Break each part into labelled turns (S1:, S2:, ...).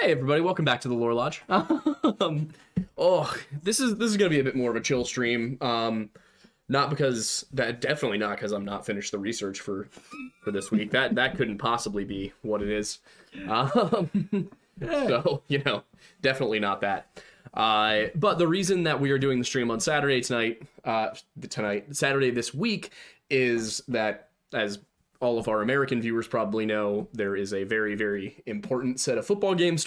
S1: Hey everybody, welcome back to the Lore Lodge. um, oh, this is this is gonna be a bit more of a chill stream. Um, not because that definitely not because I'm not finished the research for for this week. That that couldn't possibly be what it is. Um, so you know, definitely not that. Uh, but the reason that we are doing the stream on Saturday tonight, uh, tonight Saturday this week, is that as all of our American viewers probably know, there is a very, very important set of football games.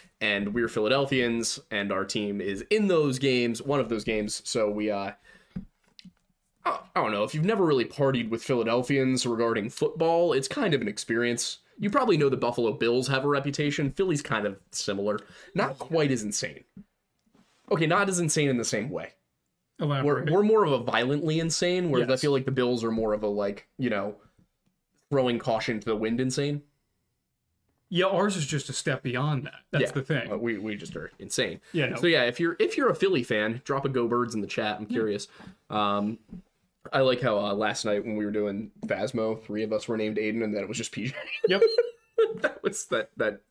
S1: and we're Philadelphians, and our team is in those games, one of those games. So we, uh, I don't know if you've never really partied with Philadelphians regarding football. It's kind of an experience. You probably know the Buffalo Bills have a reputation. Philly's kind of similar, not quite as insane. Okay, not as insane in the same way. We're, we're more of a violently insane, whereas I feel like the Bills are more of a like you know throwing caution to the wind insane.
S2: Yeah, ours is just a step beyond that. That's
S1: Yeah,
S2: the thing.
S1: uh, we we just are insane.
S2: Yeah, no.
S1: So yeah, if you're if you're a Philly fan, drop a Go Birds in the chat. I'm curious. Um, I like how uh, last night when we were doing Phasmo, three of us were named Aiden, and then it was just PJ.
S2: Yep.
S1: that was that that.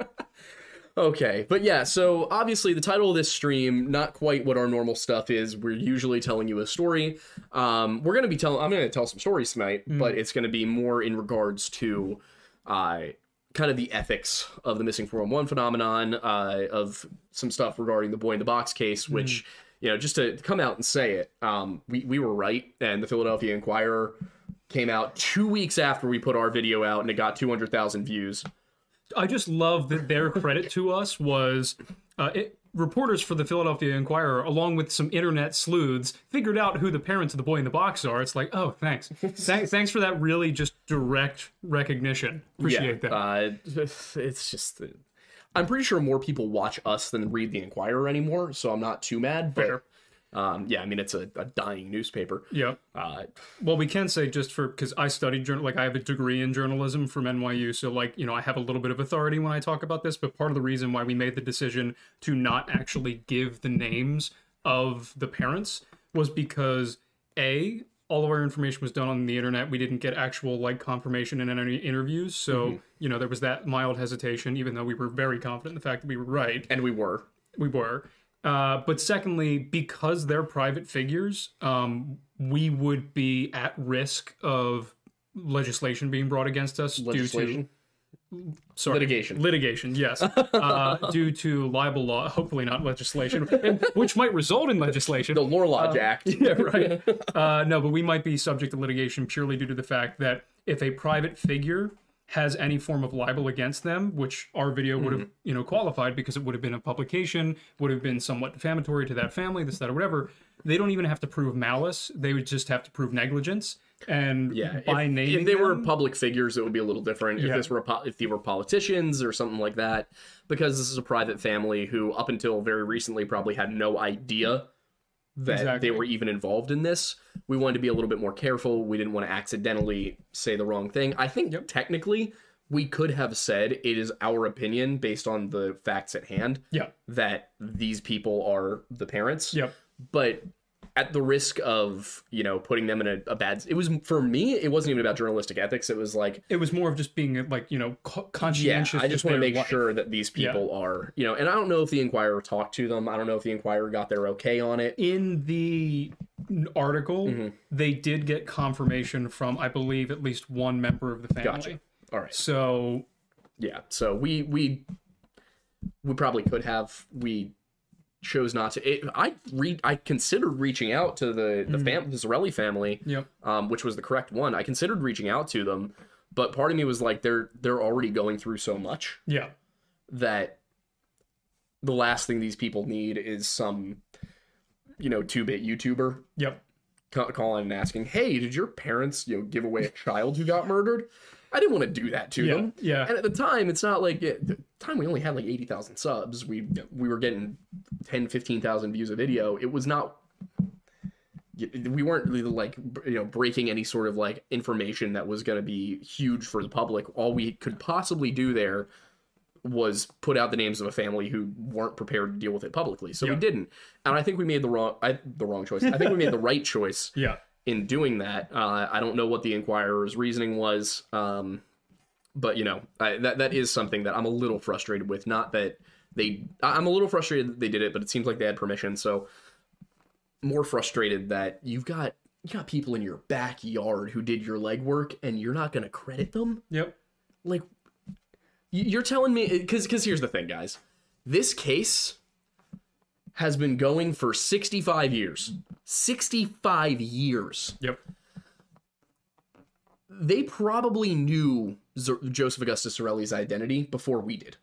S1: okay, but yeah. So obviously, the title of this stream not quite what our normal stuff is. We're usually telling you a story. Um, we're gonna be telling. I'm gonna tell some stories tonight, but it's gonna be more in regards to, uh, kind of the ethics of the missing 411 phenomenon, uh, of some stuff regarding the boy in the box case, which. You know, just to come out and say it, um, we, we were right, and the Philadelphia Inquirer came out two weeks after we put our video out, and it got 200,000 views.
S2: I just love that their credit to us was uh, it, reporters for the Philadelphia Inquirer, along with some internet sleuths, figured out who the parents of the boy in the box are. It's like, oh, thanks, thanks, thanks for that really just direct recognition. Appreciate that.
S1: Uh, it's just, I'm pretty sure more people watch us than read the Inquirer anymore, so I'm not too mad. But
S2: Fair.
S1: Um, yeah, I mean it's a, a dying newspaper.
S2: yeah.
S1: Uh,
S2: Well, we can say just for because I studied journal, like I have a degree in journalism from NYU, so like you know I have a little bit of authority when I talk about this. But part of the reason why we made the decision to not actually give the names of the parents was because a all of our information was done on the internet. We didn't get actual like confirmation in any interviews, so you know there was that mild hesitation, even though we were very confident in the fact that we were right
S1: and we were.
S2: we were. Uh, but secondly, because they're private figures, um, we would be at risk of legislation being brought against us due to sorry,
S1: Litigation.
S2: Litigation, yes, uh, due to libel law. Hopefully, not legislation, which might result in legislation.
S1: The Lore Lodge Act.
S2: yeah, right. Uh, no, but we might be subject to litigation purely due to the fact that if a private figure has any form of libel against them, which our video would have, mm-hmm. you know, qualified because it would have been a publication, would have been somewhat defamatory to that family, this, that, or whatever. They don't even have to prove malice; they would just have to prove negligence. And
S1: Yeah,
S2: by
S1: if,
S2: naming
S1: if they were public figures, it would be a little different. If this were a po- if they were politicians or something like that, because this is a private family who, up until very recently, probably had no idea that
S2: Exactly.
S1: they were even involved in this. We wanted to be a little bit more careful. We didn't want to accidentally say the wrong thing. I think technically we could have said it is our opinion based on the facts at hand
S2: yeah,
S1: that these people are the parents
S2: yep,
S1: but at the risk of you know putting them in a, a bad it was for me it wasn't even about journalistic ethics it was like
S2: it was more of just being like you know co-
S1: yeah
S2: conscientious.
S1: i just want to make
S2: life.
S1: sure that these people are you know and i don't know if the inquirer talked to them i don't know if the inquirer got their okay on it
S2: in the article,
S1: Mm-hmm.
S2: they did get confirmation from, I believe, at least one member of the family.
S1: Gotcha. all right
S2: So
S1: yeah so we we we probably could have we chose not to it, i read i considered reaching out to the the fam the Zarelli family
S2: Yep.
S1: um, which was the correct one. I considered reaching out to them, but part of me was like, they're they're already going through so much
S2: Yeah.
S1: that the last thing these people need is some, you know, two bit YouTuber
S2: Yep.
S1: calling and asking, "Hey, did your parents you know give away a child who got murdered?" I didn't want to do that to
S2: Yeah,
S1: them.
S2: yeah.
S1: And at the time, it's not like at the time we only had like eighty thousand subs. We we were getting 10, 15,000 views a video. It was not. We weren't really like you know breaking any sort of like information that was going to be huge for the public. All we could possibly do there was put out the names of a family who weren't prepared to deal with it publicly. So we didn't. And I think we made the wrong I, the wrong choice. I think we made the right choice
S2: Yeah.
S1: In doing that. Uh, I don't know what the Inquirer's reasoning was, um, but you know I, that that is something that I'm a little frustrated with. Not that they, I'm a little frustrated that they did it, but it seems like they had permission. So more frustrated that you've got you got people in your backyard who did your legwork and you're not going to credit them.
S2: Yep.
S1: Like you're telling me because because here's the thing, guys. This case has been going for 65 years. 65 years
S2: Yep.
S1: they probably knew Z- Joseph Augustus Zarelli's identity before we did.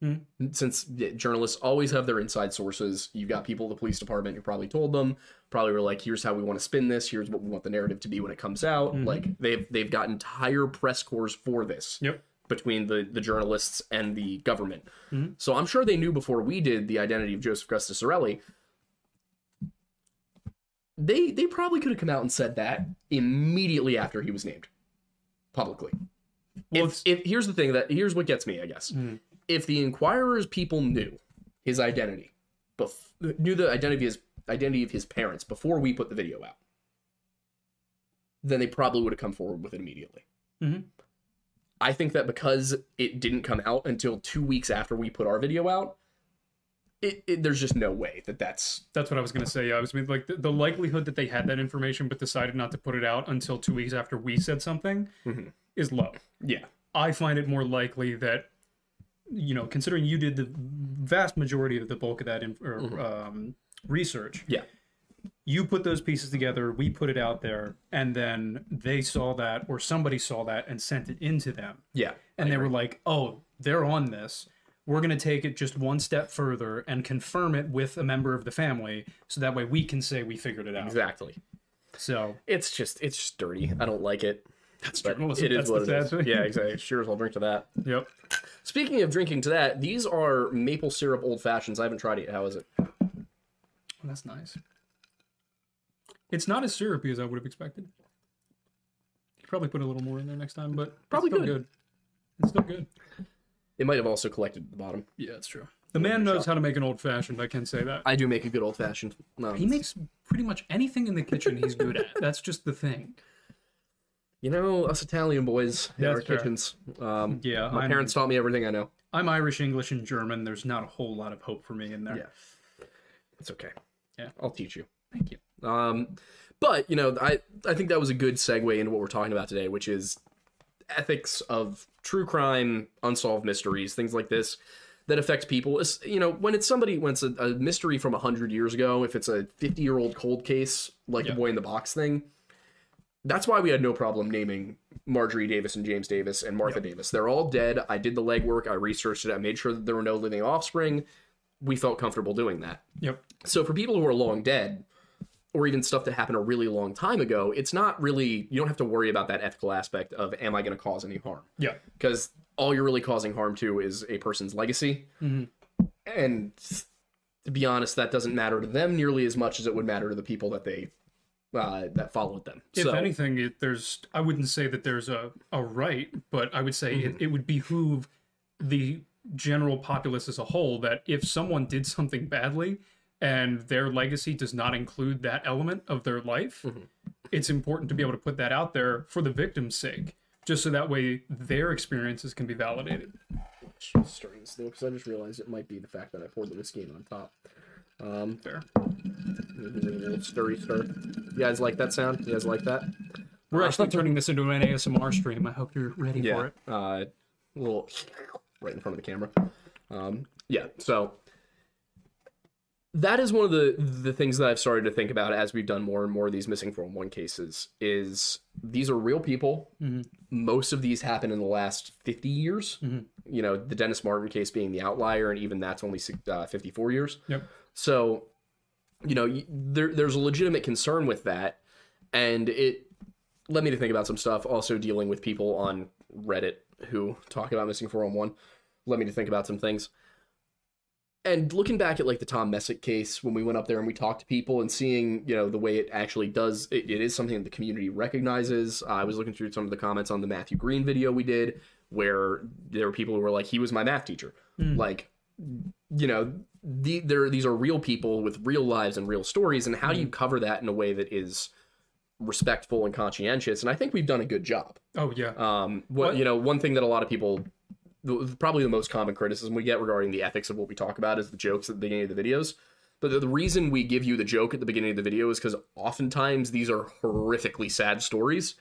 S1: Hmm. Since yeah, journalists always have their inside sources, you've got people at the police department who probably told them, probably were like, "Here's how we want to spin this. Here's what we want the narrative to be when it comes out." Mm-hmm. Like they've they've got entire press corps for this
S2: Yep.
S1: Between the the journalists and the government. So I'm sure they knew before we did the identity of Joseph Augustus Zarelli. They they probably could have come out and said that immediately after he was named publicly.
S2: Well,
S1: if, if here's the thing that here's what gets me, I guess. If the Inquirer's people knew his identity, bef- knew the identity of his identity of his parents before we put the video out, then they probably would have come forward with it immediately.
S2: Mhm.
S1: I think that because it didn't come out until two weeks after we put our video out, it, it there's just no way that that's
S2: That's what I was gonna say. Yeah, I was mean, like the, the likelihood that they had that information but decided not to put it out until two weeks after we said something
S1: Mm-hmm.
S2: is low.
S1: yeah
S2: I find it more likely that, you know, considering you did the vast majority of the bulk of that in, or, um, research,
S1: yeah
S2: you put those pieces together, we put it out there, and then they saw that or somebody saw that and sent it into them.
S1: yeah
S2: And they were like, oh, they're on this. We're going to take it just one step further and confirm it with a member of the family so that way we can say we figured it out.
S1: exactly.
S2: So,
S1: It's just it's just dirty. I don't like it.
S2: that's
S1: But
S2: journalism.
S1: it is
S2: That's
S1: what it is.
S2: thing.
S1: Yeah, exactly. Sure as I'll drink to that.
S2: Yep.
S1: Speaking of drinking to that, these are maple syrup old fashions. I haven't tried it yet. How is it?
S2: That's nice. It's not as syrupy as I would have expected. You could probably put a little more in there next time, but
S1: Probably
S2: it's still
S1: good.
S2: good. It's still good.
S1: It might have also collected at the bottom.
S2: Yeah, it's true. The man knows how to make an old fashioned. I can say that.
S1: I do make a good old fashioned. No,
S2: He makes pretty much anything in the kitchen he's good at. That's just the thing.
S1: you know, us Italian boys in our
S2: fair.
S1: kitchens. Um,
S2: Yeah,
S1: my
S2: I'm-
S1: parents taught me everything I know.
S2: I'm Irish, English, and German. There's not a whole lot of hope for me in there.
S1: Yeah. It's okay.
S2: Yeah.
S1: I'll teach you.
S2: Thank you.
S1: Um, but you know, I I think that was a good segue into what we're talking about today, which is ethics of true crime, unsolved mysteries, things like this that affect people. It's, you know, when it's somebody when it's a, a mystery from hundred years ago, if it's a fifty year old cold case like
S2: Yeah.
S1: the boy in the box thing, that's why we had no problem naming Marjorie Davis and James Davis and Martha Davis. They're all dead. I did the legwork. I researched it. I made sure that there were no living offspring. We felt comfortable doing that.
S2: Yep.
S1: So for people who are long dead, or even stuff that happened a really long time ago, it's not really you don't have to worry about that ethical aspect of am I going to cause any harm?
S2: Yeah.
S1: Because all you're really causing harm to is a person's legacy, and to be honest, that doesn't matter to them nearly as much as it would matter to the people that they uh, that followed them.
S2: If
S1: so
S2: anything, it, there's I wouldn't say that there's a, a right, but I would say
S1: Mm-hmm.
S2: it, it would behoove the general populace as a whole that if someone did something badly and their legacy does not include that element of their life,
S1: Mm-hmm.
S2: it's important to be able to put that out there for the victim's sake, just so that way their experiences can be validated.
S1: stirring this because I just realized it might be the fact that I poured the whiskey in on top. Um,
S2: Fair.
S1: stirry stir. You guys like that sound? You guys like that?
S2: We're actually turning this into an ASMR stream. I hope you're ready for it.
S1: Uh, a little right in front of the camera. Um, yeah. So that is one of the the things that I've started to think about as we've done more and more of these missing 411 cases. Is these are real people. Most of these happen in the last 50 years. You know, the Dennis Martin case being the outlier, and even that's only uh, 54 years.
S2: Yep.
S1: So, you know, there, there's a legitimate concern with that, and it led me to think about some stuff. Also, dealing with people on Reddit who talk about missing 411 led me to think about some things. And looking back at like the Tom Messick case when we went up there and we talked to people and seeing, you know, the way it actually does, it, it is something that the community recognizes. Uh, I was looking through some of the comments on the Matthew Green video we did where there were people who were like, he was my math teacher. Like, you know, the, there, these are real people with real lives and real stories. And how do you cover that in a way that is respectful and conscientious? And I think we've done a good job.
S2: Oh yeah.
S1: Um, what,
S2: What-
S1: you know, one thing that a lot of people, probably the most common criticism we get regarding the ethics of what we talk about is the jokes at the beginning of the videos. But the, the reason we give you the joke at the beginning of the video is because oftentimes these are horrifically sad stories,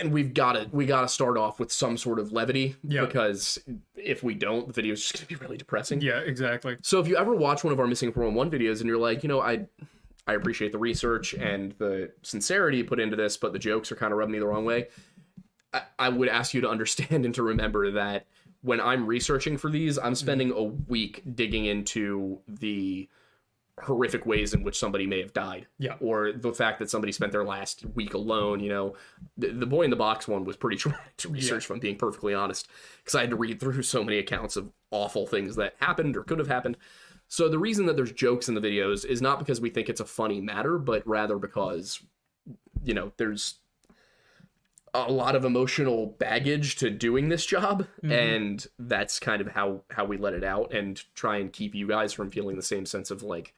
S1: and we've got to we got to start off with some sort of levity
S2: Yeah.
S1: because if we don't, the video is just going to be really depressing.
S2: yeah, exactly.
S1: So if you ever watch one of our missing 411 videos and you're like, you know, I I appreciate the research and the sincerity put into this, but the jokes are kind of rubbing me the wrong way. I, I would ask you to understand and to remember that when I'm researching for these, I'm mm-hmm. spending a week digging into the horrific ways in which somebody may have died.
S2: Yeah.
S1: Or the fact that somebody spent their last week alone, you know. The, the boy in the box one was pretty traumatic to research, if I'm being perfectly honest, because I had to read through so many accounts of awful things that happened or could have happened. So the reason that there's jokes in the videos is not because we think it's a funny matter, but rather because, you know, there's a lot of emotional baggage to doing this job mm-hmm. and that's kind of how how we let it out and try and keep you guys from feeling the same sense of like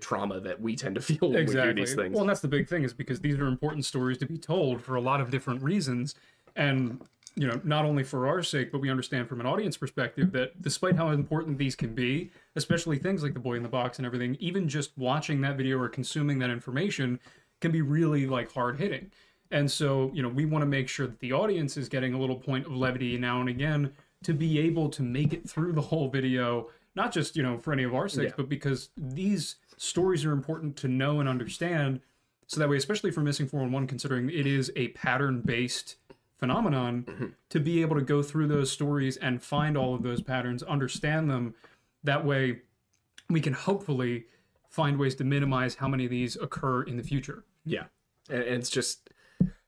S1: trauma that we tend to feel when we do these things.
S2: Well, and that's the big thing is because these are important stories to be told for a lot of different reasons, and you know, not only for our sake, but we understand from an audience perspective that despite how important these can be, especially things like the boy in the box and everything, even just watching that video or consuming that information can be really like hard hitting. And so, you know, we want to make sure that the audience is getting a little point of levity now and again to be able to make it through the whole video, not just, you know, for any of our sakes,
S1: Yeah.
S2: but because these stories are important to know and understand. So that way, especially for Missing 411, considering it is a pattern based phenomenon, mm-hmm. to be able to go through those stories and find all of those patterns, understand them. That way, we can hopefully find ways to minimize how many of these occur in the future.
S1: Yeah, and it's just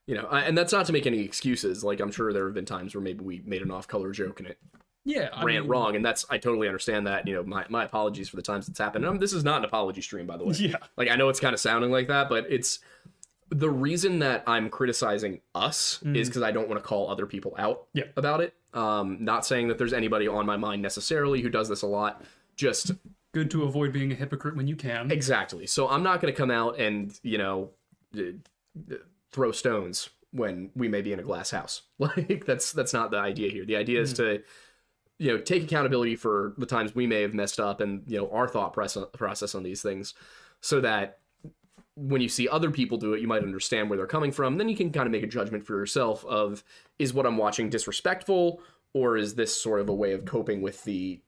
S1: you know, I- and that's not to make any excuses. Like I'm sure there have been times where maybe we made an off-color joke and it
S2: Yeah, I
S1: ran
S2: mean,
S1: wrong, and that's I totally understand that. You know, my my apologies for the times it's happened. Um, this is not an apology stream, by the way.
S2: Yeah.
S1: like I know it's kind of sounding like that, but it's the reason that I'm criticizing us is because I don't want to call other people out
S2: Mm. Yeah.
S1: about it. Um, not saying that there's anybody on my mind necessarily who does this a lot. Just
S2: Good to avoid being a hypocrite when you can.
S1: Exactly. So I'm not going to come out and, you know, d- d- throw stones when we may be in a glass house. Like that's that's not the idea here. The idea is hmm. to you know, take accountability for the times we may have messed up and, you know, our thought process process on these things so that when you see other people do it, you might understand where they're coming from. Then you can kind of make a judgment for yourself of is what I'm watching disrespectful or is this sort of a way of coping with the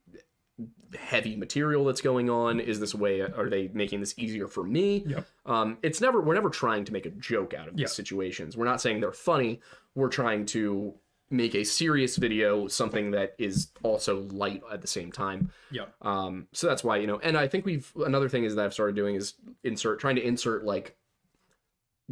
S1: heavy material that's going on? Is this a way? Are they making this easier for me?
S2: Yep.
S1: Um, it's never. We're never trying to make a joke out of these
S2: Yeah.
S1: situations. We're not saying they're funny. We're trying to make a serious video something that is also light at the same time.
S2: Yeah.
S1: Um, so that's why you know. And I think we've another thing is that I've started doing is insert trying to insert like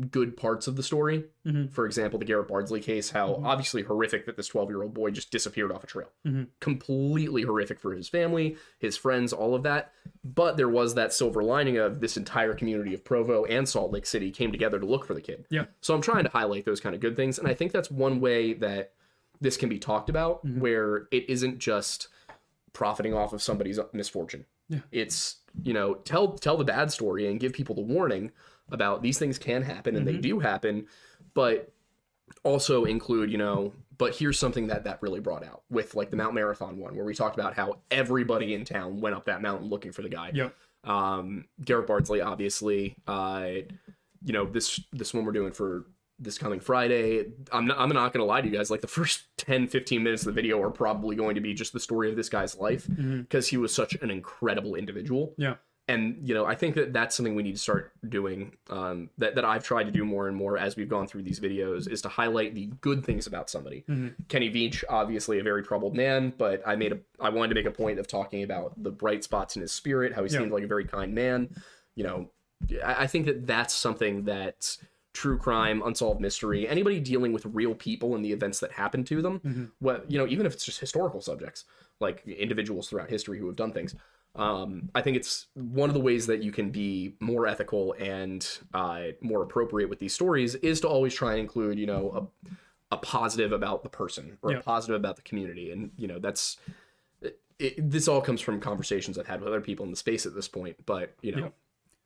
S1: good parts of the story.
S2: Mhm.
S1: For example, the Garrett Bardsley case, how obviously horrific that this 12 year old boy just disappeared off a trail.
S2: Mhm.
S1: Completely horrific for his family, his friends, all of that. But there was that silver lining of this entire community of Provo and Salt Lake City came together to look for the kid.
S2: Yeah.
S1: So I'm trying to highlight those kind of good things. And I think that's one way that this can be talked about where it isn't just profiting off of somebody's misfortune.
S2: Yeah.
S1: It's, you know, tell tell the bad story and give people the warning about these things can happen and they do happen, but also include, you know, but here's something that that really brought out with like the Mount Marathon one where we talked about how everybody in town went up that mountain looking for the guy
S2: Yep.
S1: um Garrett Bardsley obviously uh you know this this one we're doing for this coming Friday I'm not I'm not going to lie to you guys like the first 10 15 minutes of the video are probably going to be just the story of this guy's life because he was such an incredible individual
S2: Yeah.
S1: And you know I think that that's something we need to start doing um that that I've tried to do more and more as we've gone through these videos is to highlight the good things about somebody Kenny Veach, obviously a very troubled man, but I made a I wanted to make a point of talking about the bright spots in his spirit, how he
S2: Yeah.
S1: seemed like a very kind man. You know, I, I think that that's something that true crime, unsolved mystery, anybody dealing with real people and the events that happen to them. What you know, even if it's just historical subjects, like individuals throughout history who have done things. Um, I think it's one of the ways that you can be more ethical and uh, more appropriate with these stories is to always try and include, you know, a, a positive about the person or
S2: Yeah.
S1: a positive about the community, and you know that's it, this all comes from conversations I've had with other people in the space at this point. But you know,
S2: Yeah.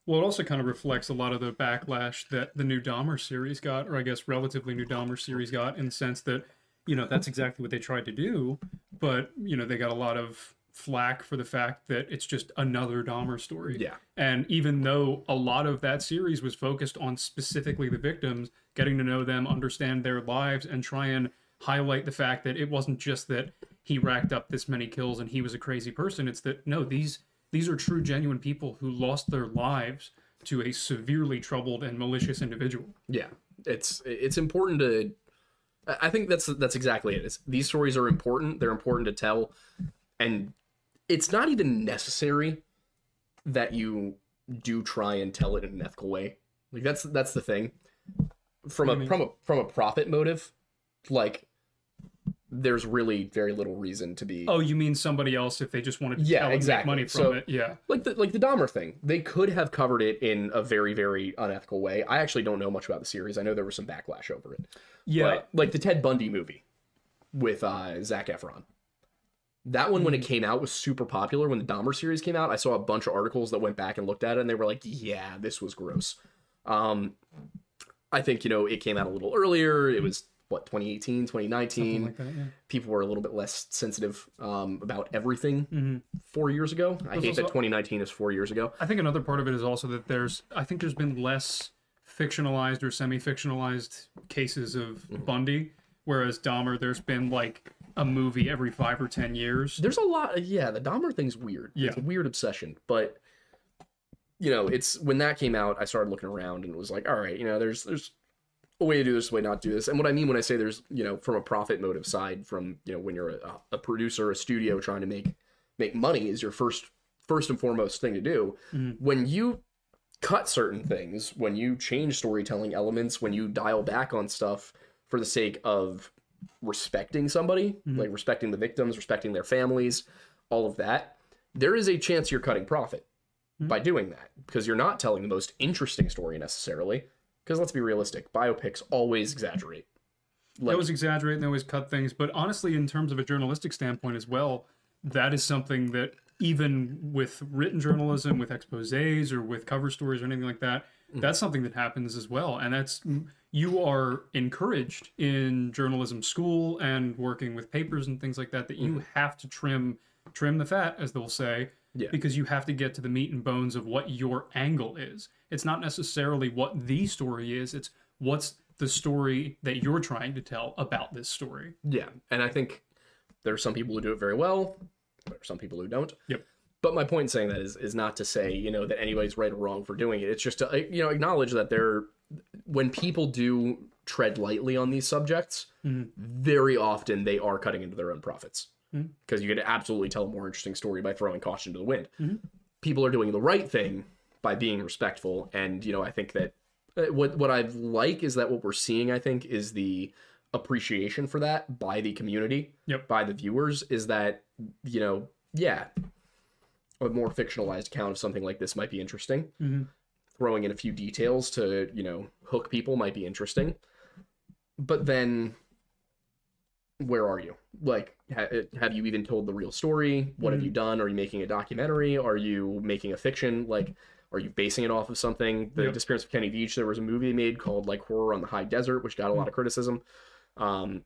S2: Well, it also kind of reflects a lot of the backlash that the new Dahmer series got, or I guess relatively new Dahmer series got, in the sense that, you know, that's exactly what they tried to do, but you know, they got a lot of flack for the fact that it's just another Dahmer story.
S1: Yeah.
S2: And even though a lot of that series was focused on specifically the victims, getting to know them, understand their lives, and try and highlight the fact that it wasn't just that he racked up this many kills and he was a crazy person. It's that no, these these are true, genuine people who lost their lives to a severely troubled and malicious individual.
S1: Yeah, it's it's important to. I think that's that's exactly it. It's, these stories are important. They're important to tell, and it's not even necessary that you do try and tell it in an ethical way. Like that's that's the thing. From a from a from a profit motive, like there's really very little reason to be.
S2: Oh, you mean somebody else if they just wanted to
S1: Yeah,
S2: tell and make
S1: exactly.
S2: money from
S1: So-
S2: it? Yeah.
S1: like the like the Dahmer thing. They could have covered it in a very very unethical way. I actually don't know much about the series. I know there was some backlash over it.
S2: Yeah.
S1: But, like the Ted Bundy movie with uh, Zac Efron. That one, when it came out, was super popular. When the Dahmer series came out, I saw a bunch of articles that went back and looked at it, and they were like, "Yeah, this was gross." Um, I think you know it came out a little earlier. It was what 2018, 2019.
S2: Something like that, yeah.
S1: People were a little bit less sensitive um, about everything
S2: Mhm.
S1: four years ago. I
S2: There's
S1: hate that 2019 is four years ago.
S2: I think another part of it is also that there's I think there's been less fictionalized or semi-fictionalized cases of
S1: Mm-hmm.
S2: Bundy, whereas Dahmer there's been like a movie every five or ten years.
S1: There's a lot. Yeah, the Dahmer thing's weird.
S2: Yeah.
S1: It's a weird obsession, but you know, it's when that came out, I started looking around and it was like, all right, you know, there's there's a way to do this, a way not to do this. And what I mean when I say there's, you know, from a profit motive side, from you know, when you're a, a producer, a studio trying to make make money is your first first and foremost thing to do. Mm-hmm. When you cut certain things, when you change storytelling elements, when you dial back on stuff for the sake of respecting somebody, mm-hmm. like respecting the victims, respecting their families, all of that, there is a chance you're cutting profit mm-hmm. by doing that because you're not telling the most interesting story necessarily. Because let's be realistic, biopics always exaggerate.
S2: They
S1: Like,
S2: always exaggerate and they always cut things, but honestly, in terms of a journalistic standpoint as well, that is something that even with written journalism, with exposés or with cover stories or anything like that, mm-hmm. that's something that happens as well. And that's you are encouraged in journalism school and working with papers and things like that that you mm-hmm. have to trim trim the fat, as they'll say,
S1: Yeah.
S2: because you have to get to the meat and bones of what your angle is. It's not necessarily what the story is, it's what's the story that you're trying to tell about this story.
S1: yeah, and I think there are some people who do it very well. There are some people who don't.
S2: Yep.
S1: But my point in saying that is is not to say you know that anybody's right or wrong for doing it. It's just to you know acknowledge that there, when people do tread lightly on these subjects, mm-hmm. very often they are cutting into their own profits mm-hmm. because you can absolutely tell a more interesting story by throwing caution to the wind. Mm-hmm. People are doing the right thing by being respectful, and you know I think that uh, what what I like is that what we're seeing I think is the appreciation for that by the community,
S2: Yep.
S1: by the viewers, is that you know yeah a more fictionalized account of something like this might be interesting. Throwing in a few details to, you know, hook people might be interesting. But then, where are you? Like, ha- eh, have you even told the real story? What have you mm-hmm. done? Are you making a documentary? Are you making a fiction? Like, are you basing it off of something? The
S2: Yep.
S1: Disappearance of Kenny Veach, there was a movie made called like Horror on the High Desert, which got a lot mm. of criticism um,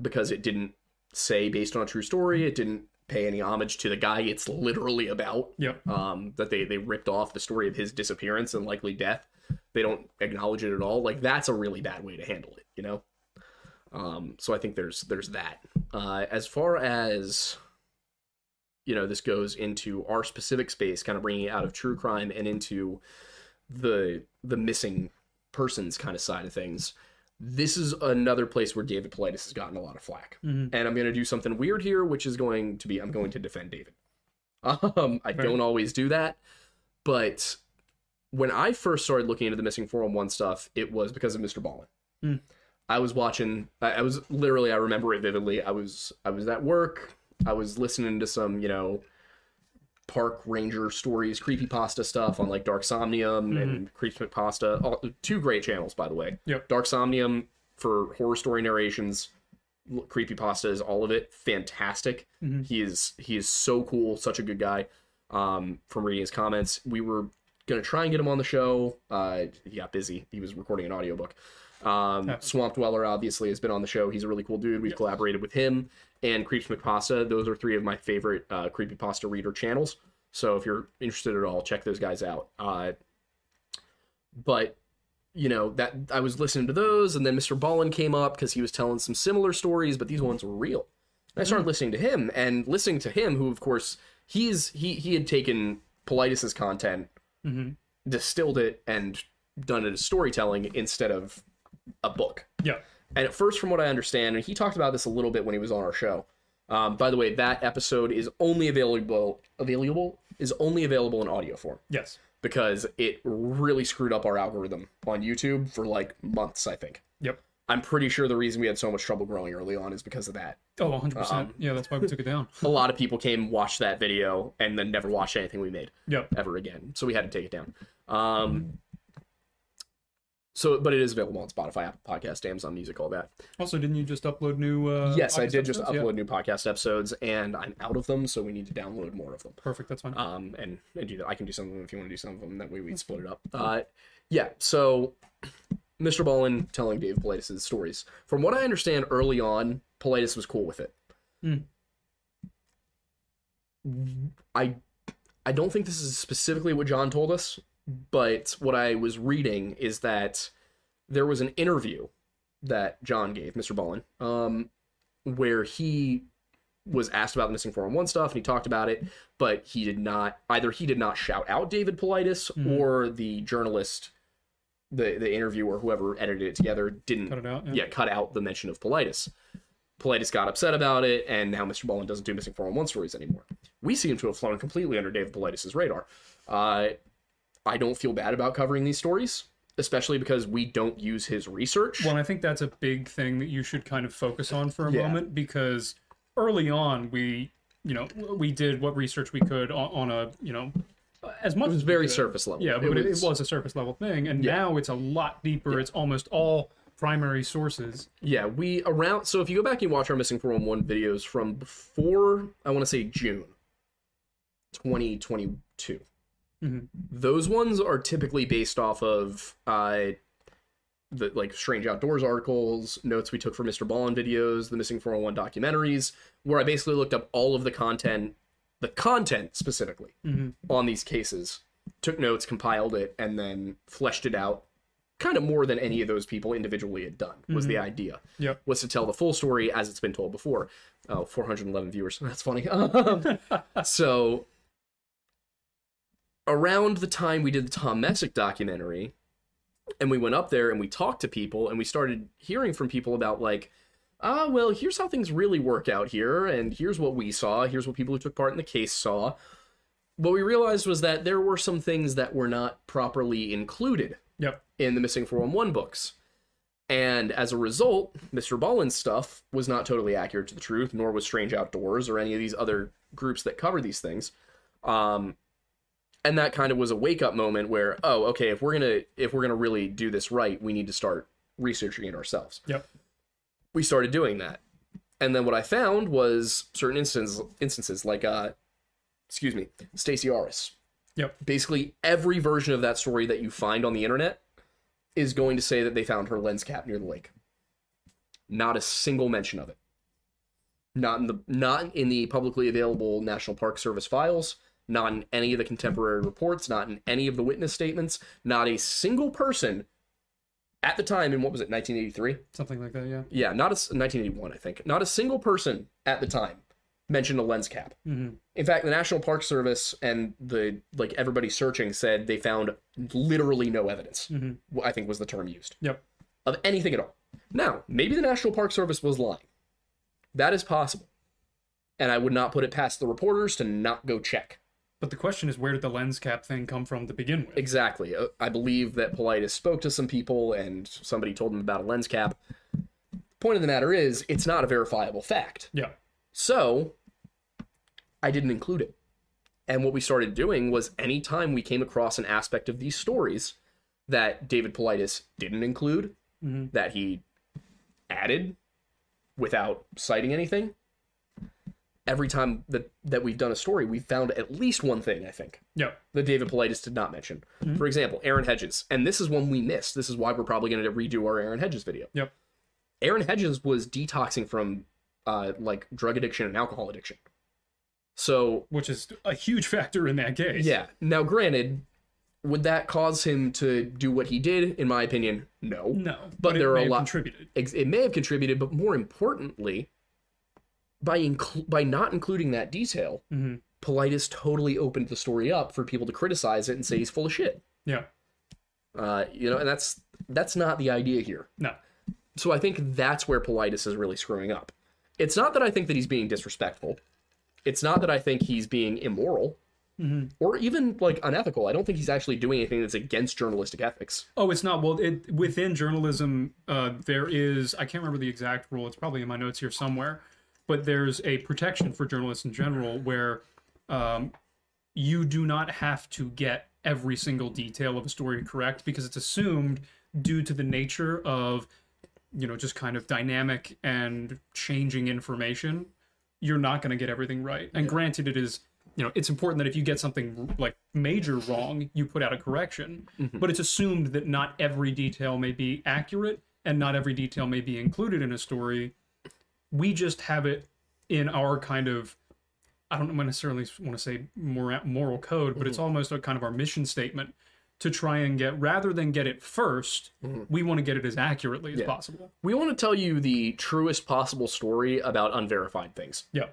S1: because it didn't say based on a true story. Mm-hmm. It didn't pay any homage to the guy it's literally about.
S2: Yep.
S1: Um, that they they ripped off the story of his disappearance and likely death. They don't acknowledge it at all. Like that's a really bad way to handle it, you know. Um, so I think there's there's that. Uh, as far as you know, this goes into our specific space, kind of bringing it out of true crime and into the the missing persons kind of side of things. This is another place where David Paulides has gotten a lot of flack,
S2: Mhm.
S1: and I'm going to do something weird here, which is going to be I'm going to defend David. Um, I don't always do that, but when I first started looking into the missing 411 stuff, it was because of Mr. Ballen.
S2: Hmm.
S1: I was watching. I, I was literally. I remember it vividly. I was. I was at work. I was listening to some, you know, park ranger stories, creepy pasta stuff on like Dark Somnium and Creepy Pasta. All, two great channels, by the way.
S2: Yep.
S1: Dark Somnium for horror story narrations. Creepy Pasta is all of it. Fantastic. He is he is so cool. Such a good guy. Um, from reading his comments, we were gonna try and get him on the show. Uh, he got busy. He was recording an audiobook. Um, Swamp Dweller obviously has been on the show. He's a really cool dude. We've collaborated with him and Creeps McPasta. Those are three of my favorite uh, creepypasta reader channels. So if you're interested at all, check those guys out. Uh, but you know that I was listening to those, and then Mr. Ballen came up because he was telling some similar stories, but these ones were real. And I started listening to him, and listening to him, who of course he's he he had taken Paulides's content,
S2: Mhm.
S1: distilled it, and done it as storytelling instead of a book.
S2: Yeah.
S1: And at first, from what I understand, and he talked about this a little bit when he was on our show. Um, by the way, that episode is only available available is only available in audio form
S2: Yes.
S1: because it really screwed up our algorithm on YouTube for like months. I think.
S2: Yep.
S1: I'm pretty sure the reason we had so much trouble growing early on is because of that.
S2: Oh, 100%.
S1: Um,
S2: yeah, that's why we took it down.
S1: A lot of people came, watched that video, and then never watched anything we made
S2: Yep.
S1: ever again. So we had to take it down. Um, so, but it is available on Spotify, Apple Podcast, Amazon Music, all that.
S2: Also, didn't you just upload new? Uh,
S1: yes, I did just upload
S2: Yeah.
S1: new podcast episodes, and I'm out of them, so we need to download more of them.
S2: Perfect. That's fine.
S1: Um, and and do that. I can do some of them if you want to do some of them. That way we split it up. Uh, yeah. So, Mr. Ballen telling Dave Paulides' stories. From what I understand, early on, Paulides was cool with it.
S2: Hmm.
S1: I I don't think this is specifically what John told us, but what I was reading is that there was an interview that John gave, Mr. Ballen, um, where he was asked about the missing 411 stuff and he talked about it, but he did not either he did not shout out David Paulides
S2: Mhm.
S1: or the journalist the the interviewer whoever edited it together didn't
S2: Cut it out.
S1: yeah, cut out the mention of Paulides. Paulides got upset about it, and now Mr. Ballin doesn't do missing 411 stories anymore. We seem to have flown completely under David Paulides' radar. Uh, I don't feel bad about covering these stories, especially because we don't use his research.
S2: Well, I think that's a big thing that you should kind of focus on for a
S1: Yeah.
S2: moment because early on we, you know, we did what research we could on, on a, you know, as much
S1: it was
S2: as
S1: very surface level.
S2: Yeah, but it was, it was a surface level thing, and
S1: Yeah.
S2: now it's a lot deeper. It's almost all primary sources.
S1: Yeah, we around. So if you go back and watch our missing 411 videos from before, I want to say June 2022.
S2: Mhm.
S1: Those ones are typically based off of uh, the like Strange Outdoors articles, notes we took from Mr. Ballen videos, the missing 401 documentaries, where I basically looked up all of the content, the content specifically
S2: Mhm.
S1: on these cases, took notes, compiled it, and then fleshed it out kind of more than any of those people individually had done was the idea
S2: Yep.
S1: was to tell the full story as it's been told before oh 411 viewers that's funny so around the time we did the tom messick documentary and we went up there and we talked to people and we started hearing from people about like ah well here's how things really work out here and here's what we saw here's what people who took part in the case saw what we realized was that there were some things that were not properly included
S2: Yep.
S1: in the missing 411 books. And as a result, Mr. Ballen's stuff was not totally accurate to the truth, nor was Strange Outdoors or any of these other groups that cover these things. Um, and that kind of was a wake up moment where, oh, okay, if we're gonna if we're gonna really do this right, we need to start researching it ourselves.
S2: Yep.
S1: We started doing that, and then what I found was certain instances instances like, uh, excuse me, stacy Arras
S2: Yep.
S1: basically every version of that story that you find on the internet is going to say that they found her lens cap near the lake. Not a single mention of it. Not in the not in the publicly available National Park Service files, not in any of the contemporary reports, not in any of the witness statements, not a single person at the time in what was it 1983?
S2: Something like that. Yeah.
S1: Yeah, not a 1981 I think. Not a single person at the time mentioned a lens cap.
S2: hmm
S1: In fact, the National Park Service and the like everybody searching said they found literally no evidence.
S2: Mhm.
S1: I think was the term used
S2: Yep.
S1: of anything at all. Now, maybe the National Park Service was lying. That is possible. And I would not put it past the reporters to not go check.
S2: But the question is, where did the lens cap thing come from to begin with?
S1: Exactly. Uh, I believe that Paulides spoke to some people and somebody told him about a lens cap. Point of the matter is, it's not a verifiable fact.
S2: Yeah.
S1: So I didn't include it. And what we started doing was anytime we came across an aspect of these stories that David Paulides didn't include, that he added without citing anything, every time that, that we've done a story, we've found at least one thing, I think,
S2: Yeah.
S1: that David Paulides did not mention. For example, Aaron Hedges. And this is one we missed. This is why we're probably going to redo our Aaron Hedges video.
S2: Yep.
S1: Aaron Hedges was detoxing from uh, like drug addiction and alcohol addiction. So
S2: Which is a huge factor in that case.
S1: yeah. Now, granted, would that cause him to do what he did? In my opinion, no.
S2: No.
S1: But
S2: it
S1: there are a lot-
S2: contributed.
S1: It may have contributed, but more importantly, by inclu- by not including that detail,
S2: Mm-hmm.
S1: Paulides totally opened the story up for people to criticize it and say he's full of shit.
S2: Yeah.
S1: Uh, you know, and that's that's not the idea here.
S2: No.
S1: So I think that's where Paulides is really screwing up. It's not that I think that he's being disrespectful. It's not that I think he's being immoral or even like unethical. I don't think he's actually doing anything that's against journalistic ethics.
S2: Oh, it's not. Well, it within journalism, uh, there is. I can't remember the exact rule. It's probably in my notes here somewhere. But there's a protection for journalists in general where um, you do not have to get every single detail of a story correct because it's assumed due to the nature of you know just kind of dynamic and changing information you're not going to get everything right. And granted it is you know it's important that if you get something like major wrong you put out a correction. But it's assumed that not every detail may be accurate and not every detail may be included in a story we just have it in our kind of I don't necessarily want to say moral code, but it's almost a kind of our mission statement to try and get rather than get it 1st we want to get it as accurately as possible.
S1: We want to tell you the truest possible story about unverified things.
S2: Yeah.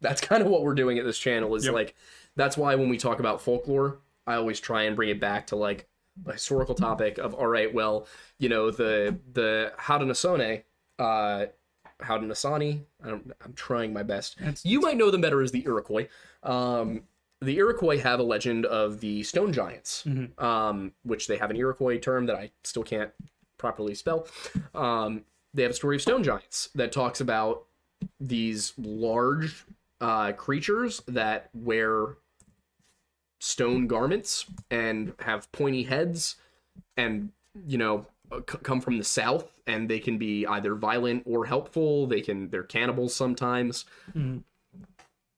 S1: That's kind of what we're doing at this channel is
S2: Yep.
S1: like that's why when we talk about folklore, I always try and bring it back to like a historical topic of all right, well, you know, the the Haudenosaunee, uh Haudenosaunee, I don't I'm trying my best. you might know them better as the Iroquois. Um the Iroquois have a legend of the stone giants, um, which they have an Iroquois term that I still can't properly spell. Um, they have a story of stone giants that talks about these large uh, creatures that wear stone garments and have pointy heads and you know c- come from the south and they can be either violent or helpful. They can they're cannibals sometimes.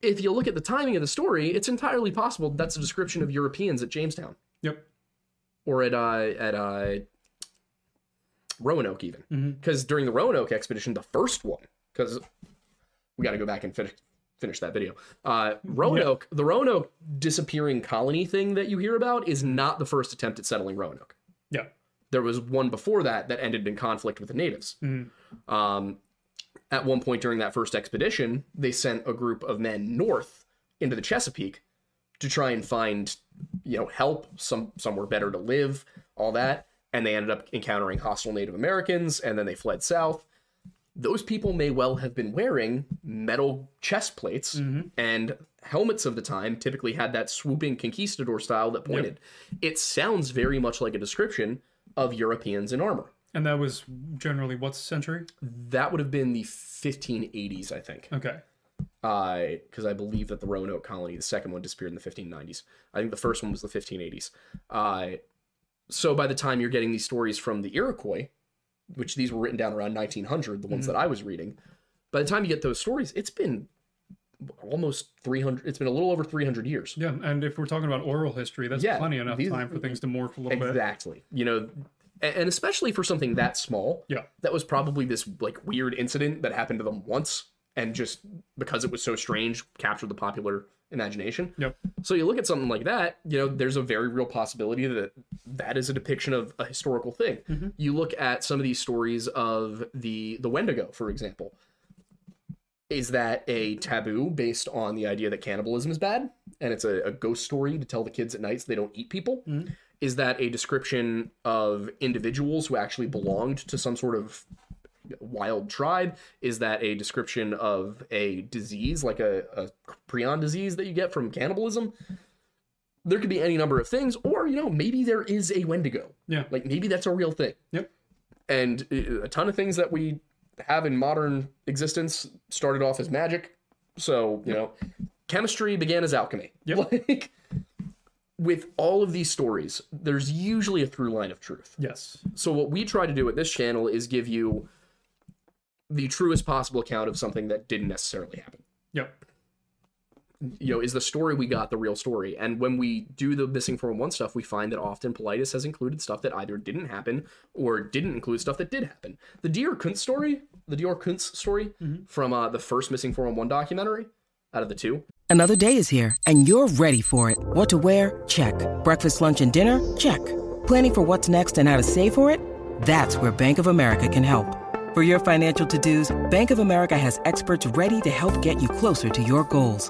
S1: If you look at the timing of the story it's entirely possible that's a description of europeans at jamestown.
S2: Yep.
S1: or at uh at uh Roanoke even. Because during the Roanoke expedition the first one because we got to go back and finish finish that video. Uh Roanoke the Roanoke disappearing colony thing that you hear about is not the first attempt at settling Roanoke.
S2: Yeah.
S1: There was one before that that ended in conflict with the natives. Um at one point during that first expedition they sent a group of men north into the Chesapeake to try and find you know help some somewhere better to live all that. And they ended up encountering hostile native americans and then they fled south. Those people may well have been wearing metal chest plates and helmets of the time typically had that swooping conquistador style that pointed. It sounds very much like a description of europeans in armor
S2: And that was generally what century?
S1: that would have been the 1580s i think
S2: Okay.
S1: because I believe that the Roanoke colony, the second one, disappeared in the 1590s. I think the first one was the 1580s. Uh, so by the time you're getting these stories from the Iroquois, which these were written down around 1900, the ones that I was reading, by the time you get those stories, it's been almost 300. It's been a little over 300 years.
S2: Yeah, and if we're talking about oral history, that's
S1: Yeah,
S2: plenty enough
S1: these-
S2: time for things to morph a little bit.
S1: Exactly. You know, and especially for something that small.
S2: Yeah.
S1: That was probably this like weird incident that happened to them once, and just because it was so strange, captured the popular imagination.
S2: Yep.
S1: So you look at something like that, you know, there's a very real possibility that that is a depiction of a historical thing. Mm-hmm. You look at some of these stories of the the Wendigo, for example. Is that a taboo based on the idea that cannibalism is bad and it's a, a ghost story to tell the kids at night so they don't eat people? Is that a description of individuals who actually belonged to some sort of wild tribe? Is that a description of a disease like a, a prion disease that you get from cannibalism? there could be any number of things, or you know, maybe there is a Wendigo.
S2: Yeah.
S1: Like maybe that's a real thing.
S2: Yep.
S1: And uh, a ton of things that we have in modern existence started off as magic. So, you know, chemistry began as alchemy.
S2: Yep.
S1: Like with all of these stories, there's usually a through line of truth.
S2: Yes.
S1: So what we try to do at this channel is give you the truest possible account of something that didn't necessarily happen.
S2: Yep.
S1: You know, is the story we got the real story? And when we do the missing 411 stuff, we find that often Paulides has included stuff that either didn't happen or didn't include stuff that did happen. The DeOrr Kunz story, the DeOrr Kunz story from uh, the first missing 411 documentary out of the two,
S3: Another day is here, and you're ready for it. What to wear? Check. Breakfast, lunch, and dinner? Check. Planning for what's next and how to save for it? That's where Bank of America can help. For your financial to-dos, Bank of America has experts ready to help get you closer to your goals.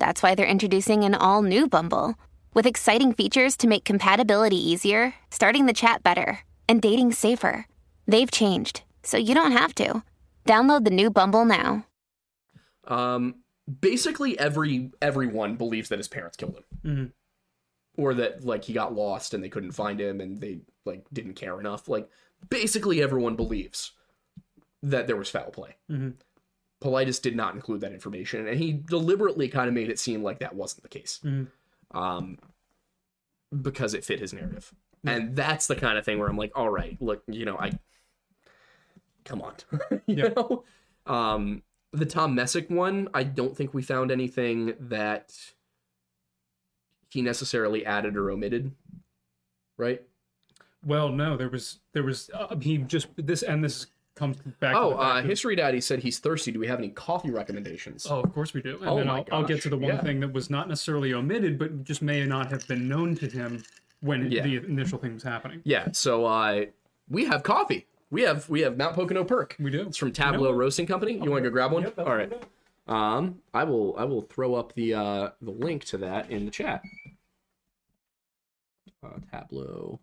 S4: that's why they're introducing an all new Bumble with exciting features to make compatibility easier, starting the chat better, and dating safer. They've changed, so you don't have to. Download the new Bumble now.
S1: Um, basically every everyone believes that his parents killed him, or that like he got lost and they couldn't find him and they like didn't care enough. Like basically everyone believes that there was foul play. Paulides did not include that information, and he deliberately kind of made it seem like that wasn't the case, um, because it fit his narrative. And that's the kind of thing where I'm like, all right, look, you know, I come on, you
S2: Yeah.
S1: know. Um, the Tom Messick one, I don't think we found anything that he necessarily added or omitted, right?
S2: Well, no, there was there was uh, he just this and this comes back.
S1: Oh, uh, History Daddy said he's thirsty. Do we have any coffee recommendations?
S2: Oh, of course we do. And
S1: Oh
S2: then I'll, I'll get to the one
S1: yeah.
S2: thing that was not necessarily omitted, but just may not have been known to him when
S1: Yeah.
S2: the initial thing was happening.
S1: Yeah, so uh, we have coffee. We have we have Mount Pocono Perk.
S2: We do.
S1: It's from
S2: Tablow?
S1: Roasting Company. You want to go grab one?
S2: Yep,
S1: All right. Um, I will I will throw up the uh the link to that in the chat. Uh, Tablow.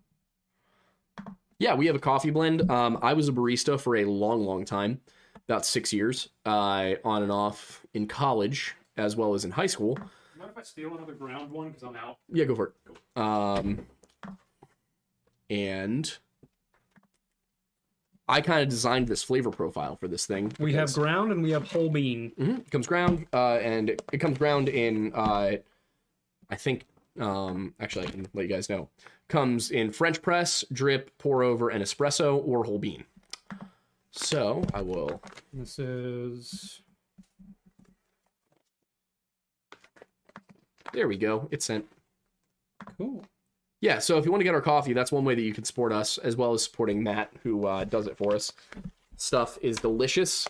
S1: Yeah, we have a coffee blend. Um, I was a barista for a long, long time, about six years, uh, on and off in college as well as in high school.
S2: Mind if I steal another ground one because I'm out?
S1: Yeah, go for it. Um, and I kind of designed this flavor profile for this thing.
S2: We have ground and we have whole bean.
S1: Mhm, It comes ground, uh, and it, it comes ground in, uh, I think, um, actually, I can let you guys know. Comes in French press, drip, pour over, and espresso or whole bean. So I will.
S2: This is
S1: There we go. It's sent.
S2: cool.
S1: Yeah, so if you want to get our coffee, that's one way that you can support us, as well as supporting Matt, who uh, does it for us. Stuff is delicious.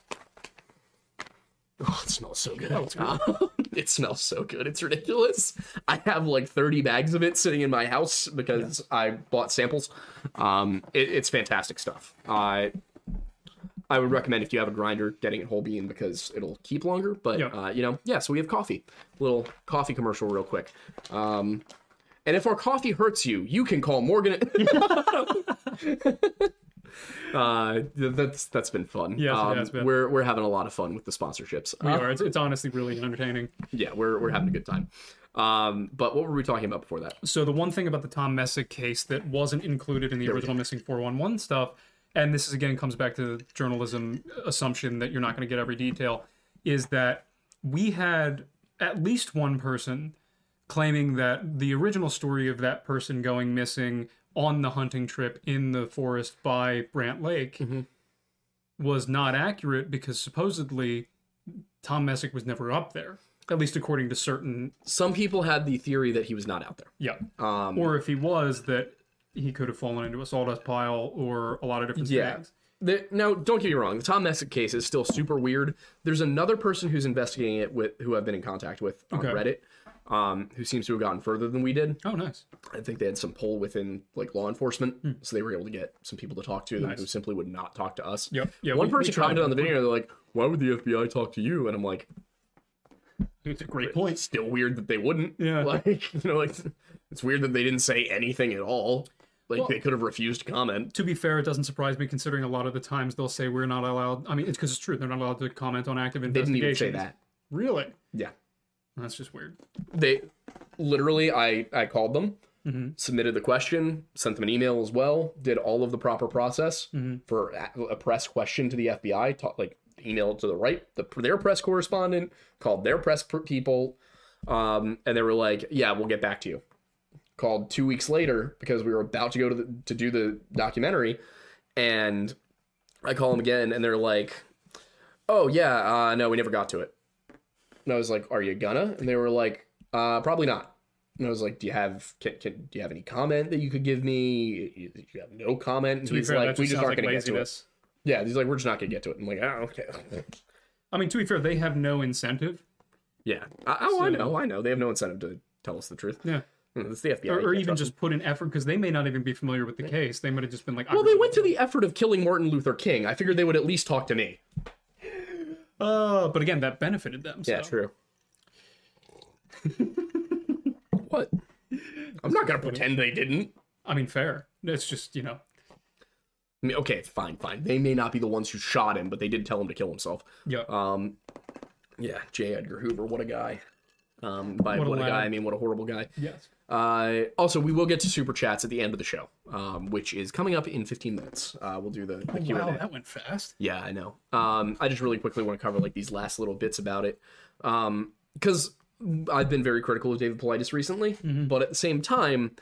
S1: Oh, it smells so good. it smells so good. It's ridiculous. I have like 30 bags of it sitting in my house because I bought samples. Um, it, it's fantastic stuff. I I would recommend if you have a grinder, getting it whole bean because it'll keep longer. But
S2: Yeah.
S1: uh, you know, yeah. So we have coffee. Little coffee commercial, real quick. Um, and if our coffee hurts you, you can call Morgan. uh, that's that's been fun.
S2: Yes, it
S1: um,
S2: has been.
S1: We're we're having a lot of fun with the sponsorships.
S2: We
S1: Uh,
S2: are. It's, it's honestly really entertaining.
S1: yeah, we're we're having a good time. Um, but what were we talking about before that?
S2: So the one thing about the Tom Messick case that wasn't included in the original Missing 411 stuff, and this is again comes back to the journalism assumption that you're not going to get every detail, is that we had at least one person claiming that the original story of that person going missing on the hunting trip in the forest by Brant Lake was not accurate because supposedly Tom Messick was never up there, at least according to certain
S1: Some people had the theory that he was not out there.
S2: yeah.
S1: Um,
S2: or if he was, that he could have fallen into a sawdust pile or a lot of different
S1: Yeah.
S2: things.
S1: The, now, don't get me wrong. The Tom Messick case is still super weird. There's another person who's investigating it with who I've been in contact with on
S2: Okay.
S1: Reddit. Um, who seems to have gotten further than we did.
S2: Oh, nice.
S1: I think they had some pull within like law enforcement, so they were able to get some people to talk to them.
S2: Nice.
S1: who simply would not talk to us.
S2: Yep. Yeah,
S1: One
S2: we- we
S1: person
S2: tried
S1: commented on the video, they're like, "Why would the FBI talk to you?" And I'm like,
S2: It's a great
S1: "It's
S2: point.
S1: still weird that they wouldn't."
S2: Yeah.
S1: like you know, like it's weird that they didn't say anything at all. Like
S2: Well-
S1: they could have refused to comment.
S2: To be fair, it doesn't surprise me considering a lot of the times they'll say we're not allowed. I mean, it's because it's true. They're not allowed to comment on active
S1: They didn't even say that.
S2: Really?
S1: Yeah.
S2: That's just weird.
S1: they literally i i called them submitted the question sent them an email as well did all of the proper process for a, a press question to the fbi ta- like emailed to the right the, their press correspondent called their press people um, and they were like yeah we'll get back to you. Called two weeks later because we were about to go to the, to do the documentary and i call them again and they're like oh yeah uh, no we never got to it and I was like, "Are you gonna?" And they were like, "Uh, probably not." And I was like, "Do you have can, can do you have any comment that you could give me?" You you have no comment. And
S2: To be
S1: he's
S2: fair,
S1: like,
S2: that
S1: "We
S2: just
S1: aren't
S2: like
S1: gonna get to it."
S2: laziness.
S1: Yeah, he's like, "We're just not gonna get to it." I'm like, "Oh, okay."
S2: I mean, to be fair, they have no incentive.
S1: yeah. I, oh, I know, I know. They have no incentive to tell us the truth.
S2: Yeah.
S1: It's the FBI.
S2: Or, or even just put in effort because they may not even be familiar with the case. They might have just been like.
S1: Well, they went to the effort of killing Martin Luther King. I figured they would at least talk to me.
S2: Uh, but again, that benefited them. So.
S1: Yeah, true. what? I'm not gonna pretend they didn't.
S2: I mean, fair. It's just you know,
S1: I mean, okay, fine, fine. They may not be the ones who shot him, but they did tell him to kill himself.
S2: yeah.
S1: Um, yeah, J. Edgar Hoover, what a guy. Um, by
S2: What
S1: what,
S2: a
S1: guy, I mean what a horrible guy.
S2: yes.
S1: Uh, also, we will get to super chats at the end of the show, um, which is coming up in 15 minutes. Uh, we'll do the, the Q&A.
S2: Wow, that went fast.
S1: Yeah, I know. Um, I just really quickly want to cover like these last little bits about it, um, because I've been very critical of David Paulides recently, but at the same time,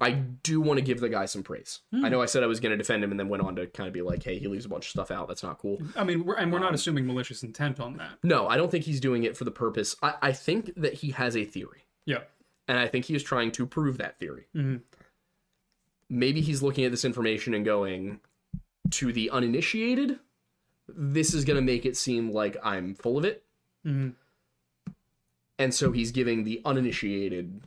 S1: I do want to give the guy some praise. I hmm. know I said I was going to defend him, and then went on to kind of be like, "Hey, he leaves a bunch of stuff out. That's not cool."
S2: I mean, we're, and we're
S1: Um,
S2: not assuming malicious intent on that.
S1: No, I don't think he's doing it for the purpose. I, I think that he has a theory,
S2: Yeah.
S1: and I think he is trying to prove that theory. Mm-hmm. Maybe he's looking at this information and going, to the uninitiated, this is going to make it seem like I'm full of it. Mm-hmm. And so he's giving the uninitiated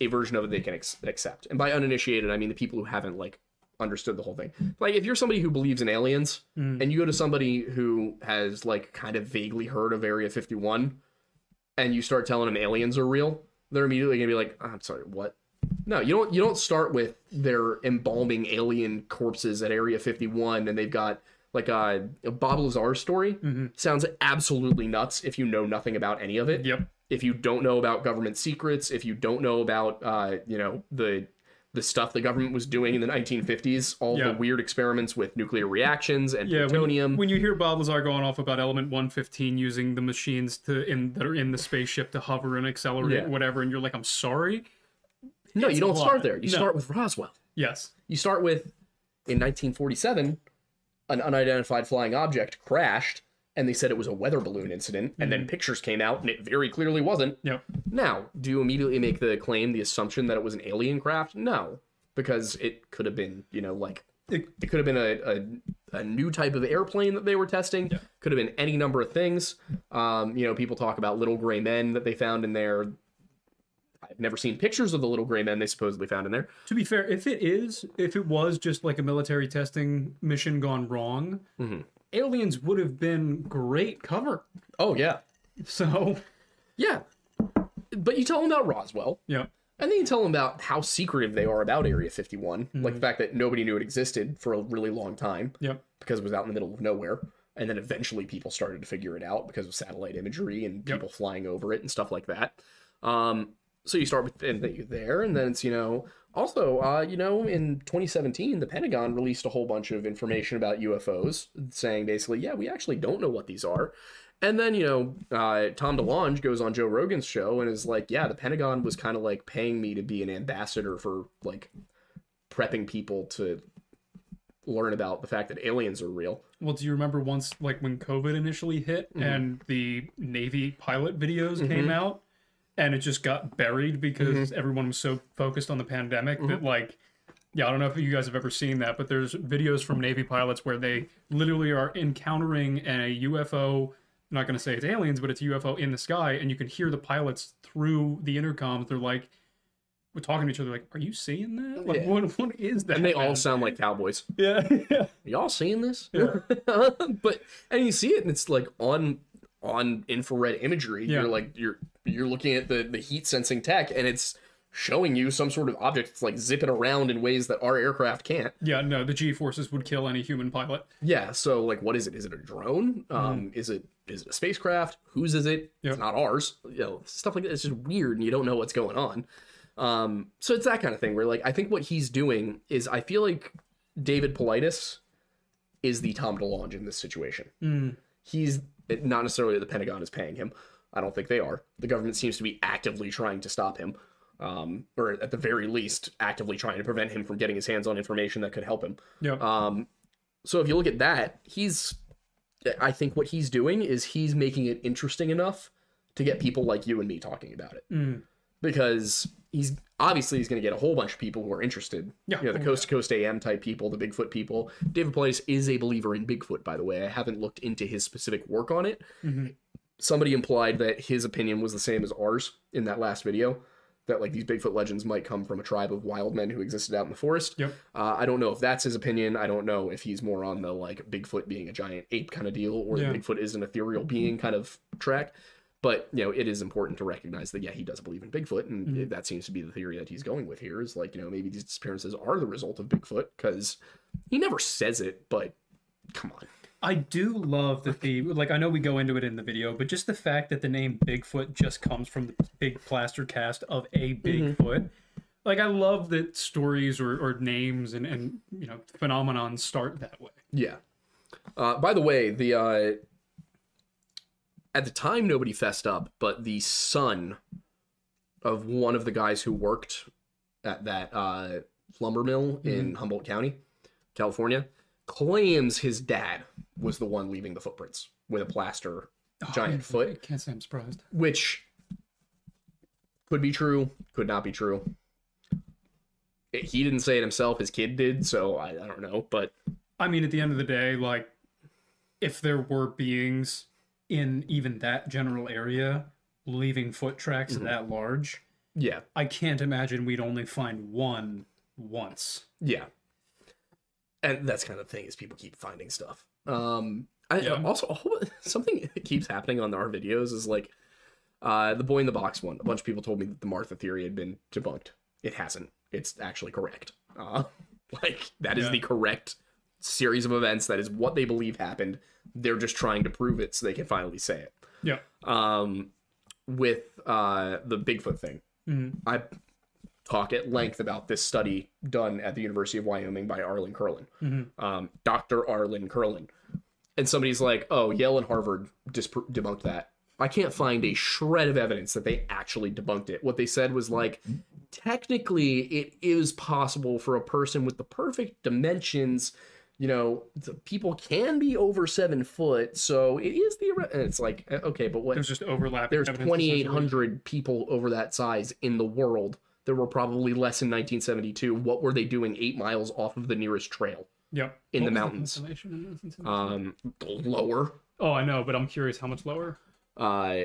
S1: a version of it they can ex- accept. And by uninitiated, I mean the people who haven't like understood the whole thing. Like if you're somebody who believes in aliens mm. and you go to somebody who has like kind of vaguely heard of Area 51 and you start telling them aliens are real, they're immediately going to be like, "I'm sorry, what?" No, you don't you don't start with their embalming alien corpses at Area 51 and they've got like a, a Bob Lazar story. Sounds absolutely nuts if you know nothing about any of it
S2: Yep.
S1: if you don't know about government secrets, if you don't know about uh, you know the the stuff the government was doing in the 1950s, all
S2: Yeah.
S1: the weird experiments with nuclear reactions and
S2: Yeah.
S1: Plutonium.
S2: when you hear Bob Lazar going off about Element 115 using the machines to in that are in the spaceship to hover and accelerate
S1: Yeah.
S2: whatever, and you're like, I'm sorry.
S1: no,
S2: it's
S1: you don't start there. You
S2: No.
S1: start with Roswell.
S2: Yes.
S1: You start with in 1947, an unidentified flying object crashed, and they said it was a weather balloon incident, and
S2: Mm-hmm.
S1: then pictures came out, and it very clearly wasn't.
S2: Yep.
S1: Now, do you immediately make the claim, the assumption that it was an alien craft? No, because it could have been, you know, like
S2: It-
S1: it could have been a, a, a new type of airplane that they were testing. Could have been any number of things. Um, you know, people talk about little gray men that they found in there. I've never seen pictures of the little gray men they supposedly found in there.
S2: To be fair, if it is, if it was just like a military testing mission gone wrong,
S1: Mm-hmm.
S2: aliens would have been great cover.
S1: Oh yeah,
S2: So,
S1: yeah. But you tell them about Roswell,
S2: yeah.
S1: and then you tell them about how secretive they are about Area 51, like the fact that nobody knew it existed for a really long time.
S2: Yep.
S1: because it was out in the middle of nowhere. And then eventually people started to figure it out because of satellite imagery and people flying over it and stuff like that. Um, so you start with and then you're there, and then it's you know also uh, you know in 2017 the Pentagon released a whole bunch of information about UFOs, saying basically yeah we actually don't know what these are. And then you know uh, Tom DeLonge goes on Joe Rogan's show and is like yeah the Pentagon was kind of like paying me to be an ambassador for like prepping people to learn about the fact that aliens are real.
S2: Well, do you remember once, like when COVID initially hit
S1: Mm-hmm.
S2: and the Navy pilot videos came out, and it just got buried because
S1: Mm-hmm.
S2: everyone was so focused on the pandemic that, like, yeah, I don't know if you guys have ever seen that, but there's videos from Navy pilots where they literally are encountering a UFO I'm not going to say it's aliens, but it's a UFO in the sky, and you can hear the pilots through the intercoms. They're like, we're talking to each other, like, "Are you seeing that? Like,
S1: Yeah.
S2: what what is that?"
S1: And they all sound like cowboys.
S2: yeah, yeah,
S1: y'all seeing this but and you see it and it's like on on infrared imagery
S2: Yeah.
S1: you're like you're you're looking at the the heat sensing tech and it's showing you some sort of object that's like zipping around in ways that our aircraft can't.
S2: Yeah. No, the G forces would kill any human pilot.
S1: yeah so like what is it? Is it a drone? Um is it is it a spacecraft? Whose is it?
S2: Yep.
S1: it's not ours. You know stuff like that. It's just weird and you don't know what's going on. Um so it's that kind of thing where like i think what he's doing is i feel like David Paulides is the Tom DeLonge in this situation. He's not necessarily the pentagon is paying him i don't think they are the government seems to be actively trying to stop him um, or at the very least actively trying to prevent him from getting his hands on information that could help him
S2: Yeah,
S1: um, so if you look at that, he's, I think what he's doing is he's making it interesting enough to get people like you and me talking about it.
S2: Mm.
S1: Because he's obviously he's going to get a whole bunch of people who are interested.
S2: Yeah.
S1: You know, the
S2: Oh,
S1: coast to coast AM type people, the Bigfoot people. David Paulides is a believer in Bigfoot, by the way. I haven't looked into his specific work on it.
S2: Mhm.
S1: Somebody implied that his opinion was the same as ours in that last video. That like these Bigfoot legends might come from a tribe of wild men who existed out in the forest.
S2: Yep.
S1: Uh, I don't know if that's his opinion. I don't know if he's more on the like Bigfoot being a giant ape kind of deal, or
S2: Yeah.
S1: Bigfoot is an ethereal being kind of track. But you know, it is important to recognize that yeah, he does believe in Bigfoot, and
S2: Mhm.
S1: that seems to be the theory that he's going with here. Is like you know maybe these disappearances are the result of Bigfoot because he never says it, but come on,
S2: I do love that the like. I know we go into it in the video, but just the fact that the name Bigfoot just comes from the big plaster cast of a Bigfoot. Like I love that stories or, or names and and you know phenomenons start that way.
S1: yeah. Uh, by the way, the uh, at the time nobody fessed up, but the son of one of the guys who worked at that uh, lumber mill in Humboldt County, California, claims his dad was the one leaving the footprints with a plaster giant
S2: I
S1: foot,
S2: can't say I'm surprised.
S1: which could be true, could not be true. It- he didn't say it himself; his kid did, so I, I don't know. But
S2: I mean, at the end of the day, like if there were beings in even that general area leaving foot tracks that large,
S1: yeah,
S2: I can't imagine we'd only find one once.
S1: Yeah. And that's kind of the thing is people keep finding stuff. Um I
S2: Yeah.
S1: also whole, something that keeps happening on our videos is like uh the boy in the box one. A bunch of people told me that the Martha theory had been debunked. It hasn't. It's actually correct. Uh like that is
S2: Yeah.
S1: the correct series of events. That is what they believe happened. They're just trying to prove it so they can finally say it.
S2: Yeah.
S1: Um with uh the Bigfoot thing.
S2: Mhm.
S1: I talk at length about this study done at the University of Wyoming by Arlen Curlin, um, Dr. Arlen Curlin. And somebody's like, oh, Yale and Harvard dispro- debunked that. I can't find a shred of evidence that they actually debunked it. What they said was like, technically, it is possible for a person with the perfect dimensions. You know, people can be over seven foot, so it is the. And it's like, uh, okay, but what?
S2: There's just overlap.
S1: there's 2800 people over that size in the world there were probably less in 1972 what were they doing eight miles off of the nearest trail
S2: Yep.
S1: in
S2: What
S1: the mountains.
S2: constellation in 1972?
S1: um lower
S2: oh, I know, but I'm curious how much lower.
S1: uh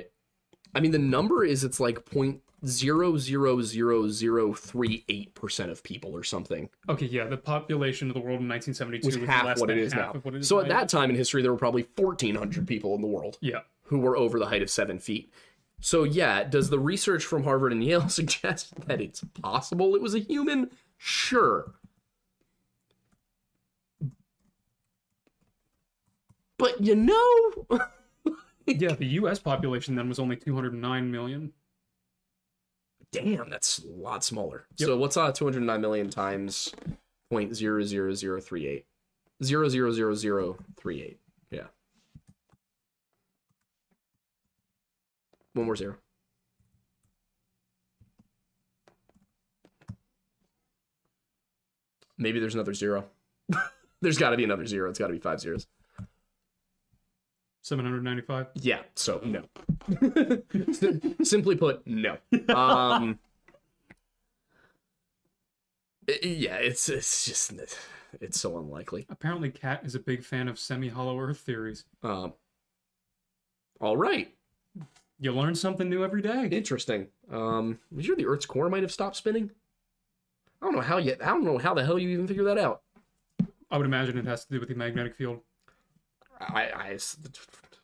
S1: i mean the number is it's like point zero zero zero zero three eight percent of people or something
S2: Okay, yeah, the population of the world in 1972
S1: was
S2: was
S1: half
S2: less
S1: what it
S2: than
S1: is
S2: half
S1: now
S2: of what it is
S1: so at
S2: now.
S1: that time in history there were probably 1400 people in the world
S2: yeah,
S1: who were over the height of seven feet. So, yeah, does the research from Harvard and Yale suggest that it's possible it was a human? Sure. But you know,
S2: yeah, the U.S. population then was only 209 million.
S1: damn, that's a lot smaller.
S2: Yep.
S1: So, what's uh 209 million times 0.00038? 0.00038. Yeah. One more zero. Maybe there's another zero. there's got to be another zero. It's got to be five zeros.
S2: 795.
S1: Yeah, so no. Simply put, no. Um yeah, it's it's just it's so unlikely.
S2: Apparently, Cat is a big fan of semi-hollow Earth theories.
S1: Um All right.
S2: You learn something new every day.
S1: Interesting. Um, you sure the Earth's core might have stopped spinning? I don't know how yet. I don't know how the hell you even figure that out.
S2: I would imagine it has to do with the magnetic field.
S1: I, I-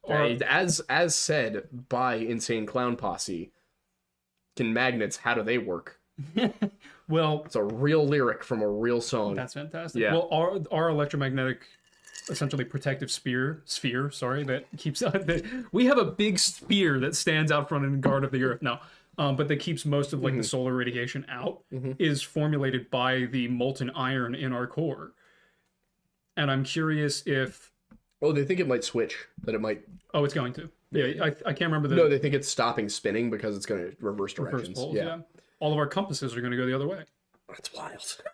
S2: Or-
S1: I- as as said by Insane Clown Posse, can magnets? How do they work?
S2: Well,
S1: It's a real lyric from a real song.
S2: that's fantastic.
S1: Yeah.
S2: Well, our our electromagnetic, essentially protective sphere sphere. Sorry, that keeps that we have a big spear that stands out front and guard of the Earth. now Um, but that keeps most of like
S1: Mm-hmm.
S2: the solar radiation out is formulated by the molten iron in our core. And I'm curious if
S1: oh, they think it might switch. That it might.
S2: oh, it's going to. Yeah, I, I can't remember the
S1: No, they think it's stopping spinning because it's going to reverse directions.
S2: poles.
S1: yeah.
S2: Yeah. all of our compasses are going to go the other way.
S1: that's wild.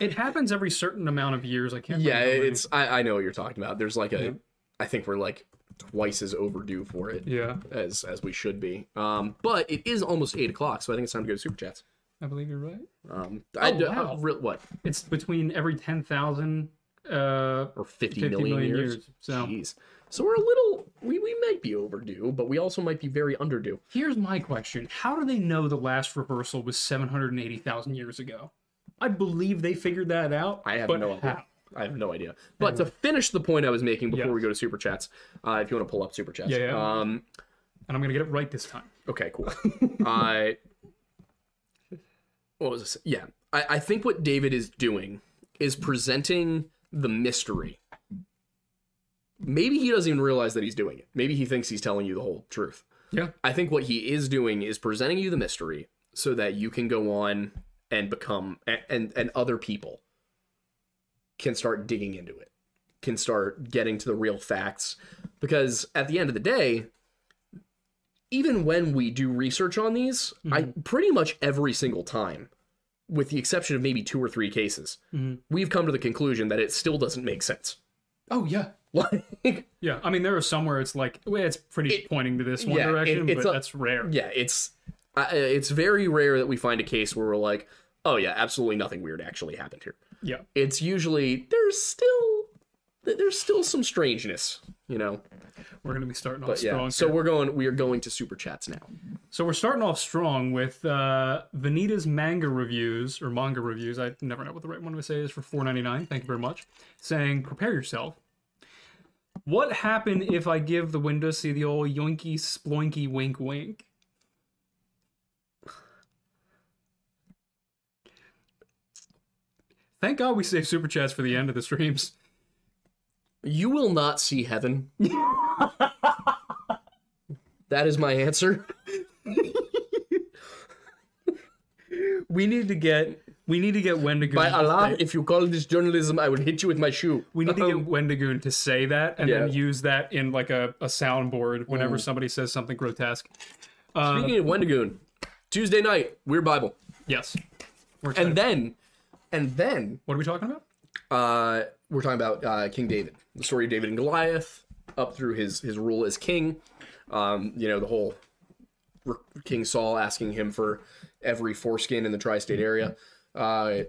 S2: It happens every certain amount of years. I can't.
S1: Yeah,
S2: remember
S1: it's. I, I know what you're talking about. There's like a. I think we're like twice as overdue for it.
S2: Yeah,
S1: As as we should be. Um, but it is almost eight o'clock, so I think it's time to go to super chats.
S2: I believe you're right.
S1: Um, I,
S2: Oh,
S1: I-
S2: wow.
S1: re- what
S2: It's between every ten thousand. Uh,
S1: or 50,
S2: 50
S1: million,
S2: million
S1: years.
S2: years, so-
S1: Jeez. So we're a little. We we might be overdue, but we also might be very underdue.
S2: here's my question: How do they know the last reversal was seven hundred and eighty thousand years ago? I believe they figured that out.
S1: I have no idea.
S2: how?
S1: I have no idea. But to finish the point I was making before
S2: Yeah.
S1: we go to super chats, uh, if you want to pull up super chats,
S2: Yeah, yeah.
S1: Um,
S2: And I'm gonna get it right this time.
S1: Okay, cool. I. what was this? Yeah, I, I think what David is doing is presenting the mystery. Maybe he doesn't even realize that he's doing it. Maybe he thinks he's telling you the whole truth.
S2: Yeah.
S1: I think what he is doing is presenting you the mystery so that you can go on and become and and, other people can start digging into it, can start getting to the real facts. Because at the end of the day, even when we do research on these, I mm-hmm. pretty much every single time, with the exception of maybe two or three cases, we've come to the conclusion that it still doesn't make sense.
S2: Oh yeah.
S1: Like,
S2: Yeah. I mean, there are some where it's like, well, it's pretty
S1: It-
S2: pointing to this one
S1: yeah, it-
S2: direction,
S1: it's
S2: but
S1: a-
S2: that's rare.
S1: yeah, it's uh, it's very rare that we find a case where we're like, oh yeah, absolutely nothing weird actually happened here.
S2: Yeah.
S1: It's usually there's still there's still some strangeness, you know.
S2: We're gonna be starting off
S1: But
S2: strong.
S1: yeah, so
S2: here.
S1: we're going we are going to super chats now.
S2: So we're starting off strong with uh, Vanita's manga reviews or manga reviews. I never know what the right one to say is for four ninety nine. Thank you very much. Saying prepare yourself. What happened if I give the window see the old yoinky sploinky wink wink? Thank God we save super chats for the end of the streams.
S1: You will not see heaven. that is my answer.
S2: We need to get we need to get Wendigoon.
S1: By Allah,
S2: say-
S1: if you call this journalism, I will hit you with my shoe.
S2: We need to get Wendigoon to say that and
S1: yeah.
S2: then use that in like a, a soundboard whenever somebody says something grotesque. Uh,
S1: Speaking of Wendigoon, Tuesday night, Weird Bible.
S2: yes.
S1: And then, and then,
S2: what are we talking about?
S1: uh, we're talking about uh, King David, the story of David and Goliath, up through his his rule as king. Um, you know, the whole King Saul asking him for every foreskin in the tri-state area. Uh,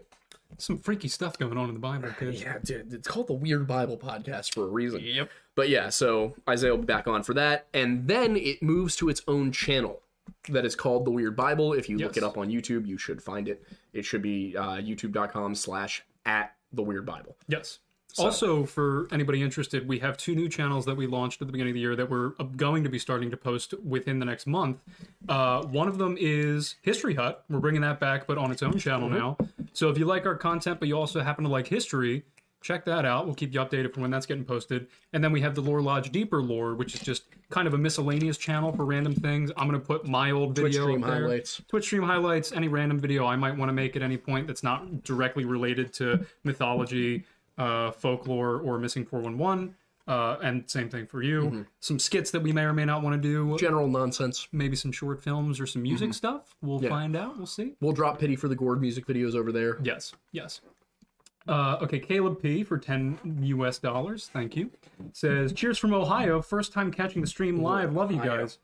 S2: Some freaky stuff going on in the Bible. Kids.
S1: yeah, dude, it's called the Weird Bible Podcast for a reason.
S2: Yep.
S1: But yeah, so Isaiah will be back on for that, and then it moves to its own channel that is called the Weird Bible. If you look it up on YouTube, you should find it. It should be uh, YouTube.com/slash at the Weird Bible.
S2: Yes. Also, for anybody interested, we have two new channels that we launched at the beginning of the year that we're going to be starting to post within the next month. Uh, one of them is History Hut. We're bringing that back, but on its own channel now. So if you like our content, but you also happen to like history, check that out. We'll keep you updated for when that's getting posted. And then we have the Lore Lodge Deeper Lore, which is just kind of a miscellaneous channel for random things. I'm going to put my old video
S1: stream
S2: up there.
S1: highlights.
S2: Twitch stream highlights, any random video I might want to make at any point that's not directly related to mythology, uh, folklore, or Missing 411. Uh, and same thing for you.
S1: Mm-hmm.
S2: Some skits that we may or may not want to do.
S1: General nonsense.
S2: Maybe some short films or some music stuff. We'll
S1: Mm-hmm. Yeah.
S2: find out. We'll see.
S1: We'll drop pity for the gourd music videos over there.
S2: Yes, yes. Uh, okay, Caleb P for 10 US dollars. Thank you. Says, Cheers from Ohio. First time catching the stream live. Love you guys.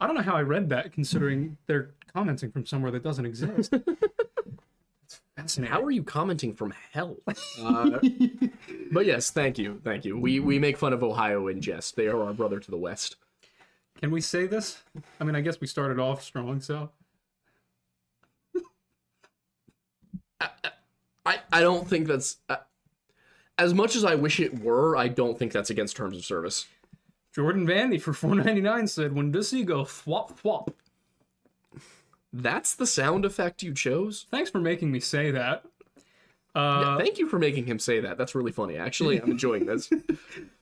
S2: I don't know how I read that considering they're commenting from somewhere that doesn't exist. fascinating.
S1: How are you commenting from hell? Uh, but yes, thank you, thank you. We we make fun of Ohio in jest. They are our brother to the west.
S2: Can we say this? I mean, I guess we started off strong, so
S1: I, I don't think that's uh, as much as I wish it were. I don't think that's against terms of service.
S2: Jordan Vandy for 4.99 said, "When does he go thwop thwop?"
S1: That's the sound effect you chose.
S2: Thanks for making me say that.
S1: Yeah, thank you for making him say that. That's really funny. Actually, I'm enjoying this.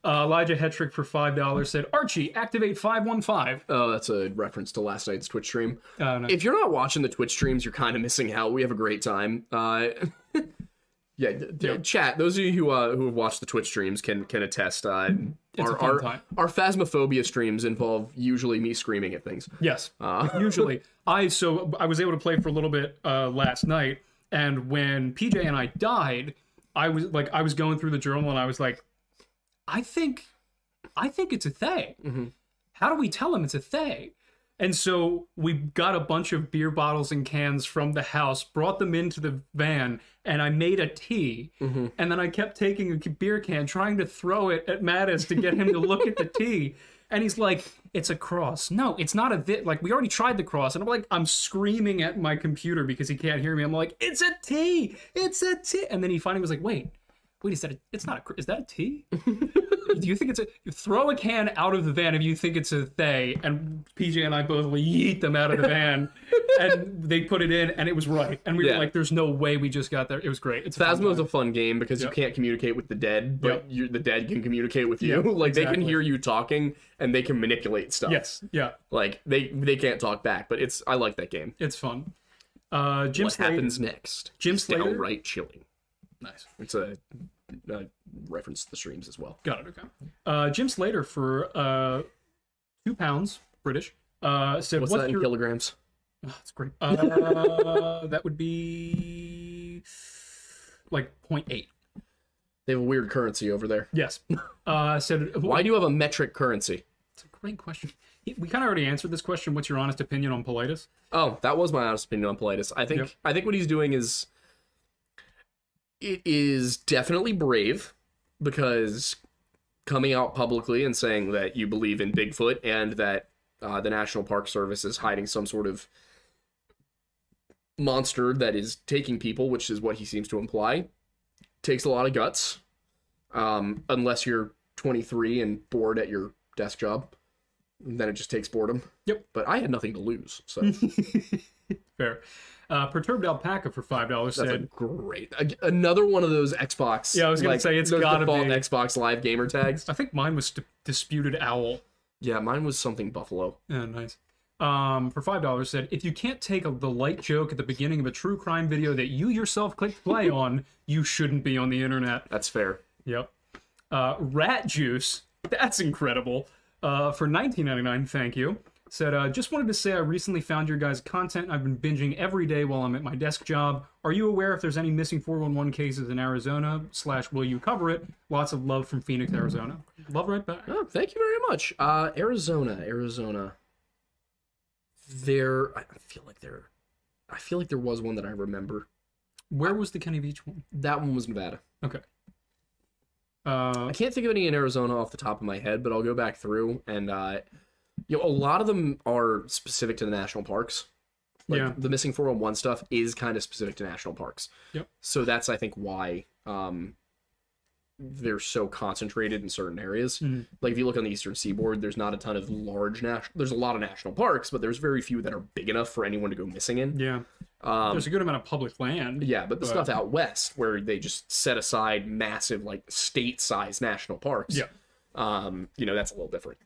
S2: Uh, Elijah Hetrick for five dollars said, "Archie, activate 515."
S1: Oh, that's a reference to last night's Twitch stream.
S2: Uh, no.
S1: If you're not watching the Twitch streams, you're kind of missing out. We have a great time. Uh, yeah, d- d- chat. Those of you who uh, who have watched the Twitch streams can can attest.
S2: It's
S1: our our,
S2: time.
S1: our phasmophobia streams involve usually me screaming at things.
S2: Yes.
S1: Uh.
S2: Usually, I so I was able to play for a little bit uh, last night, and when PJ and I died, I was like, I was going through the journal, and I was like, I think, I think it's a they. How do we tell him it's a they? And so we got a bunch of beer bottles and cans from the house, brought them into the van, and I made a tea. Mm-hmm. And then I kept taking a beer can, trying to throw it at Mattis to get him to look at the tea. And he's like, "It's a cross." No, it's not a vi- like we already tried the cross. And I'm like, I'm screaming at my computer because he can't hear me. I'm like, "It's a T. It's a T." And then he finally was like, "Wait, wait, is that a, it's not a is that a T?" do you think it's a you throw a can out of the van if you think it's a they and pj and i both yeet them out of the van and they put it in and it was right and we
S1: Yeah.
S2: were like there's no way we just got there it was great it's a fun
S1: Phasmo is a fun game because
S2: Yep.
S1: you can't communicate with the dead, but
S2: Yep.
S1: the dead can communicate with you.
S2: Yep,
S1: like they can hear you talking and they can manipulate stuff.
S2: yes yeah
S1: Like they they can't talk back, but it's I like that game.
S2: it's fun uh jim
S1: what
S2: Slater,
S1: happens next?
S2: Jim Slater?
S1: downright chilling.
S2: Nice
S1: It's a, a reference to the streams as well.
S2: got it okay uh jim slater for uh two pounds british uh said
S1: What's
S2: what's
S1: that in kilograms?
S2: Oh, that's great uh that would be like 0.8
S1: They have a weird currency over there.
S2: yes uh said
S1: Why do you have a metric currency?
S2: It's a great question. We kind of already answered this question. What's your honest opinion on Paulides?
S1: Oh, that was my honest opinion on Paulides. I think
S2: Yep.
S1: I think what he's doing is it is definitely brave because coming out publicly and saying that you believe in Bigfoot and that uh, the National Park Service is hiding some sort of monster that is taking people, which is what he seems to imply, takes a lot of guts. Um, unless you're 23 and bored at your desk job, then it just takes boredom.
S2: Yep.
S1: But I had nothing to lose, so.
S2: Fair. Uh, Perturbed Alpaca for five dollars said,
S1: great another one of those Xbox.
S2: Yeah, I was gonna
S1: like,
S2: say, it's gotta
S1: default
S2: be.
S1: Xbox Live gamer tags.
S2: "I think mine was Di- Disputed Owl."
S1: Yeah, mine was something Buffalo.
S2: Yeah, nice. Um, for five dollars said, "If you can't take a, the light joke at the beginning of a true crime video that you yourself clicked play on, you shouldn't be on the internet."
S1: That's fair.
S2: Yep. Uh, Rat Juice, that's incredible. Uh, for 19.99, thank you. Said, uh, just wanted to say I recently found your guys' content. I've been binging every day while I'm at my desk job. Are you aware if there's any missing 411 cases in Arizona? Slash, will you cover it? Lots of love from Phoenix, Arizona. Love right back.
S1: Oh, thank you very much. Uh, Arizona, Arizona. There, I feel like there, I feel like there was one that I remember.
S2: Where was the Kenny Veach one?
S1: That one was Nevada.
S2: Okay. Uh,
S1: I can't think of any in Arizona off the top of my head, but I'll go back through and uh, you know, a lot of them are specific to the national parks. Like,
S2: Yeah.
S1: The missing 411 stuff is kind of specific to national parks.
S2: Yep.
S1: So that's I think why um they're so concentrated in certain areas.
S2: Mhm.
S1: Like if you look on the eastern seaboard, there's not a ton of large national. There's a lot of national parks, but there's very few that are big enough for anyone to go missing in.
S2: yeah.
S1: Um,
S2: There's a good amount of public land.
S1: yeah, but the
S2: but-
S1: stuff out west where they just set aside massive like state-sized national parks.
S2: Yeah.
S1: Um, you know that's a little different.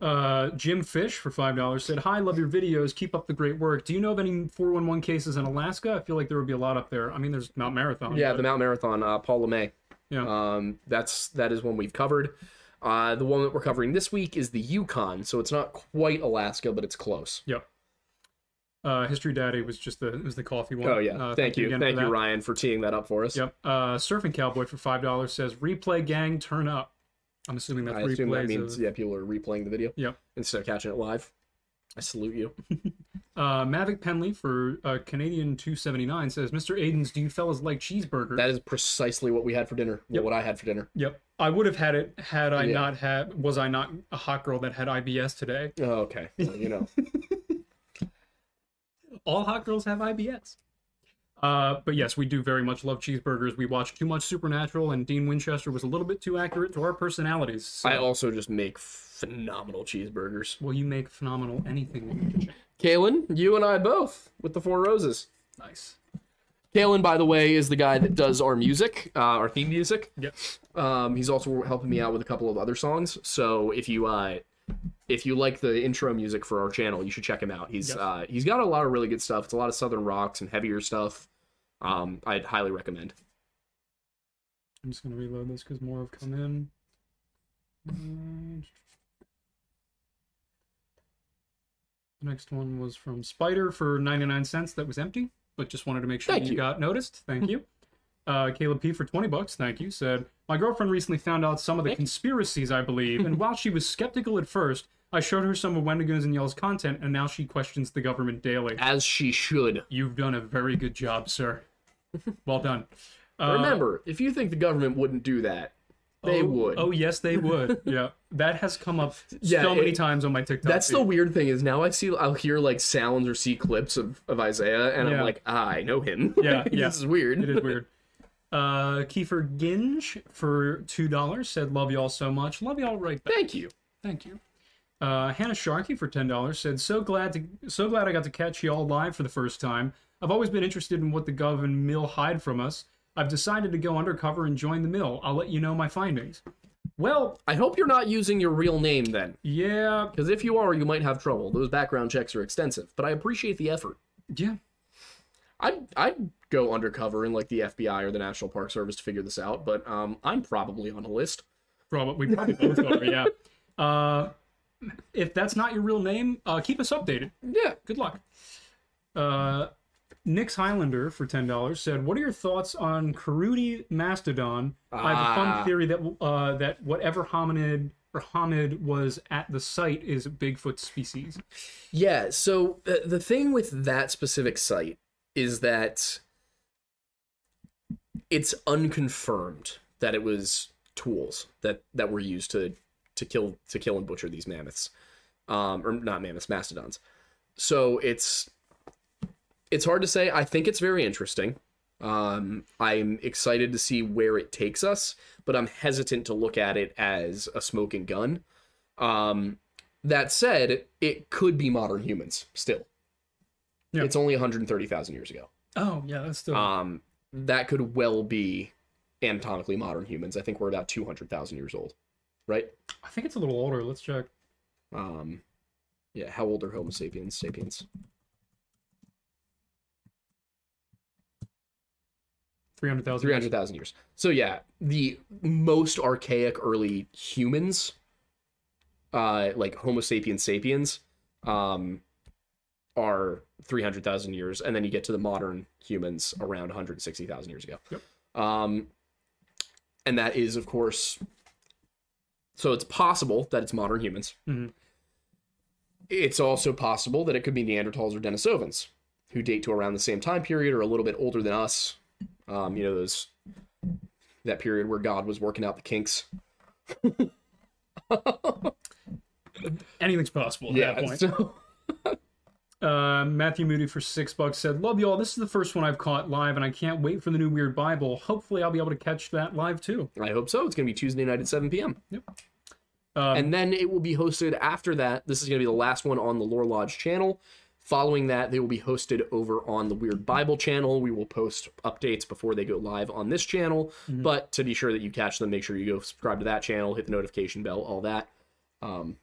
S2: Uh, Jim Fish for five dollars said, "Hi, love your videos. Keep up the great work. Do you know of any 411 cases in Alaska? I feel like there would be a lot up there. I mean, there's Mount Marathon.
S1: Yeah,
S2: but-
S1: the Mount Marathon, uh, Paul LeMay.
S2: yeah.
S1: Um, that's that is one we've covered. Uh, the one that we're covering this week is the Yukon, so it's not quite Alaska, but it's close.
S2: Yep. Uh, History Daddy was just the was the coffee one.
S1: Oh yeah,
S2: Uh,
S1: thank, you,
S2: again
S1: thank you,
S2: that.
S1: Ryan, for teeing that up for us.
S2: Yep. Uh, Surfing Cowboy for five dollars says, "Replay gang, turn up." I'm assuming that's
S1: I assume that means
S2: of-
S1: yeah, people are replaying the video
S2: Yep.
S1: instead of catching it live. I salute you.
S2: Uh, Mavic Penley for uh, Canadian 279 says, Mr. Aidens, do you fellas like cheeseburgers?
S1: That is precisely what we had for dinner.
S2: Yep.
S1: What I had for dinner.
S2: Yep. I would have had it had I
S1: Yeah.
S2: not had, was I not a hot girl that had IBS today?
S1: Oh, okay. Well, you know.
S2: All hot girls have IBS. Uh, but yes, we do very much love cheeseburgers. We watch too much Supernatural, and Dean Winchester was a little bit too accurate to our personalities. So,
S1: I also just make phenomenal cheeseburgers.
S2: well, you make phenomenal anything in kitchen.
S1: Kaylin, you and I both with the Four Roses.
S2: Nice.
S1: Kalen, by the way, is the guy that does our music, uh, our theme music.
S2: Yep.
S1: Um, he's also helping me out with a couple of other songs. So if you uh, if you like the intro music for our channel, you should check him out. He's uh, he's got a lot of really good stuff. It's a lot of southern rocks and heavier stuff. Um, I'd highly recommend.
S2: I'm just gonna reload this because more have come in. And- The next one was from Spider for 99 cents. That was empty, but just wanted to make sure you,
S1: you.
S2: got noticed. Thank you. Uh, Caleb P for 20 bucks. Thank you. Said my girlfriend recently found out some of the conspiracies I believe, and while she was skeptical at first, I showed her some of Wendigos and Yell's content, and now she questions the government daily.
S1: As she should.
S2: You've done a very good job, sir. Well done. Uh,
S1: Remember, if you think the government wouldn't do that, they
S2: oh,
S1: would.
S2: Oh yes, they would. yeah, that has come up
S1: Yeah,
S2: so many
S1: it-
S2: times on my TikTok.
S1: That's the weird thing is now I see I'll hear like sounds or see clips of, of Isaiah and
S2: Yeah.
S1: I'm like ah, I know him.
S2: Yeah, yeah.
S1: this is weird.
S2: It is weird. Uh, Kiefer Ginge for two dollars said, "Love y'all so much. Love y'all right back.
S1: Thank you.
S2: Thank you." Uh, Hannah Sharkey for ten dollars said, "So glad to, so glad I got to catch y'all live for the first time. I've always been interested in what the Gov and Mill hide from us. I've decided to go undercover and join the Mill. I'll let you know my findings." Well,
S1: I hope you're not using your real name then,
S2: yeah,
S1: because if you are, you might have trouble. Those background checks are extensive, but I appreciate the effort.
S2: yeah.
S1: I'd I'd go undercover in like the FBI or the National Park Service to figure this out, but um, I'm probably on a list.
S2: Probably, we probably both are. Yeah. Uh, if that's not your real name, uh, keep us updated.
S1: Yeah.
S2: Good luck. Uh, Nick's Highlander for ten dollars said, "What are your thoughts on Cerutti mastodon? I have a fun theory that uh, that whatever hominid or homid was at the site is a Bigfoot species.
S1: Yeah, so uh, the thing with that specific site is that it's unconfirmed that it was tools that that were used to to kill to kill and butcher these mammoths. Um or not mammoths, mastodons. So it's it's hard to say. I think it's very interesting. Um I'm excited to see where it takes us, but I'm hesitant to look at it as a smoking gun. Um that said, it could be modern humans still.
S2: Yeah.
S1: It's only 130,000 years ago.
S2: Oh yeah, that's still
S1: Um, that could well be anatomically modern humans. I think we're about 200,000 years old, right?
S2: I think it's a little older. Let's check.
S1: Um, yeah, how old are Homo sapiens? Sapiens.
S2: 300,000
S1: 300,000 years. So yeah, the most archaic early humans uh like Homo sapiens sapiens um are 300,000 years and then you get to the modern humans around 160,000 years ago.
S2: Yep.
S1: Um and that is of course so it's possible that it's modern humans.
S2: Mm-hmm.
S1: It's also possible that it could be Neanderthals or Denisovans who date to around the same time period or a little bit older than us um, you know, those that period where God was working out the kinks.
S2: Anything's possible at that point.
S1: so
S2: Uh, Matthew Moody for six bucks said, "Love y'all. This is the first one I've caught live, and I can't wait for the new Weird Bible. Hopefully, I'll be able to catch that live too."
S1: I hope so. It's going to be Tuesday night at 7 p.m.
S2: Um,
S1: and then it will be hosted after that. This is going to be the last one on the Lore Lodge channel. Following that, they will be hosted over on the Weird Bible channel. We will post updates before they go live on this channel. But to be sure that you catch them, make sure you go subscribe to that channel, hit the notification bell, all that. Um,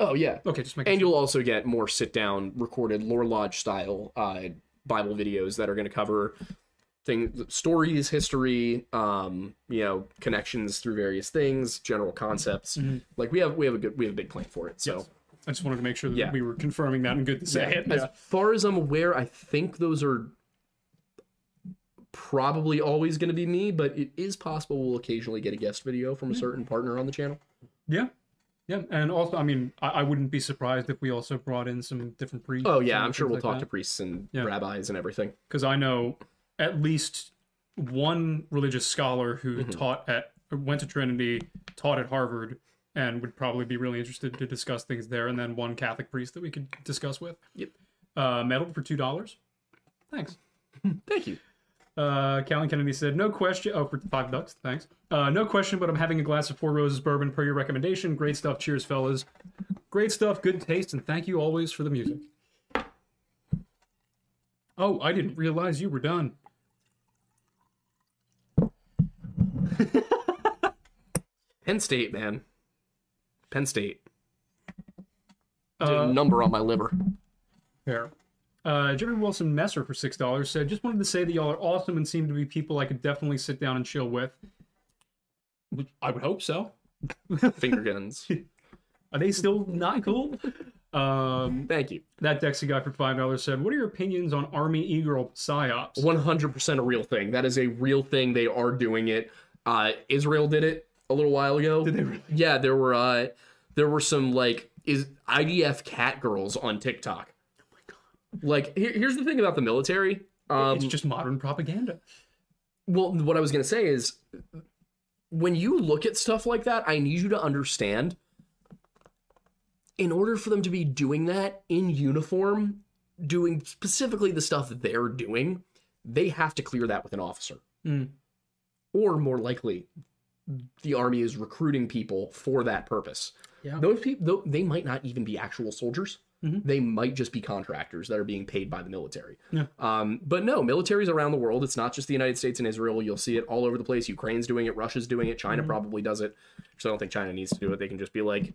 S1: oh, yeah.
S2: okay, just make
S1: And you'll also get more sit down, recorded Lore Lodge style uh, Bible videos that are going to cover things, stories, history, um, you know, connections through various things, general concepts. Like we have we have a good we have a big plan for it. So
S2: Yes. I just wanted to make sure that
S1: Yeah.
S2: we were confirming that and good to say it.
S1: as
S2: Yeah.
S1: far as I'm aware, I think those are probably always going to be me, but it is possible we'll occasionally get a guest video from a certain partner on the channel.
S2: yeah, Yeah, and also, I mean, I, I wouldn't be surprised if we also brought in some different priests.
S1: Oh yeah, I'm sure we'll
S2: like
S1: talk
S2: that.
S1: to priests and
S2: Yeah.
S1: rabbis and everything.
S2: because I know at least one religious scholar who
S1: Mm-hmm.
S2: taught at went to Trinity, taught at Harvard, and would probably be really interested to discuss things there. And then one Catholic priest that we could discuss with.
S1: Yep.
S2: Uh, medal for two dollars. Thanks.
S1: Thank you.
S2: Uh, Callan Kennedy said, "No question." Oh, for five bucks. Thanks. Uh, no question, but I'm having a glass of Four Roses bourbon per your recommendation. Great stuff. Cheers, fellas. Great stuff. Good taste, and thank you always for the music. Oh, I didn't realize you were done.
S1: Penn State, man. Penn State.
S2: Uh,
S1: a number on my liver.
S2: Fair. Uh, Jerry Wilson Messer for six dollars said, "Just wanted to say that y'all are awesome and seem to be people I could definitely sit down and chill with." I would hope so.
S1: Finger guns.
S2: Are they still not cool? Um,
S1: Thank you.
S2: that Dexy guy for five dollars said, "What are your opinions on Army E-girl psyops?"
S1: 100% a real thing. That is a real thing. They are doing it. Uh, Israel did it a little while ago. Did
S2: they really?
S1: Yeah, there were uh, there were some like is IDF cat girls on TikTok. Oh my god! Like here, here's the thing about the military. Um,
S2: it's just modern propaganda.
S1: well, what I was gonna say is, when you look at stuff like that, I need you to understand. In order for them to be doing that in uniform, doing specifically the stuff that they're doing, they have to clear that with an officer.
S2: Mm.
S1: Or more likely, the army is recruiting people for that purpose.
S2: Yeah.
S1: Those people, they might not even be actual soldiers.
S2: Mhm.
S1: They might just be contractors that are being paid by the military.
S2: Yeah.
S1: Um, but no, militaries around the world. It's not just the United States and Israel. You'll see it all over the place. Ukraine's doing it. Russia's doing it. China probably does it. So I don't think China needs to do it. They can just be like,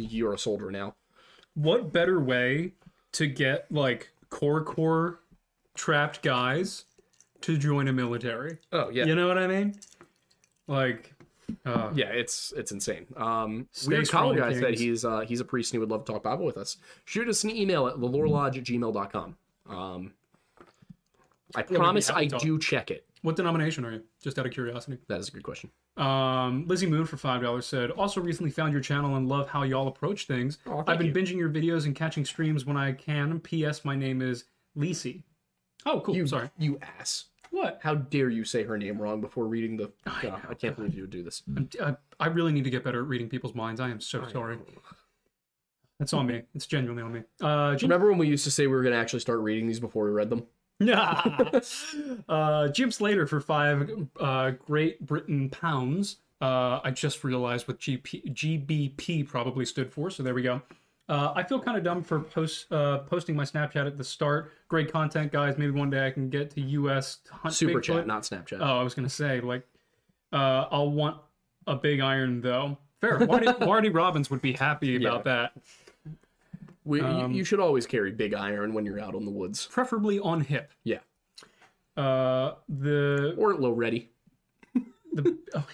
S1: You're a soldier now.
S2: What better way to get like core core trapped guys to join a military?
S1: Oh yeah.
S2: You know what I mean? Like, uh,
S1: Yeah, it's it's insane. Um, Weird
S2: strong,
S1: guy said he's uh, he's a priest and he would love to talk Bible with us. Shoot us an email at thelorelodge at gmail.com. Um, I
S2: be
S1: promise I
S2: talk.
S1: do check it.
S2: What denomination are you? Just out of curiosity.
S1: That is a good question.
S2: Um, Lizzie Moon for five dollars said, also recently found your channel and love how y'all approach things.
S1: Oh,
S2: I've been
S1: you.
S2: binging your videos and catching streams when I can. P.S. My name is Lisi. Oh, cool.
S1: You
S2: Sorry.
S1: you ass.
S2: What?
S1: How dare you say her name wrong before reading the? I, I can't believe you would do this.
S2: I'm, I, I really need to get better at reading people's minds. I am so sorry. That's on me. It's genuinely on me. Uh,
S1: Remember when we used to say we were going to actually start reading these before we read them?
S2: uh, Jim Slater for five uh, Great Britain pounds. Uh, I just realized what GP, GBP probably stood for, so there we go. Uh, I feel kind of dumb for post uh, posting my Snapchat at the start. Great content, guys. Maybe one day I can get to US to hunt
S1: Super
S2: Bigfoot.
S1: chat, not Snapchat.
S2: Oh, I was gonna say like, uh, I'll want a big iron though. Fair. Marty, Marty Robbins would be happy about that.
S1: We, you-
S2: um,
S1: you, should always carry big iron when you're out on the woods.
S2: Preferably on hip.
S1: Yeah,
S2: Uh, the
S1: or low ready.
S2: the oh,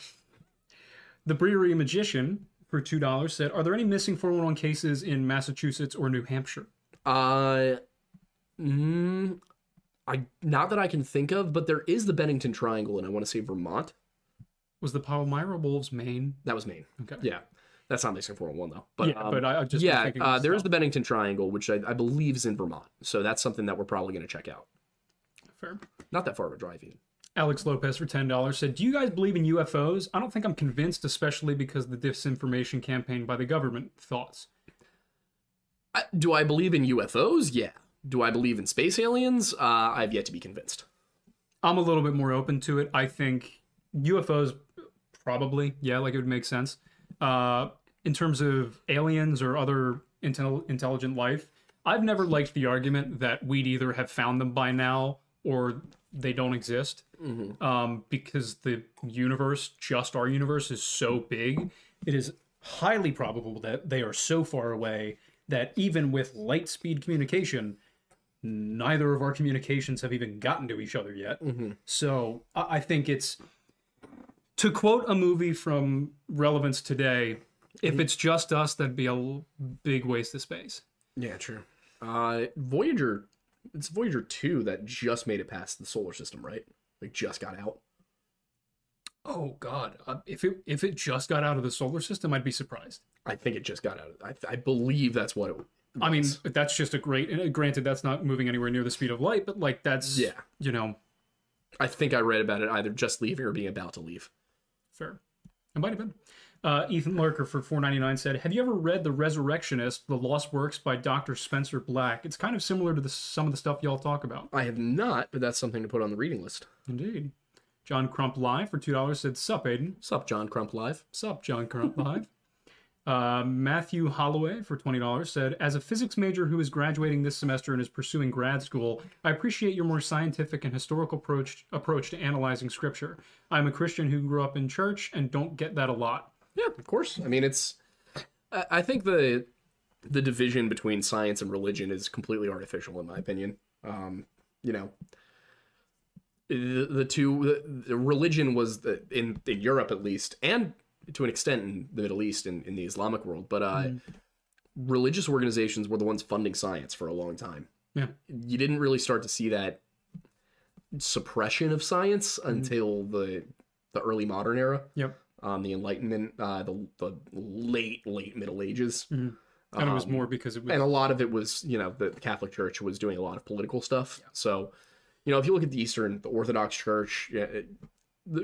S2: the brewery magician for two dollars said, "Are there any missing 411 cases in Massachusetts or New Hampshire?"
S1: Uh, mm, I not that I can think of, but there is the Bennington Triangle, and I want to say Vermont.
S2: Was the Palmyra Wolves Maine?
S1: That was Maine.
S2: Okay.
S1: Yeah, that's not missing 401 though. But
S2: yeah,
S1: um,
S2: but I, I just
S1: yeah, uh, there is the Bennington Triangle, which I, I believe is in Vermont. So that's something that we're probably going to check out.
S2: Fair.
S1: Not that far of a drive, even.
S2: Alex Lopez for ten dollars said, "Do you guys believe in UFOs? I don't think I'm convinced, especially because of the disinformation campaign by the government. Thoughts?
S1: I, do I believe in UFOs? Yeah. Do I believe in space aliens? Uh, I've yet to be convinced.
S2: I'm a little bit more open to it. I think UFOs probably, yeah, like it would make sense. Uh, in terms of aliens or other intel- intelligent life, I've never liked the argument that we'd either have found them by now or they don't exist. Um, because the universe, just our universe, is so big. It is highly probable that they are so far away that even with light speed communication, neither of our communications have even gotten to each other yet. So I I think it's to quote a movie from relevance today. If it's just us, that'd be a big waste of space.
S1: Yeah, true. Uh, Voyager, it's Voyager two that just made it past the solar system, right? Like just got out.
S2: Oh God! Uh, if it if it just got out of the solar system, I'd be surprised.
S1: I think it just got out. I, I believe that's what it. Was.
S2: I mean, that's just a great. uh, Granted, that's not moving anywhere near the speed of light, but like that's
S1: Yeah.
S2: you know,
S1: I think I read about it either just leaving or being about to leave.
S2: fair. It might have been. Uh, Ethan Lurker for four ninety nine said, "Have you ever read The Resurrectionist: The Lost Works by Dr. Spencer Black? It's kind of similar to the, some of the stuff y'all talk about."
S1: I have not, but that's something to put on the reading list.
S2: Indeed. John Crump Live for two dollars said, "Sup, Aidan."
S1: Sup, John Crump Live.
S2: Sup, John Crump Live. Uh, Matthew Holloway for twenty dollars said, "As a physics major who is graduating this semester and is pursuing grad school, I appreciate your more scientific and historical approach approach to analyzing scripture. I'm a Christian who grew up in church and don't get that a lot.
S1: Yeah, of course. I mean, it's. I think the the division between science and religion is completely artificial, in my opinion. Um, you know, the, the two the, the religion was the, in in Europe at least, and to an extent in the Middle East and in the Islamic world, but uh, religious organizations were the ones funding science for a long time.
S2: Yeah,
S1: You didn't really start to see that suppression of science until the the early modern era
S2: yep.
S1: Um, the Enlightenment, uh, the the late late Middle Ages,
S2: And it was more because it was
S1: and a lot of it was you know the Catholic Church was doing a lot of political stuff. So, you know, if you look at the Eastern, the Orthodox Church, yeah, it,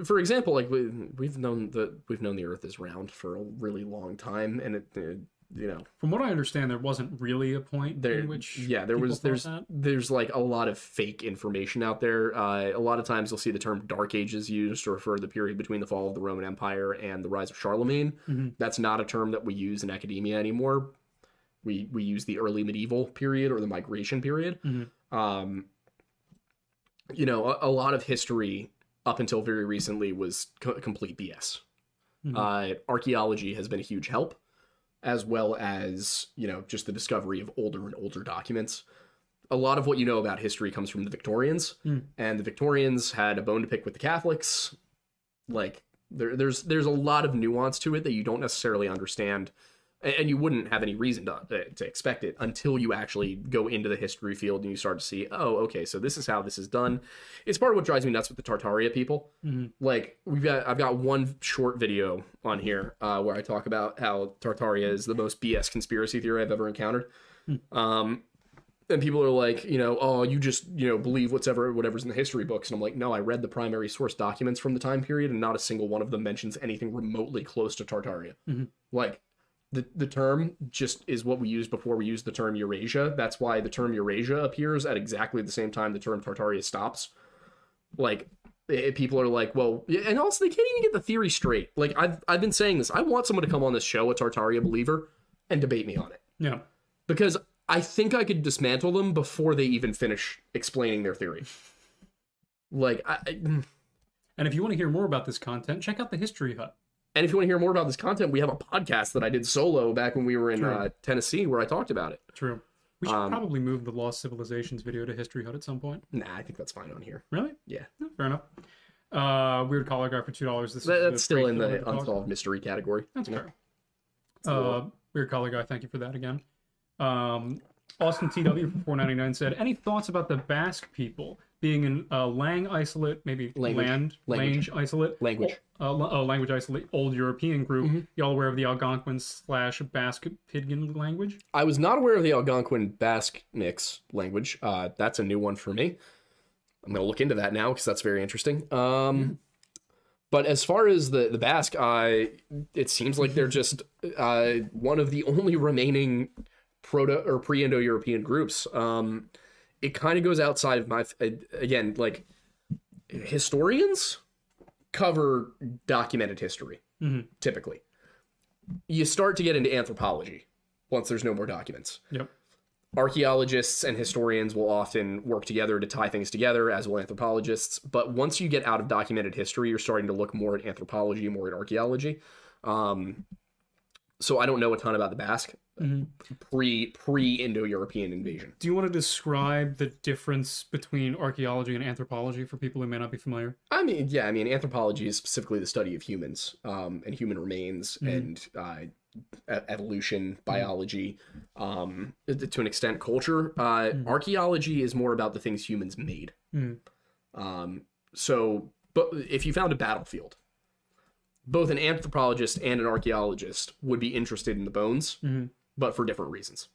S1: for example, like we, we've known the we've known the Earth is round for a really long time, and it, it you know
S2: from what I understand, there wasn't really a point
S1: there
S2: in which
S1: yeah there was there's
S2: that.
S1: there's like a lot of fake information out there uh, a lot of times you'll see the term dark ages used to refer to the period between the fall of the roman empire and the rise of charlemagne
S2: Mm-hmm.
S1: that's not a term that we use in academia anymore we we use the early medieval period or the migration period
S2: Mm-hmm.
S1: um you know a, a lot of history up until very recently was co- complete bs
S2: Mm-hmm.
S1: uh, archaeology has been a huge help as well as you know just the discovery of older and older documents. A lot of what you know about history comes from the victorians hmm. and the victorians had a bone to pick with the catholics. Like there, there's there's a lot of nuance to it that you don't necessarily understand and you wouldn't have any reason to, to expect it until you actually go into the history field and you start to see oh okay so this is how this is done. It's part of what drives me nuts with the tartaria people. Like we've got i've got one short video on here uh, where i talk about how tartaria is the most bs conspiracy theory i've ever encountered. Um, and people are like, you know, oh, you just, you know, believe whatever whatever's in the history books. And I'm like, no, I read the primary source documents from the time period, and not a single one of them mentions anything remotely close to Tartaria. Like, the the term just is what we used before we used the term Eurasia. That's why the term Eurasia appears at exactly the same time the term Tartaria stops. Like, eh, people are like, well, and also they can't even get the theory straight. Like, I've I've been saying this. I want someone to come on this show, a Tartaria believer, and debate me on it
S2: Yeah.
S1: because I think I could dismantle them before they even finish explaining their theory. Like, I, I-
S2: And if you want to hear more about this content, check out the History Hut.
S1: And if you want to hear more about this content, we have a podcast that I did solo back when we were in uh, Tennessee where I talked about it.
S2: True. We should
S1: Um,
S2: probably move the Lost Civilizations video to History Hut at some point.
S1: Nah, I think that's fine on here.
S2: Really?
S1: Yeah,
S2: Yeah, fair enough. Uh, Weird Collar Guy for two dollars. This
S1: That-
S2: is
S1: that's still in the unsolved mystery category.
S2: That's
S1: know?
S2: fair. Uh, Weird Collar Guy, thank you for that again. Um, Austin TW for four ninety nine said, "Any thoughts about the Basque people being in uh, Lang isolate, maybe
S1: Language.
S2: land
S1: Language.
S2: Lange isolate,
S1: Language.
S2: uh, oh, language isolate, old European group?
S1: Mm-hmm.
S2: Y'all aware of the Algonquin slash Basque Pidgin language?
S1: I was not aware of the Algonquin Basque mix language. Uh, that's a new one for me. I'm going to look into that now because that's very interesting. Um, But as far as the the Basque, uh, it seems like they're just uh, one of the only remaining proto or pre-Indo-European groups. Um, it kind of goes outside of my again like historians cover documented history typically. You start to get into anthropology once there's no more documents
S2: Yep.
S1: archaeologists and historians will often work together to tie things together, as will anthropologists. But once you get out of documented history, you're starting to look more at anthropology, more at archaeology. Um, so I don't know a ton about the Basque
S2: Mm-hmm.
S1: pre pre Indo European invasion.
S2: Do you want to describe the difference between archaeology and anthropology for people who may not be familiar?
S1: I mean, yeah, I mean, anthropology is specifically the study of humans um, and human remains
S2: Mm-hmm.
S1: and uh, evolution, biology, um, to an extent, culture. Uh,
S2: Mm-hmm.
S1: Archaeology is more about the things humans made.
S2: Mhm.
S1: Um, so, but if you found a battlefield, both an anthropologist and an archaeologist would be interested in the bones,
S2: Mhm.
S1: But for different reasons.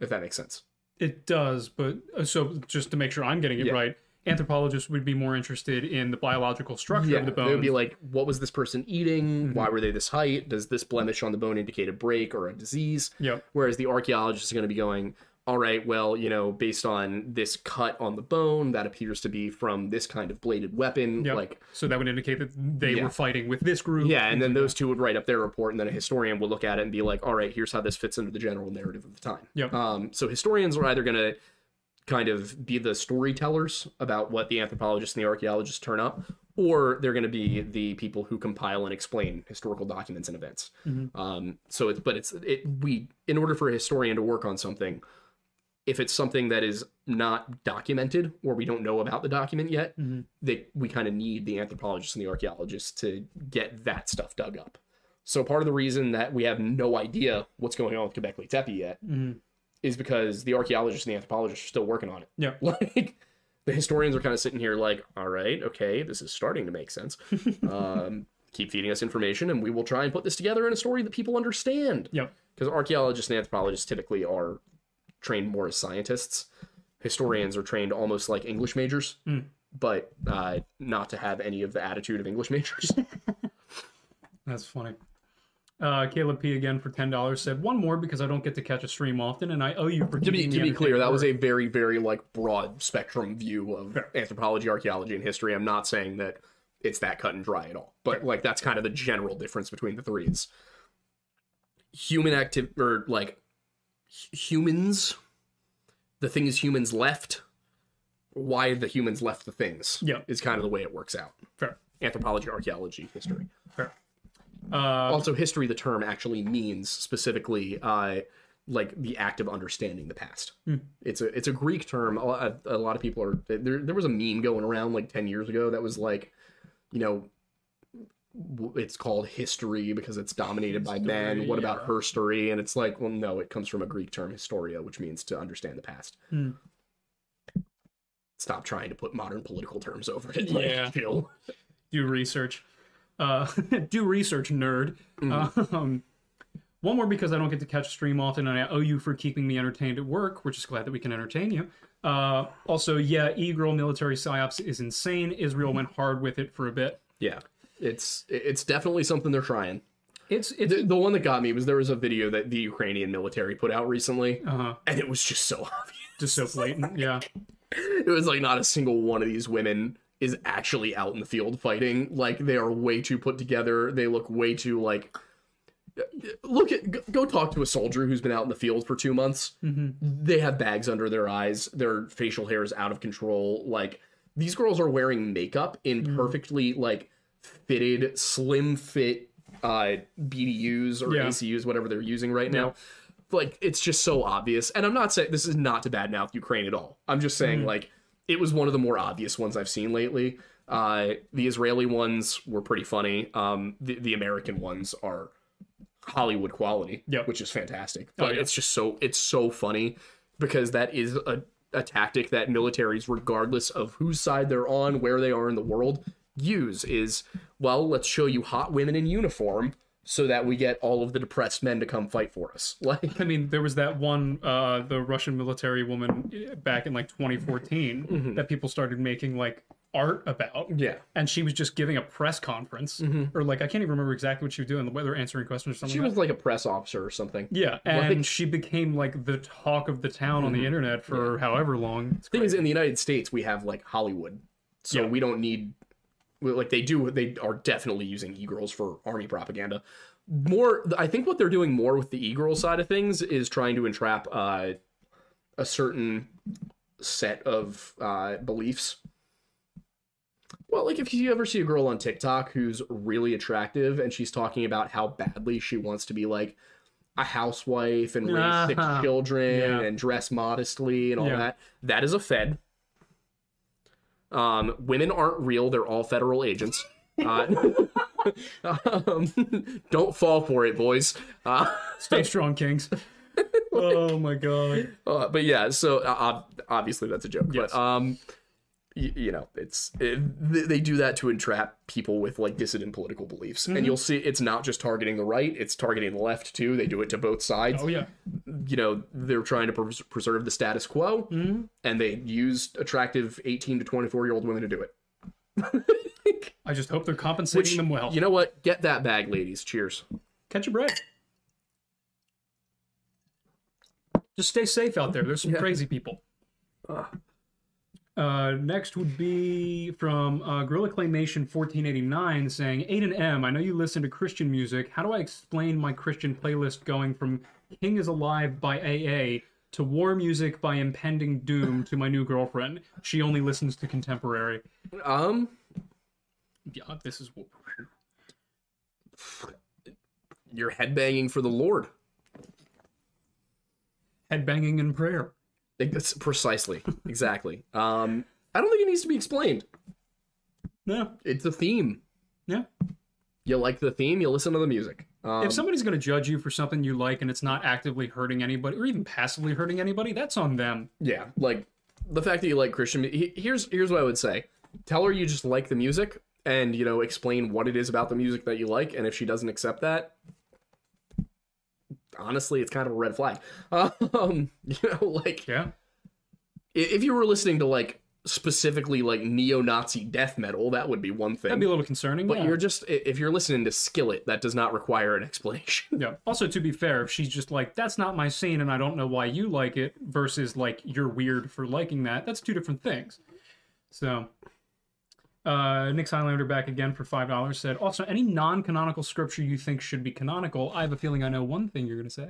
S1: If that makes sense.
S2: It does, but uh, so just to make sure I'm getting it
S1: Yeah.
S2: right, anthropologists would be more interested in the biological structure of the
S1: bone.
S2: They
S1: would be like, what was this person eating?
S2: Mm-hmm.
S1: Why were they this height? Does this blemish on the bone indicate a break or a disease?
S2: Yep.
S1: Whereas the archaeologist is going to be going, all right, well, you know, based on this cut on the bone, that appears to be from this kind of bladed weapon.
S2: Yep.
S1: Like,
S2: so that would indicate that they
S1: Yeah.
S2: were fighting with this group.
S1: yeah, and then those two would write up their report, and then a historian would look at it and be like, all right, here's how this fits into the general narrative of the time.
S2: Yep.
S1: Um, so historians are either going to kind of be the storytellers about what the anthropologists and the archaeologists turn up, or they're going to be the people who compile and explain historical documents and events. Um, so it's but it's it we in order for a historian to work on something, if it's something that is not documented or we don't know about the document yet, that we kind of need the anthropologists and the archaeologists to get that stuff dug up. So part of the reason that we have no idea what's going on with Göbekli Tepe yet is because the archaeologists and the anthropologists are still working on it.
S2: Yeah.
S1: Like the historians are kind of sitting here like, all right, okay, this is starting to make sense. um, keep feeding us information and we will try and put this together in a story that people understand.
S2: Yep.
S1: Because archaeologists and anthropologists typically are trained more as scientists. Historians are trained almost like English majors, but uh, not to have any of the attitude of English majors.
S2: That's funny. Uh, Caleb P again for ten dollars said one more because I don't get to catch a stream often, and I owe you for
S1: to be to be clear, that was a very very like broad spectrum view of
S2: Fair.
S1: anthropology, archaeology, and history. I'm not saying that it's that cut and dry at all, but like that's kind of the general difference between the three. Is human active or like humans, the things humans left, why the humans left the things.
S2: Yeah.
S1: is kind of the way it works out.
S2: fair.
S1: Anthropology, archaeology, history.
S2: Fair. Uh,
S1: also history the term actually means specifically uh like the act of understanding the past it's a it's a greek term a lot, a lot of people are there there was a meme going around like 10 years ago that was like you know it's called history because it's dominated by men
S2: History,
S1: what about
S2: yeah.
S1: her story and it's like well no it comes from a greek term historia which means to understand the past
S2: Hmm.
S1: stop trying to put modern political terms over it like,
S2: Yeah.
S1: chill.
S2: do research. Uh, do research, nerd.
S1: Mm-hmm.
S2: Um, one more because I don't get to catch stream often, and I owe you for keeping me entertained at work. We're just glad that we can entertain you. Uh, also, yeah, e-girl military psyops is insane. Israel went hard with it for a bit.
S1: yeah it's it's definitely something they're trying
S2: It's it's
S1: the, the one that got me was there was a video that the Ukrainian military put out recently,
S2: uh,
S1: and it was just so obvious.
S2: just so blatant. Yeah,
S1: It was like not a single one of these women is actually out in the field fighting. Like they are way too put together. They look way too like. Look at go- go talk to a soldier who's been out in the field for two months. They have bags under their eyes. Their facial hair is out of control. Like these girls are wearing makeup in perfectly like fitted, slim fit uh BDUs or
S2: Yeah.
S1: ACUs, whatever they're using right now. Like it's just so obvious. And I'm not saying this is not to badmouth Ukraine at all. I'm just saying like it was one of the more obvious ones I've seen lately. Uh the Israeli ones were pretty funny. Um the, the American ones are Hollywood quality,
S2: Yep.
S1: which is fantastic. But
S2: yeah.
S1: it's just so it's so funny because that is a, a tactic that militaries, regardless of whose side they're on, where they are in the world, use is well, let's show you hot women in uniform so that we get all of the depressed men to come fight for us. Like
S2: I mean, there was that one, uh, the Russian military woman eh, back in like 2014 that people started making like art about.
S1: Yeah.
S2: And she was just giving a press conference, or like I can't even remember exactly what she was doing, whether answering questions or something.
S1: she
S2: like
S1: was
S2: that.
S1: like a press officer or something.
S2: yeah, and
S1: like-
S2: she became like the talk of the town on the internet for however long. It's
S1: thing is in the united states we have like hollywood so
S2: Yeah.
S1: we don't need like they do they are definitely using e-girls for army propaganda more i think what they're doing more with the e-girl side of things is trying to entrap uh, a certain set of uh, beliefs Well, like if you ever see a girl on TikTok who's really attractive and she's talking about how badly she wants to be like a housewife and raise six
S2: Uh-huh.
S1: children
S2: Yeah.
S1: and dress modestly and all
S2: Yeah.
S1: that, that is a fed. Um, women aren't real; they're all federal agents. Uh, um, don't fall for it, boys. Uh,
S2: Stay strong, Kings. oh my god.
S1: Uh, but yeah, so uh, obviously that's a joke.
S2: Yes.
S1: But um, y- you know, it's it, they do that to entrap people with like dissident political beliefs,
S2: Mm-hmm.
S1: and you'll see it's not just targeting the right; it's targeting the left too. They do it to both sides.
S2: Oh yeah.
S1: You know, they're trying to pres- preserve the status quo,
S2: Mm-hmm.
S1: and they use attractive eighteen to twenty four year old women to do it.
S2: I just hope they're compensating them well.
S1: You know what? Get that bag, ladies. Cheers.
S2: Catch your bread. Just stay safe out there. There's some crazy people. Uh, next would be from uh, Gorilla Claymation 1489 saying, Aidan M, I know you listen to Christian music. How do I explain my Christian playlist going from King is Alive by AA to War Music by Impending Doom to my new girlfriend? She only listens to contemporary.
S1: Um,
S2: Yeah, this is what.
S1: you're headbanging for the Lord.
S2: Headbanging in prayer.
S1: That's precisely, exactly. Um, I don't think it needs to be explained.
S2: No,
S1: It's a theme.
S2: yeah.
S1: You like the theme, you listen to the music. Um,
S2: if somebody's going to judge you for something you like and it's not actively hurting anybody or even passively hurting anybody, that's on them.
S1: yeah, like the fact that you like Christian. he- Here's here's what I would say: tell her you just like the music, and you know explain what it is about the music that you like. And if she doesn't accept that, honestly, it's kind of a red flag. Um, you know, like
S2: Yeah.
S1: if you were listening to like specifically like neo-Nazi death metal, that would be one thing.
S2: That'd be a little concerning.
S1: But
S2: yeah.
S1: you're just if you're listening to Skillet, that does not require an explanation.
S2: Yeah. Also, to be fair, if she's just like, that's not my scene and I don't know why you like it, versus like, you're weird for liking that, that's two different things. So, uh, Nick Highlander back again for $5 said, also, any non canonical scripture you think should be canonical? I have a feeling I know one thing you're going to say.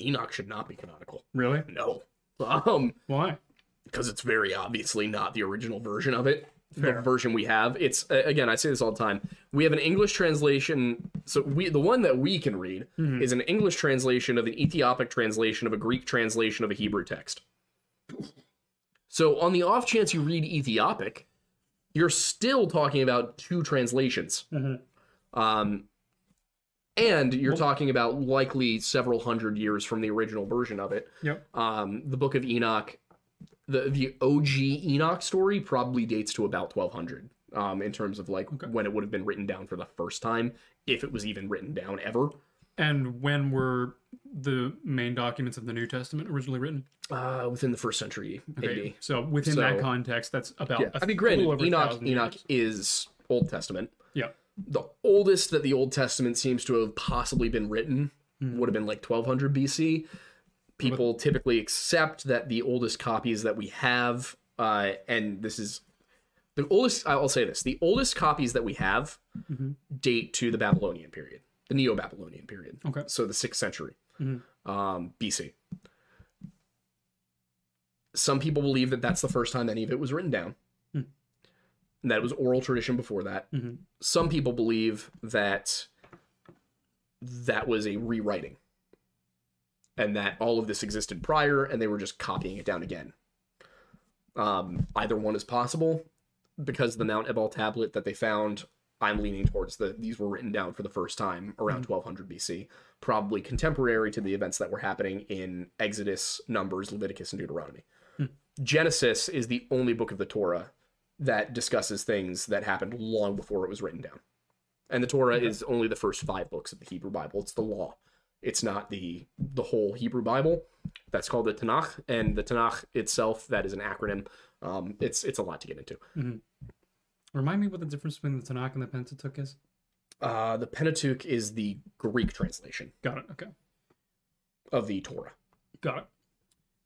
S1: Enoch should not be canonical.
S2: Really?
S1: No. Um,
S2: Why?
S1: because it's very obviously not the original version of it.
S2: Fair.
S1: The version we have, it's again, I say this all the time. We have an English translation. So we, the one that we can read,
S2: Mm-hmm.
S1: is an English translation of an Ethiopic translation of a Greek translation of a Hebrew text. So on the off chance you read Ethiopic, you're still talking about two translations.
S2: Mm-hmm.
S1: Um, and you're talking about likely several hundred years from the original version of it
S2: Yep.
S1: um, the Book of Enoch, the the OG Enoch story probably dates to about 1200 um, in terms of like when it would have been written down for the first time, if it was even written down ever.
S2: And when were the main documents of the New Testament originally written?
S1: Uh, within the first century AD.
S2: So, within that context, that's about.
S1: Yeah,
S2: a
S1: I mean, granted, Enoch Enoch
S2: years.
S1: is Old Testament.
S2: Yeah.
S1: The oldest that the Old Testament seems to have possibly been written
S2: Hmm.
S1: would have been like 1200 BC. People typically accept that the oldest copies that we have, uh, and this is the oldest. I'll say this: the oldest copies that we have
S2: Mm-hmm.
S1: date to the Babylonian period, the Neo-Babylonian period.
S2: Okay.
S1: So the sixth century
S2: Mm-hmm.
S1: um, BC. Some people believe that that's the first time any of it was written down. And that it was oral tradition before that.
S2: Mhm.
S1: Some people believe that that was a rewriting and that all of this existed prior and they were just copying it down again. Um, either one is possible because the Mount Ebal tablet that they found, I'm leaning towards that these were written down for the first time around mm-hmm. 1200 BC, probably contemporary to the events that were happening in Exodus, Numbers, Leviticus, and Deuteronomy. Hmm. Genesis is the only book of the Torah that discusses things that happened long before it was written down. And the Torah is only the first five books of the Hebrew Bible. It's the law. It's not the the whole Hebrew Bible. That's called the Tanakh, and the Tanakh itself that is an acronym. Um, it's it's a lot to get into. Mm-hmm.
S2: Remind me what the difference between the Tanakh and the Pentateuch is.
S1: Uh, the Pentateuch is the Greek translation
S2: Got it. Okay.
S1: of the Torah.
S2: Got it.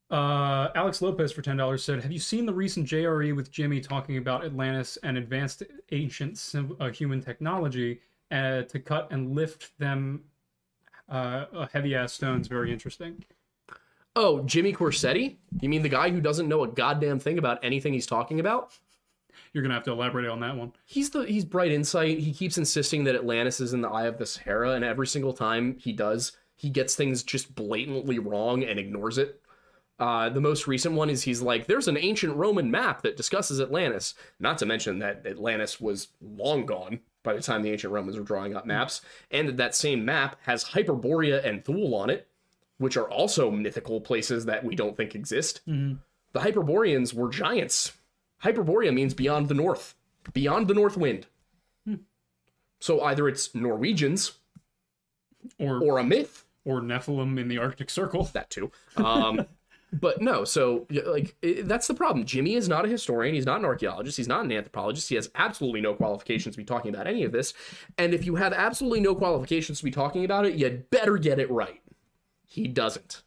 S2: Uh, Alex Lopez for ten dollars said, "Have you seen the recent JRE with Jimmy talking about Atlantis and advanced ancient sim- uh, human technology uh, to cut and lift them uh, heavy ass stones? Very interesting.
S1: Oh, Jimmy Corsetti? You mean the guy who doesn't know a goddamn thing about anything he's talking about?
S2: You're gonna have to elaborate on that one.
S1: he's the he's bright insight. He keeps insisting that Atlantis is in the eye of the Sahara, and every single time he does, he gets things just blatantly wrong and ignores it. Uh, the most recent one is he's like, "There's an ancient Roman map that discusses Atlantis." Not to mention that Atlantis was long gone by the time the ancient Romans were drawing up maps, and that that same map has Hyperborea and Thule on it, which are also mythical places that we don't think exist. The Hyperboreans were giants. Hyperborea means beyond the north, beyond the north wind. So either it's Norwegians
S2: Or or,
S1: or a myth, or
S2: Nephilim in the Arctic Circle.
S1: that too. Um, but no, so like i that's the problem. Jimmy is not a historian. He's not an archaeologist. He's not an anthropologist. He has absolutely no qualifications to be talking about any of this. And if you have absolutely no qualifications to be talking about it, you'd better get it right. He doesn't.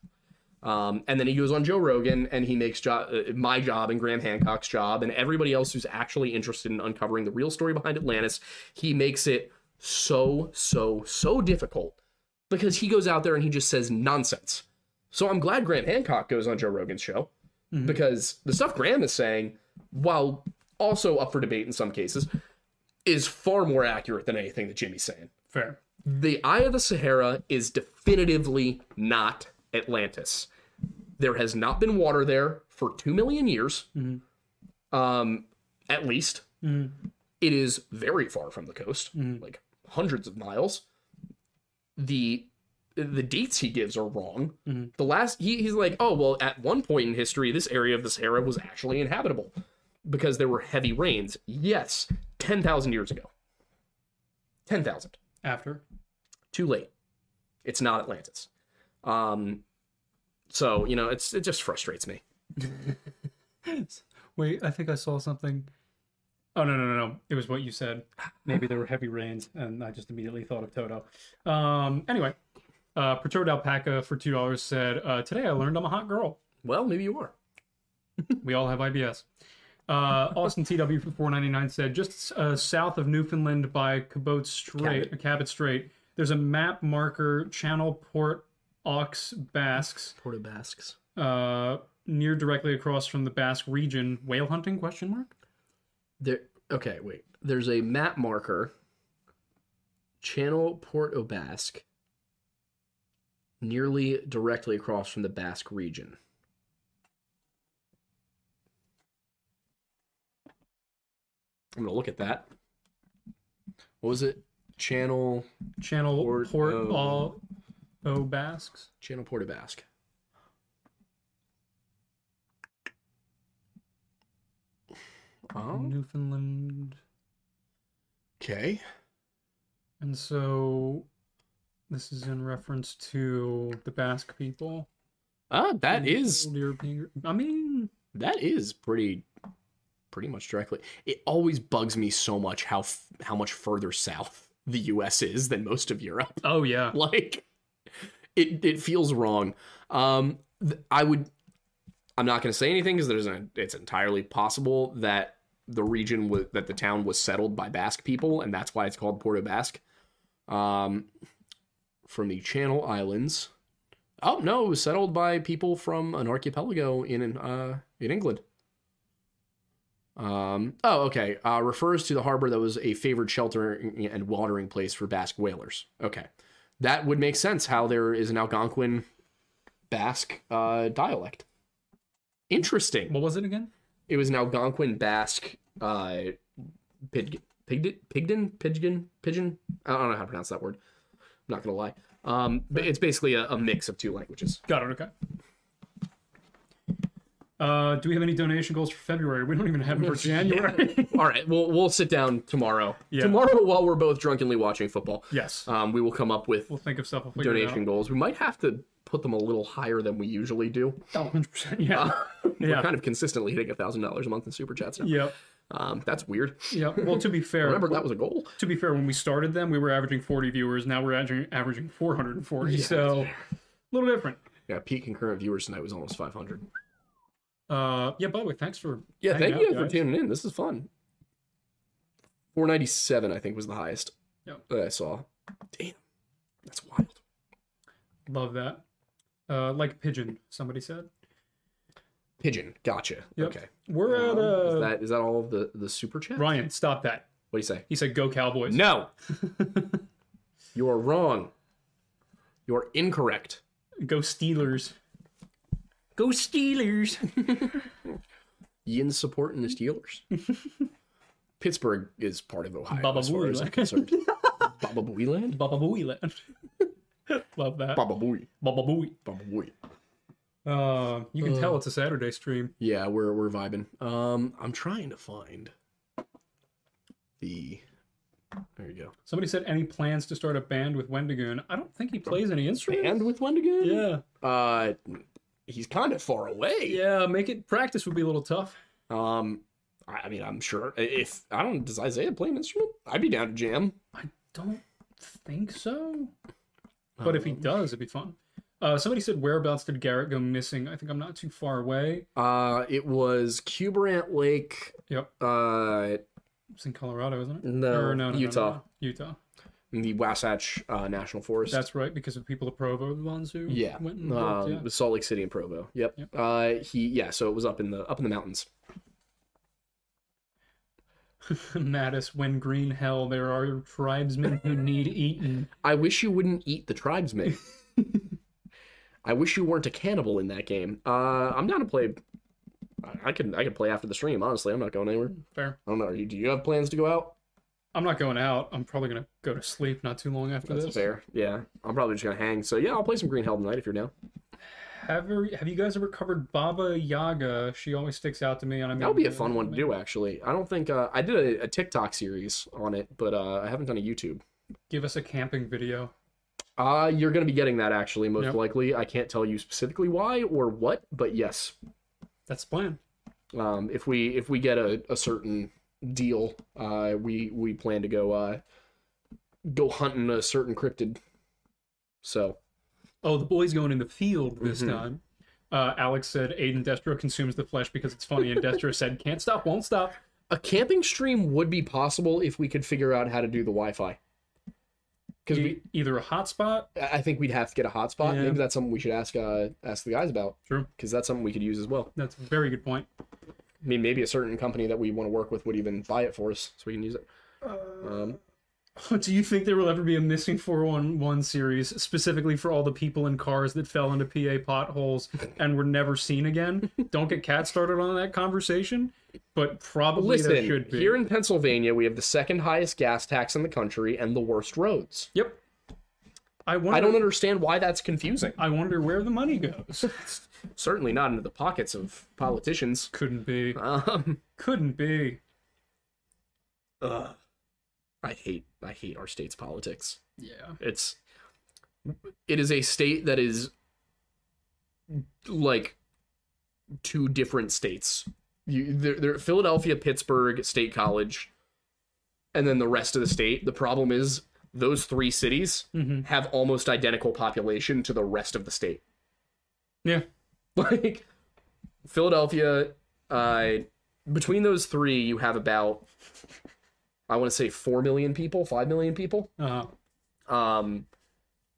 S1: Um, and then he goes on Joe Rogan and he makes jo- uh, my job and Graham Hancock's job and everybody else who's actually interested in uncovering the real story behind Atlantis. He makes it so, so, so difficult because he goes out there and he just says nonsense. So I'm glad Graham Hancock goes on Joe Rogan's show because the stuff Graham is saying, while also up for debate in some cases, is far more accurate than anything that Jimmy's saying.
S2: Fair.
S1: The Eye of the Sahara is definitively not Atlantis. There has not been water there for two million years, mm-hmm. um, at least. Mm-hmm. It is very far from the coast, mm-hmm. like hundreds of miles. The the dates he gives are wrong. The last he, he's like, oh well, at one point in history, this area of the Sahara was actually inhabitable because there were heavy rains. Yes, ten thousand years ago. Ten thousand
S2: After.
S1: too late. It's not Atlantis. Um, so you know, it's it just frustrates me.
S2: Wait, I think I saw something. Oh no no no no! It was what you said. Maybe there were heavy rains, and I just immediately thought of Toto. Um. Anyway, uh, Perturbed Alpaca for two dollars said, uh, "Today I learned I'm a hot girl.
S1: Well, maybe you are.
S2: We all have IBS." Uh, Austin TW for four ninety nine said, "Just uh, south of Newfoundland by Cabot Strait,
S1: Cabot.
S2: Cabot Strait, there's a map marker Channel Port Aux Basques."
S1: Porto Basques.
S2: uh, near directly across from the Basque region. Whale hunting? Question mark.
S1: There. Okay, wait. There's a map marker. Channel Port au Basque. Nearly directly across from the Basque region. I'm gonna look at that. What was it? Channel
S2: Channel
S1: Port
S2: Port,
S1: au-
S2: all O Basques.
S1: Channel Port au Basque. Oh,
S2: Newfoundland.
S1: okay.
S2: And so this is in reference to the Basque people.
S1: Ah, that is
S2: European. I mean,
S1: that is pretty pretty much directly. It always bugs me so much how f- how much further south the US is than most of Europe.
S2: oh yeah.
S1: like it it feels wrong. Um th- I would I'm not going to say anything because there's an it's entirely possible that the region was that the town was settled by Basque people and that's why it's called Porto Basque. Um from the Channel Islands. Oh no, it was settled by people from an archipelago in uh in England. Um, oh, okay. Uh, refers to the harbor that was a favored shelter and watering place for Basque whalers. Okay, that would make sense. How there is an Algonquin Basque uh, dialect. Interesting.
S2: What was it again?
S1: It was an Algonquin Basque uh, pig, pigden, pigden, pigeon, pigeon. I don't know how to pronounce that word. I'm not gonna lie. Um, but it's basically a, a mix of two languages.
S2: Got it. Okay. Uh, do we have any donation goals for February? We don't even have them for January.
S1: All right, we'll we'll sit down tomorrow.
S2: Yeah.
S1: Tomorrow, while we're both drunkenly watching football,
S2: yes.
S1: um, we will come up with
S2: We'll think of stuff. We'll
S1: donation goals. We might have to put them a little higher than we usually do.
S2: out. 100%. Yeah.
S1: We're
S2: Yeah.
S1: kind of consistently hitting a thousand dollars a month in super chats now.
S2: Yep.
S1: Um, that's weird.
S2: Yeah. Well, to be fair,
S1: Remember that was a goal.
S2: to be fair, when we started them, we were averaging 40 viewers. Now we're averaging, averaging 440. so a little different.
S1: Yeah, peak concurrent viewers tonight was almost 500.
S2: Uh, yeah. By the way, thanks for
S1: Yeah, thank you guys for tuning in. This is fun. 497, I think, was the highest
S2: Yep.
S1: that I saw. Damn, that's wild.
S2: Love that. Uh, like pigeon, somebody said.
S1: Pigeon. Gotcha.
S2: Yep.
S1: Okay.
S2: We're at
S1: Um,
S2: uh,
S1: is that is that all of the the super chat?
S2: Ryan. Stop that.
S1: What do you say?
S2: He said, "Go Cowboys."
S1: No. you are wrong. You are incorrect.
S2: Go Steelers. Go Steelers.
S1: Ian's supporting the Steelers. Pittsburgh is part of Ohio,
S2: Baba
S1: as far as I'm concerned. Baba Booey land?
S2: Baba Booey land. Love that.
S1: Baba Booey.
S2: Baba Booey.
S1: Baba Booey.
S2: Uh, you can tell it's a Saturday stream.
S1: Yeah, we're we're vibing. Um, I'm trying to find the. There you go.
S2: Somebody said any plans to start a band with Wendigoon. I don't think he plays any instruments.
S1: And with Wendigoon?
S2: Yeah.
S1: Uh, he's kind of far away.
S2: Yeah, make it practice would be a little tough.
S1: Um, I I mean, I'm sure if I don't does Isaiah play an instrument, I'd be down to jam.
S2: I don't think so. But if he does, it'd be fun. Uh, somebody said whereabouts did Garrett go missing? I think I'm not too far away.
S1: Uh, it was Cuberant Lake.
S2: Yep,
S1: Uh,
S2: it's in Colorado, isn't it?
S1: No,
S2: Or no, no, no,
S1: Utah.
S2: no, Utah.
S1: The Wasatch uh, National Forest.
S2: That's right, because of people of Provo the ones who
S1: yeah.
S2: went and
S1: Um,
S2: looked,
S1: the Salt Lake City and Provo. Yep.
S2: Yep.
S1: Uh, he yeah. So it was up in the up in the mountains.
S2: Mattis, when green hell, there are tribesmen who need eaten.
S1: I wish you wouldn't eat the tribesmen. I wish you weren't a cannibal in that game. Uh, I'm down to play. I- I can I can play after the stream. Honestly, I'm not going anywhere.
S2: Fair.
S1: I don't know. Do you have plans to go out?
S2: I'm not going out. I'm probably gonna go to sleep not too long after
S1: That's
S2: this.
S1: fair. Yeah, I'm probably just gonna hang. So yeah, I'll play some Green Hell tonight if you're down.
S2: Have you, have you guys ever covered Baba Yaga? She always sticks out to me. And I mean,
S1: That would be a fun one to do. Actually, I don't think uh, I did a, a TikTok series on it, but uh, I haven't done a YouTube.
S2: Give us a camping video.
S1: Uh, you're gonna be getting that actually, most
S2: Yep.
S1: likely. I can't tell you specifically why or what, but yes.
S2: That's the plan.
S1: Um, if we if we get a, a certain deal, uh, we we plan to go uh go hunting a certain cryptid. So
S2: Oh, the boy's going in the field this
S1: Mhm.
S2: time. Uh, Alex said Aidan Destro consumes the flesh because it's funny, and Destro said can't stop, won't stop.
S1: a camping stream would be possible if we could figure out how to do the Wi-Fi. Because we,
S2: E- either a hotspot.
S1: I I think we'd have to get a hotspot.
S2: Yeah.
S1: Maybe that's something we should ask uh ask the guys about.
S2: True.
S1: Because that's something we could use as well.
S2: That's a very good point.
S1: I mean, maybe a certain company that we want to work with would even buy it for us, so we can use it.
S2: Uh,
S1: Um,
S2: Do you think there will ever be a missing 411 series specifically for all the people in cars that fell into PA potholes and were never seen again? Don't get cat started on that conversation, but probably there
S1: listen,
S2: should be.
S1: here in Pennsylvania, we have the second highest gas tax in the country and the worst roads.
S2: Yep. I wonder.
S1: I don't understand why that's confusing.
S2: I wonder where the money goes.
S1: Certainly not into the pockets of politicians.
S2: Couldn't be.
S1: Um,
S2: Couldn't be.
S1: ugh. I hate I hate our state's politics.
S2: Yeah.
S1: It's it is a state that is like two different states. You they're, they're Philadelphia, Pittsburgh, State College, and then the rest of the state. The problem is those three cities
S2: Mhm.
S1: have almost identical population to the rest of the state.
S2: Yeah.
S1: Like Philadelphia, uh, between those three, you have about I want to say four million people, five million people.
S2: Uh,
S1: Um,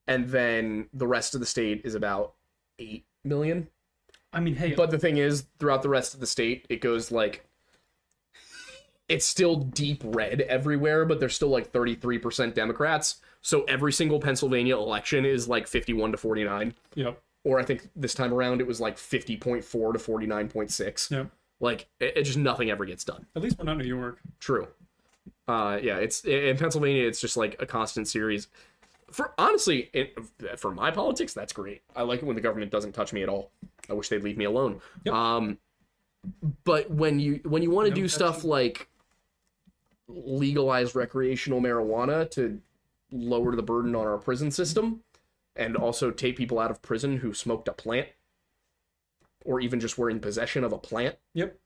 S1: and then the rest of the state is about 8 million.
S2: I mean, hey,
S1: But the thing is, throughout the rest of the state, it goes like. It's still deep red everywhere, but there's still like 33% Democrats. So every single Pennsylvania election is like 51 to 49.
S2: yep.
S1: Or I think this time around it was like 50.4 to 49.6.
S2: Yeah.
S1: Like, it, it just nothing ever gets done.
S2: At least we're not in New York.
S1: True. Uh, yeah, it's in Pennsylvania. It's just like a constant series. For honestly, it, for my politics, that's great. I like it when the government doesn't touch me at all. I wish they'd leave me alone.
S2: Yep.
S1: Um, but when you when you want to do stuff like legalize recreational marijuana to lower the burden on our prison system, and also take people out of prison who smoked a plant, or even just were in possession of a plant,
S2: Yep.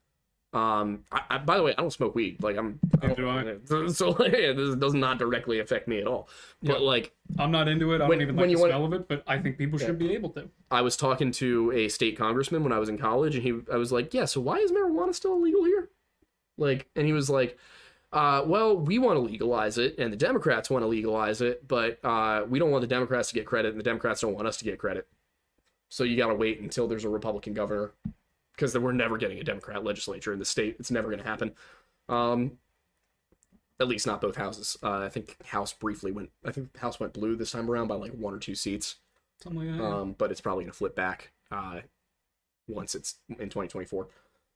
S1: um, I, I, by the way, I don't smoke weed. Like I'm, I don't,
S2: do
S1: so, so like, this does not directly affect me at all. But
S2: Yeah.
S1: like,
S2: I'm not into it. I
S1: When-
S2: don't even like the smell of it, but I think people should be able to.
S1: I was talking to a state congressman when I was in college, and he, I was like, yeah, so why is marijuana still illegal here? Like, and he was like, uh, well, we want to legalize it, and the Democrats want to legalize it, but uh, we don't want the Democrats to get credit, and the Democrats don't want us to get credit. So you got to wait until there's a Republican governor because we're never getting a Democrat legislature in the state. It's never going to happen. Um, at least not both houses. Uh, I think House briefly went. I think House went blue this time around by like one or two seats.
S2: Something like that.
S1: Um, but it's probably going to flip back uh, once it's in 2024.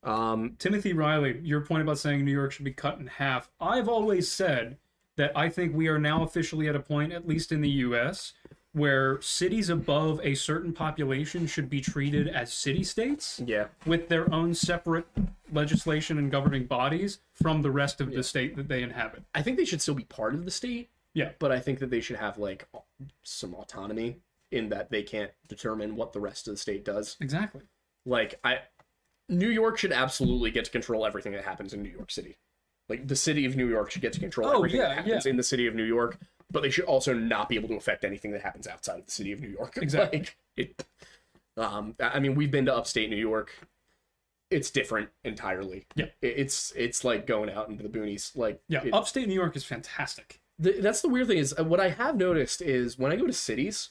S1: Um,
S2: Timothy Riley, your point about saying New York should be cut in half. I've always said that I think we are now officially at a point, at least in the US, where cities above a certain population should be treated as city states
S1: yeah,
S2: with their own separate legislation and governing bodies from the rest of the state that they inhabit.
S1: I think they should still be part of the state.
S2: Yeah.
S1: but I think that they should have like some autonomy in that they can't determine what the rest of the state does.
S2: Exactly.
S1: Like I New York should absolutely get to control everything that happens in New York City. Like the city of New York should get to control
S2: Oh,
S1: everything
S2: yeah,
S1: that happens
S2: yeah.
S1: in the city of New York, but they should also not be able to affect anything that happens outside of the city of New York.
S2: Exactly.
S1: Like, it um I mean we've been to upstate New York. It's different entirely.
S2: Yeah.
S1: It's it's like going out into the boonies. Like
S2: Yeah,
S1: it-
S2: upstate New York is fantastic.
S1: the, that's the weird thing is uh, what I have noticed is when I go to cities,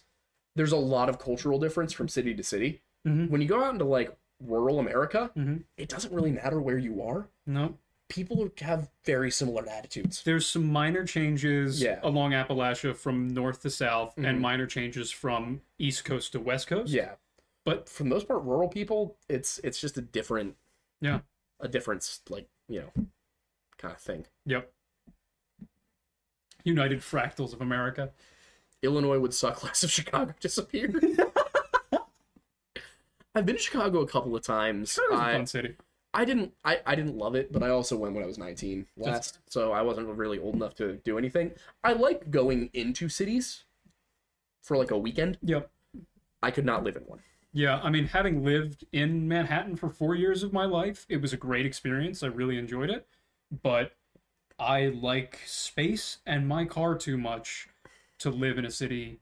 S1: there's a lot of cultural difference from city to city.
S2: Mhm.
S1: When you go out into like rural America,
S2: Mhm.
S1: it doesn't really matter where you are.
S2: No,
S1: People have very similar attitudes.
S2: there's some minor changes
S1: Yeah.
S2: along Appalachia from north to south, and minor changes from east coast to west coast.
S1: Yeah,
S2: but
S1: for the most part, rural people, it's it's just a different
S2: yeah,
S1: a difference like you know kind of thing.
S2: yep. United Fractals of America.
S1: Illinois would suck less if Chicago disappeared. I've been to Chicago a couple of times.
S2: Chicago's a
S1: I-
S2: fun city.
S1: I didn't I, I didn't love it, but I also went when I was 19 last, so I wasn't really old enough to do anything. I like going into cities for like a weekend.
S2: Yep.
S1: I could not live in one.
S2: Yeah, I mean, having lived in Manhattan for four years of my life, it was a great experience. I really enjoyed it. But I like space and my car too much to live in a city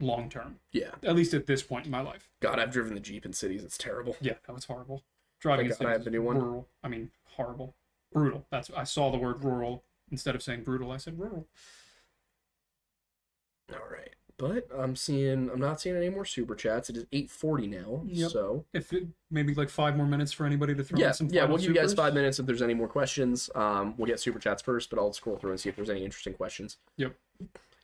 S2: long term,
S1: Yeah.
S2: at least at this point in my life.
S1: God, I've driven the Jeep in cities. It's terrible.
S2: Yeah, that was horrible. Driving
S1: Thank
S2: in
S1: God I have the new one.
S2: rural. I mean, horrible. Brutal. That's I saw the word rural instead of saying brutal. I said rural.
S1: All right. But I'm seeing I'm not seeing any more super chats. It is 8:40 now.
S2: Yep.
S1: So,
S2: If it, maybe like five more minutes for anybody to throw
S1: yeah,
S2: in some
S1: yeah, we'll give you guys 5 minutes if there's any more questions. Um we'll get super chats first, but I'll scroll through and see if there's any interesting questions.
S2: Yep.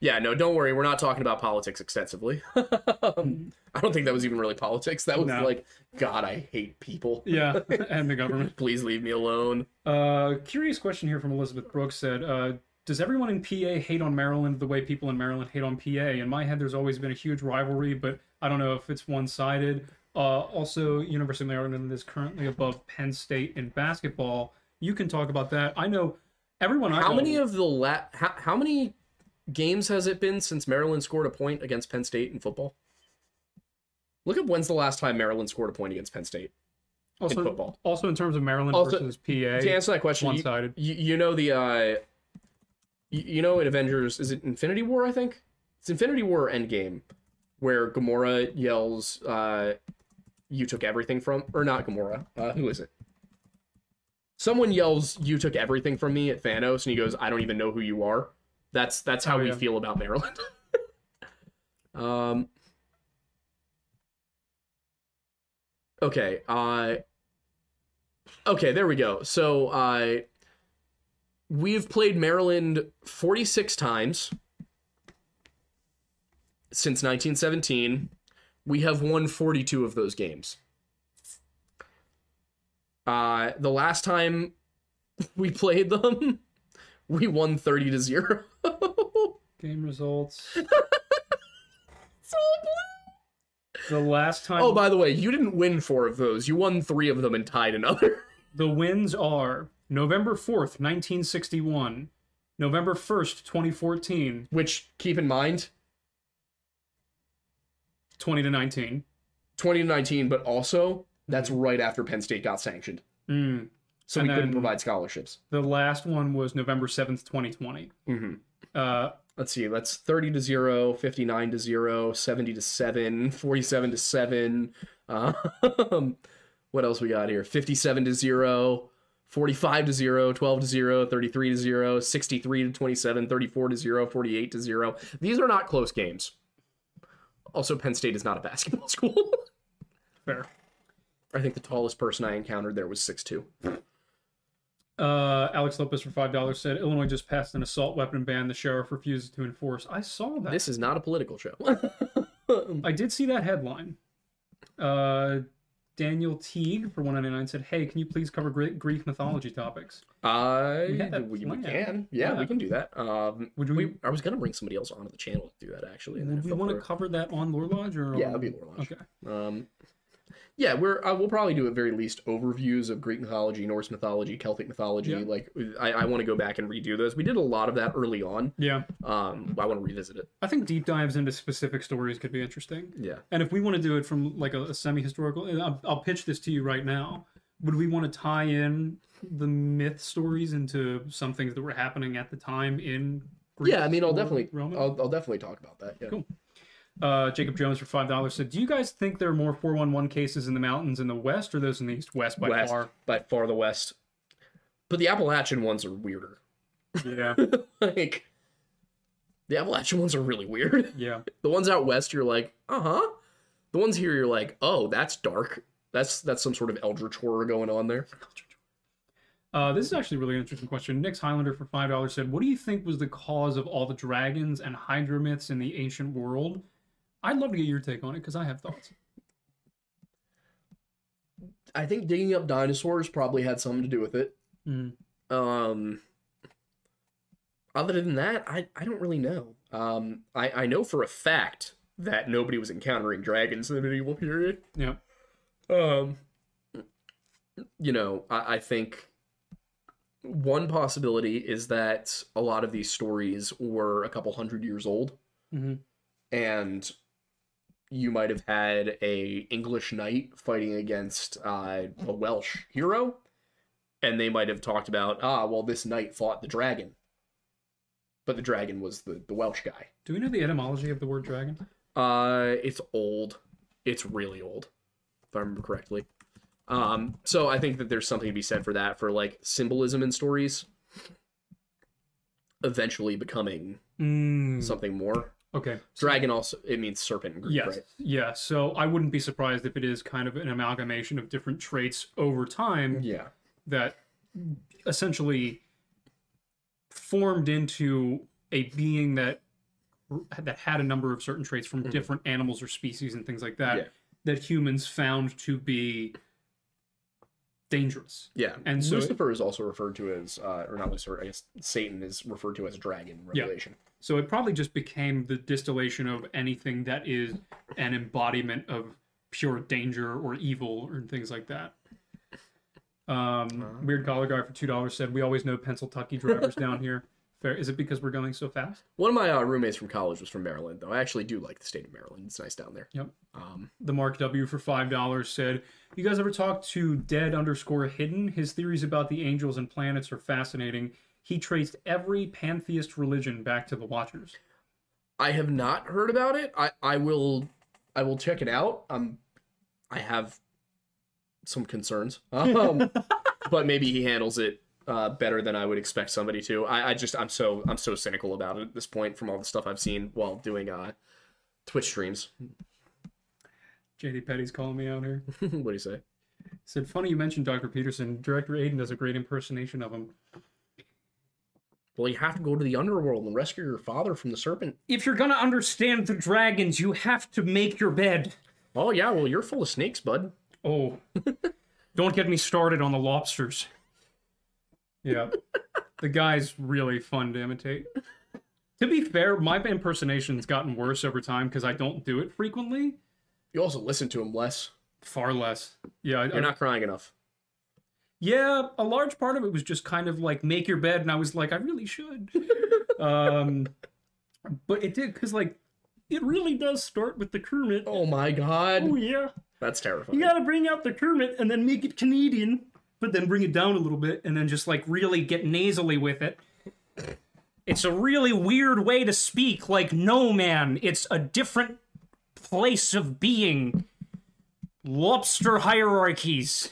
S1: Yeah, no, don't worry. We're not talking about politics extensively. um, I don't think that was even really politics. That was
S2: No.
S1: like, God, I hate people.
S2: Yeah, and the government.
S1: Please leave me alone.
S2: Uh, curious question here from Elizabeth Brooks said, uh, "Does everyone in PA hate on Maryland the way people in Maryland hate on PA?" In my head, there's always been a huge rivalry, but I don't know if it's one-sided. Uh, also, University of Maryland is currently above Penn State in basketball. You can talk about that. I know everyone. I
S1: How
S2: know,
S1: many of the la- how, how many games has it been since Maryland scored a point against Penn State in football? Look up when's the last time Maryland scored a point against Penn State.
S2: also,
S1: football.
S2: Also, in terms of Maryland
S1: Also,
S2: versus PA,
S1: To answer that question, you,
S2: one-sided.
S1: you, you know the uh, you, you know in Avengers is it Infinity War? I think it's Infinity War Endgame, where Gamora yells, uh, "You took everything from," or not Gamora? Uh, who is it? Someone yells, "You took everything from me" at Thanos, and he goes, "I don't even know who you are." That's that's how
S2: Oh,
S1: we
S2: yeah.
S1: feel about Maryland. um. Okay. Uh. Okay, there we go. So, uh, we've played Maryland 46 times since 1917. We have won 42 of those games. Uh, the last time we played them, we won 30 to 0.
S2: game results. So blue. The last time.
S1: oh, by the way, you didn't win four of those. You won three of them and tied another.
S2: The wins are November 4th, 1961, November 1st, 2014,
S1: Which, keep in mind,
S2: 20 to 19.
S1: 2019, but also that's right after Penn State got sanctioned.
S2: Mm.
S1: So
S2: And
S1: we couldn't provide scholarships.
S2: The last one was November 7th, 2020.
S1: Mm-hmm.
S2: Uh,
S1: Let's see, that's 30 to 0, 59 to 0, 70 to 7, 47 to 7. Um, what else we got here? 57 to 0, 45 to 0, 12 to 0, 33 to 0, 63 to 27, 34 to 0, 48 to 0. These are not close games. Also, Penn State is not a basketball school.
S2: fair.
S1: I think the tallest person I encountered there was six two.
S2: Uh, Alex Lopez for five dollars said Illinois just passed an assault weapon ban. The sheriff refuses to enforce. I saw that.
S1: This is not a political show.
S2: I did see that headline. Uh, Daniel Teague for one ninety nine said, "Hey, can you please cover Greek, Greek mythology topics?"
S1: I
S2: We
S1: we, we can. Yeah,
S2: Yeah.
S1: we can do that. Um,
S2: Would
S1: we,
S2: we-
S1: I was gonna bring somebody else onto the channel to do that actually. and then
S2: Would we want to cover that on Lore Lodge or?
S1: Yeah,
S2: on-
S1: it'll be Lore Lodge.
S2: Okay.
S1: Um, yeah, we're uh, we'll probably do at very least overviews of Greek mythology, Norse mythology, Celtic mythology.
S2: Yeah.
S1: Like I, I want to go back and redo those. We did a lot of that early on.
S2: Yeah,
S1: Um, I want to revisit it.
S2: I think deep dives into specific stories could be interesting.
S1: Yeah.
S2: And if we want to do it from like a, a semi-historical, and I'll, I'll pitch this to you right now. Would we want to tie in the myth stories into some things that were happening at the time in? Greece
S1: yeah, I mean, I'll definitely,
S2: Roman?
S1: I'll, I'll definitely talk about that. Yeah.
S2: Cool. Uh, Jacob Jones for five dollars said, "Do you guys think there are more four one one cases in the mountains in the west or those in the east? West by
S1: west,
S2: far.
S1: by far the west. But the Appalachian ones are weirder.
S2: Yeah,
S1: like the Appalachian ones are really weird.
S2: yeah.
S1: The ones out west, you're like, uh huh. The ones here, you're like, oh, that's dark. That's that's some sort of eldritch horror going on there.
S2: Uh, this is actually a really interesting question. Nick's Highlander for five dollars said, "What do you think was the cause of all the dragons and hydra myths in the ancient world?" I'd love to get your take on it because I have thoughts.
S1: I think digging up dinosaurs probably had something to do with it.
S2: Mm.
S1: Um, other than that, I, I don't really know. Um, I, I know for a fact that nobody was encountering dragons in the medieval period.
S2: Yeah,
S1: Um, you know, I, I think one possibility is that a lot of these stories were a couple hundred years old,
S2: Mhm.
S1: and you might have had a English knight fighting against uh, a Welsh hero, and they might have talked about, ah, well, this knight fought the dragon, but the dragon was the the Welsh guy.
S2: Do we know the etymology of the word dragon?
S1: Uh, it's old. It's really old, if I remember correctly. Um, so I think that there's something to be said for that, for like symbolism in stories eventually becoming
S2: Mm.
S1: something more.
S2: Okay.
S1: Dragon also it means serpent Greek,
S2: Yes.
S1: right?
S2: Yeah. So I wouldn't be surprised if it is kind of an amalgamation of different traits over time
S1: Yeah.
S2: that essentially formed into a being that that had a number of certain traits from different animals or species and things like that
S1: Mm-hmm. Yeah.
S2: that humans found to be dangerous.
S1: Yeah.
S2: And so-
S1: Lucifer is also referred to as uh, or not Lucifer, I guess Satan is referred to as dragon in
S2: Yeah.
S1: Revelation.
S2: So it probably just became the distillation of anything that is an embodiment of pure danger or evil or things like that. Um, Weird collar guy for two dollars said, "We always know Pennsylvania drivers down here. Fair. Is it because we're going so fast?"
S1: One of my uh, roommates from college was from Maryland, though. I actually do like the state of Maryland. It's nice down there.
S2: Yep.
S1: Um,
S2: The Mark W for five dollars said, "You guys ever talk to Dead underscore Hidden? His theories about the angels and planets are fascinating. He traced every pantheist religion back to the Watchers.
S1: I have not heard about it. I I will I will check it out. Um I have some concerns. Um but maybe he handles it uh better than I would expect somebody to. I I just I'm so I'm so cynical about it at this point from all the stuff I've seen while doing uh Twitch streams.
S2: JD Petty's calling me out here.
S1: what do you say?
S2: He Said, funny you mentioned Dr. Peterson. Director Aidan does a great impersonation of him.
S1: Well, you have to go to the underworld and rescue your father from the serpent.
S2: If you're gonna understand the dragons, you have to make your bed.
S1: Oh yeah, well you're full of snakes, bud.
S2: Oh, don't get me started on the lobsters. Yeah, the guy's really fun to imitate. To be fair, my impersonation's gotten worse over time because I don't do it frequently.
S1: You also listen to him less.
S2: Far less. Yeah,
S1: You're not crying enough.
S2: Yeah, a large part of it was just kind of like make your bed, and I was like, I really should. um, but it did because like it really does start with the Kermit.
S1: Oh my god.
S2: Oh yeah,
S1: That's terrifying.
S2: you gotta bring out the Kermit and then make it Canadian, but then bring it down a little bit and then just like really get nasally with it. It's a really weird way to speak. Like, no, man, it's a different place of being. Lobster hierarchies.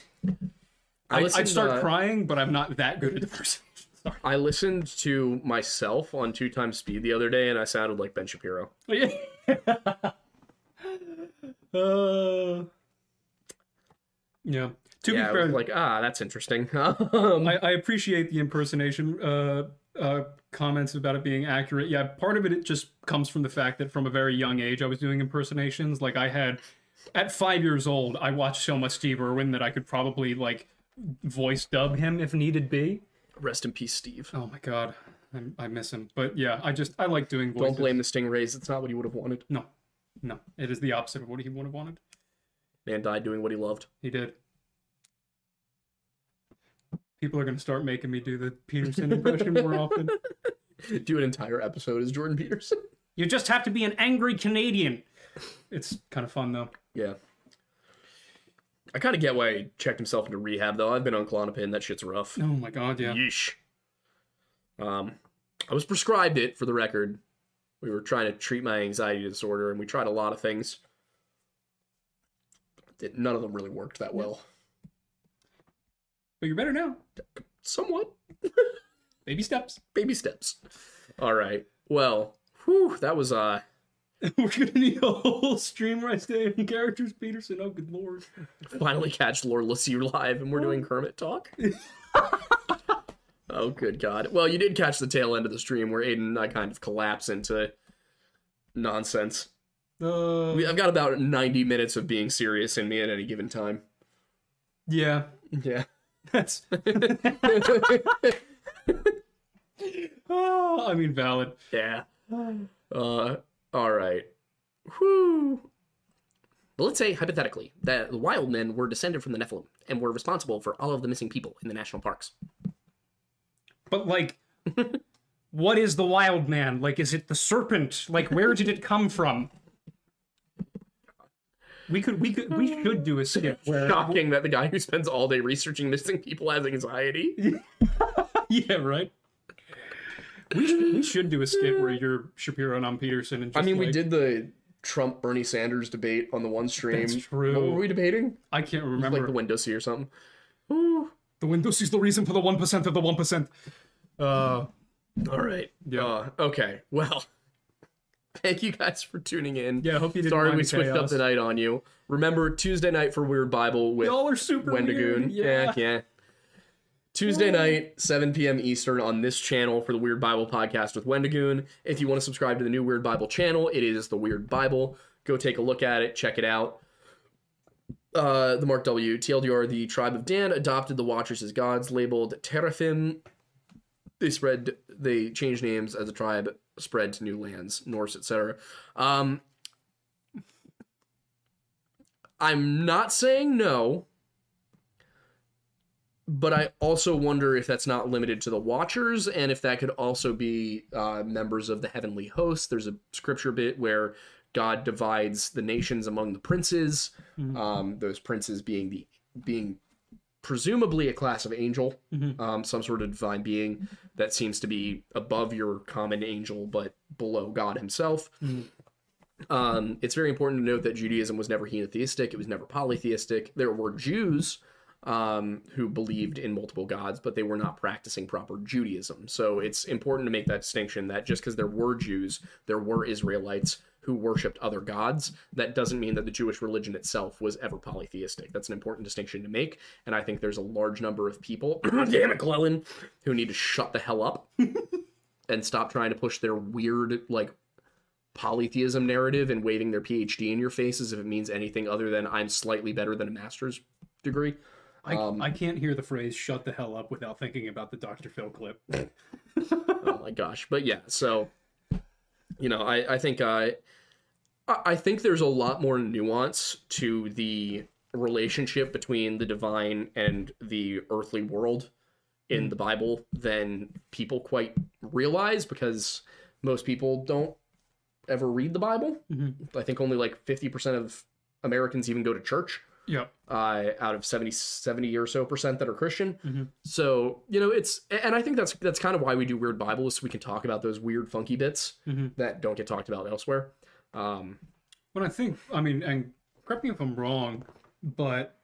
S1: I
S2: I'd start
S1: uh,
S2: crying, but I'm not that good at impersonation. Sorry.
S1: I listened to myself on two times speed the other day, and I sounded like Ben Shapiro.
S2: uh, Yeah. To
S1: yeah,
S2: be fair,
S1: like, ah, that's interesting. um,
S2: I, I appreciate the impersonation uh, uh, comments about it being accurate. Yeah, part of it, it just comes from the fact that from a very young age I was doing impersonations. Like I had, at five years old, I watched so much Steve Irwin that I could probably like voice dub him if needed be.
S1: rest in peace, Steve.
S2: Oh my god, I, I miss him. But yeah, I just I like doing voices.
S1: Don't blame the Stingrays. It's not what he would have wanted.
S2: No, no, it is the opposite of what he would have wanted.
S1: Man died doing what he loved.
S2: He did. People are gonna start making me do the Peterson impression more often.
S1: Do an entire episode as Jordan Peterson.
S2: You just have to be an angry Canadian. It's kind of fun though.
S1: Yeah. I kind of get why he checked himself into rehab, though. I've been on Klonopin. That shit's rough.
S2: Oh my god, yeah.
S1: Yeesh. Um, I was prescribed it for the record. We were trying to treat my anxiety disorder, and we tried a lot of things. It, none of them really worked that well.
S2: But you're better now.
S1: Somewhat.
S2: Baby steps.
S1: Baby steps. All right. Well, whew, that was uh
S2: We're gonna need a whole stream where I stay in characters, Peterson. Oh good lord.
S1: finally catch Lord Lassier live, and we're doing Kermit talk. oh, good God. Well, you did catch the tail end of the stream where Aidan and I kind of collapse into nonsense.
S2: Uh,
S1: I've got about 90 minutes of being serious in me at any given time.
S2: yeah.
S1: Yeah.
S2: That's oh, I mean valid.
S1: Yeah. Uh, all right. Whew. But let's say, hypothetically, that the wild men were descended from the Nephilim and were responsible for all of the missing people in the national parks.
S2: But like what is the wild man? Like is it the serpent? Like where did it come from? We could we could we should do a skit where
S1: Shocking that the guy who spends all day researching missing people has anxiety.
S2: Yeah, right. We should, we should do a skit where you're Shapiro and I'm Peterson and
S1: I mean, we did the Trump Bernie Sanders debate on the one stream.
S2: That's true.
S1: What were we debating?
S2: I can't remember.
S1: Like the window seat or something.
S2: The Windows is the reason for the one percent of the one percent. Uh,
S1: All right.
S2: Yeah.
S1: Uh, okay. Well, thank you guys for tuning in.
S2: Yeah, I hope you didn't
S1: Sorry we switched up
S2: chaos.
S1: the night on you. Remember Tuesday night for Weird Bible with
S2: y'all are super
S1: Wendigoon.
S2: weird. Yeah.
S1: yeah. Tuesday night, 7 p.m. Eastern on this channel for the Weird Bible podcast with Wendigoon. If you want to subscribe to the new Weird Bible channel, it is the Weird Bible. Go take a look at it, check it out. Uh, the Mark W. TLDR, the tribe of Dan adopted the Watchers as gods, labeled Teraphim. They spread, they changed names as a tribe, spread to new lands, Norse, etc. Um, I'm not saying no, but I also wonder if that's not limited to the Watchers, and if that could also be uh, members of the heavenly host. There's a scripture bit where God divides the nations among the princes. Um, those princes being the being presumably a class of angel, um, some sort of divine being that seems to be above your common angel, but below God Himself. Um, it's very important to note that Judaism was never henotheistic; it was never polytheistic. There were Jews um, who believed in multiple gods, but they were not practicing proper Judaism. So it's important to make that distinction that just because there were Jews, there were Israelites who worshipped other gods, that doesn't mean that the Jewish religion itself was ever polytheistic. That's an important distinction to make, and I think there's a large number of people, damn it, who need to shut the hell up and stop trying to push their weird, like, polytheism narrative and waving their PhD in your faces if it means anything other than I'm slightly better than a master's degree.
S2: I,
S1: Um,
S2: I can't hear the phrase "shut the hell up" without thinking about the Dr. Phil clip.
S1: oh my gosh but yeah so you know i i think i I- think there's a lot more nuance to the relationship between the divine and the earthly world in the mm. bible than people quite realize because most people don't ever read the bible. Mm-hmm. I think only like 50% of americans even go to church
S2: Yeah.
S1: uh, out of 70, 70 or so percent that are Christian. So, you know, it's, and I think that's, that's kind of why we do weird Bibles. So we can talk about those weird, funky bits that don't get talked about elsewhere. Um,
S2: But I think, I mean, and correct me if I'm wrong, but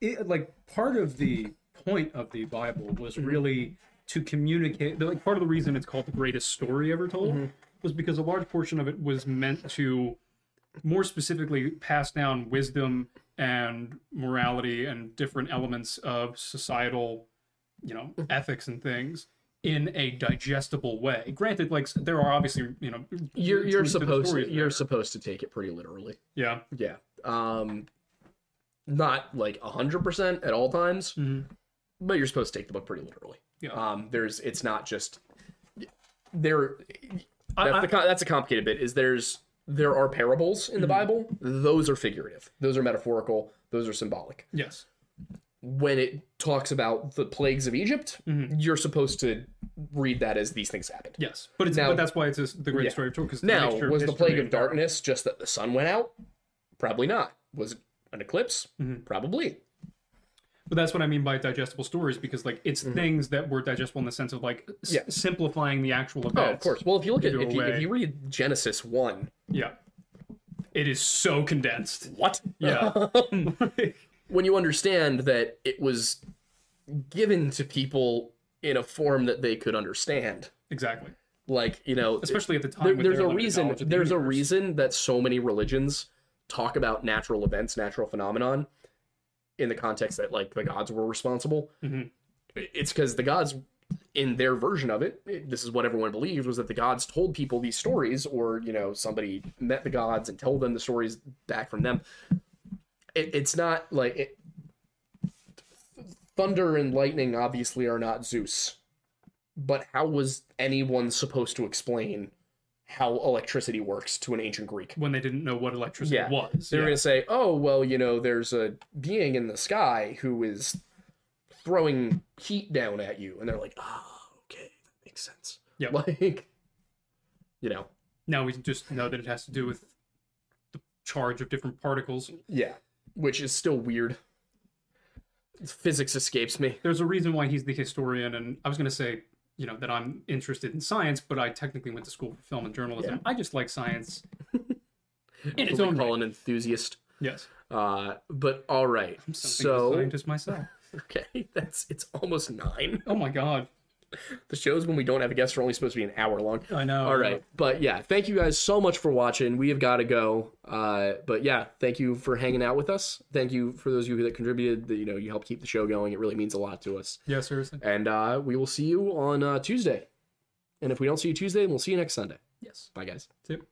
S2: it, like part of the point of the Bible was really to communicate. Like part of the reason it's called the greatest story ever told was because a large portion of it was meant to more specifically pass down wisdom and morality and different elements of societal, you know,
S1: Mm-hmm.
S2: ethics and things in a digestible way. Granted, like there are obviously, you know,
S1: You're you're
S2: truth to the
S1: supposed to, you're supposed to take it pretty literally.
S2: yeah,
S1: Yeah. Um not like a 100% at all times, but you're supposed to take the book pretty literally.
S2: Yeah.
S1: Um there's it's not just there that's,
S2: I-
S1: the, co- that's a complicated bit is there's there are parables in the mm-hmm. Bible. Those are figurative. Those are metaphorical. Those are symbolic.
S2: yes,
S1: When it talks about the plagues of Egypt, mm-hmm. you're supposed to read that as these things happened.
S2: yes, but it's
S1: Now-
S2: but that's why it's a, the great
S1: Yeah.
S2: story of Torah. Because
S1: Now, was the plague of darkness just that the sun went out? Probably not. Was it an eclipse? Mm-hmm. Probably.
S2: But that's what I mean by digestible stories because like it's things that were digestible in the sense of like s-
S1: Mm-hmm. Yeah.
S2: simplifying the actual events.
S1: Oh, of course. Well, if you look at if you, if you read Genesis one,
S2: Yeah. It is so condensed.
S1: what?
S2: Yeah.
S1: when you understand that it was given to people in a form that they could understand,
S2: exactly.
S1: like you know,
S2: Especially at the time.
S1: there- there's a reason.
S2: the
S1: There's a reason that so many religions talk about natural events, natural phenomenon, in the context that like the gods were responsible.
S2: Mm-hmm.
S1: It's because the gods, in their version of it, it- this is what everyone believed was that the gods told people these stories, or you know, somebody met the gods and told them the stories back from them. It, it's not like it, thunder and lightning obviously are not Zeus, but how was anyone supposed to explain how electricity works to an ancient Greek?
S2: when they didn't know what electricity
S1: Yeah.
S2: was.
S1: They were
S2: yeah.
S1: going to say, oh, well, you know, there's a being in the sky who is throwing heat down at you. And they're like, oh, okay, that makes sense.
S2: Yeah.
S1: Like, you know,
S2: Now we just know that it has to do with the charge of different particles.
S1: yeah, which is still weird. Physics escapes me.
S2: There's a reason why he's the historian, and I was going to say, you know, that I'm interested in science, but I technically went to school for film and journalism. I just like science in its own
S1: call
S2: right.
S1: an enthusiast.
S2: Yes,
S1: Uh, but all right.
S2: a
S1: So,
S2: scientist myself.
S1: okay, that's it's almost nine.
S2: Oh my god,
S1: The shows when we don't have a guest are only supposed to be an hour long.
S2: I know.
S1: All right. But yeah, thank you guys so much for watching. We have got to go. Uh, but yeah, thank you for hanging out with us. Thank you for those of you that contributed. That you know, you helped keep the show going. It really means a lot to us.
S2: Yeah, seriously.
S1: And uh, we will see you on uh, Tuesday. And if we don't see you Tuesday, we'll see you next Sunday.
S2: Yes.
S1: Bye, guys.
S2: See you.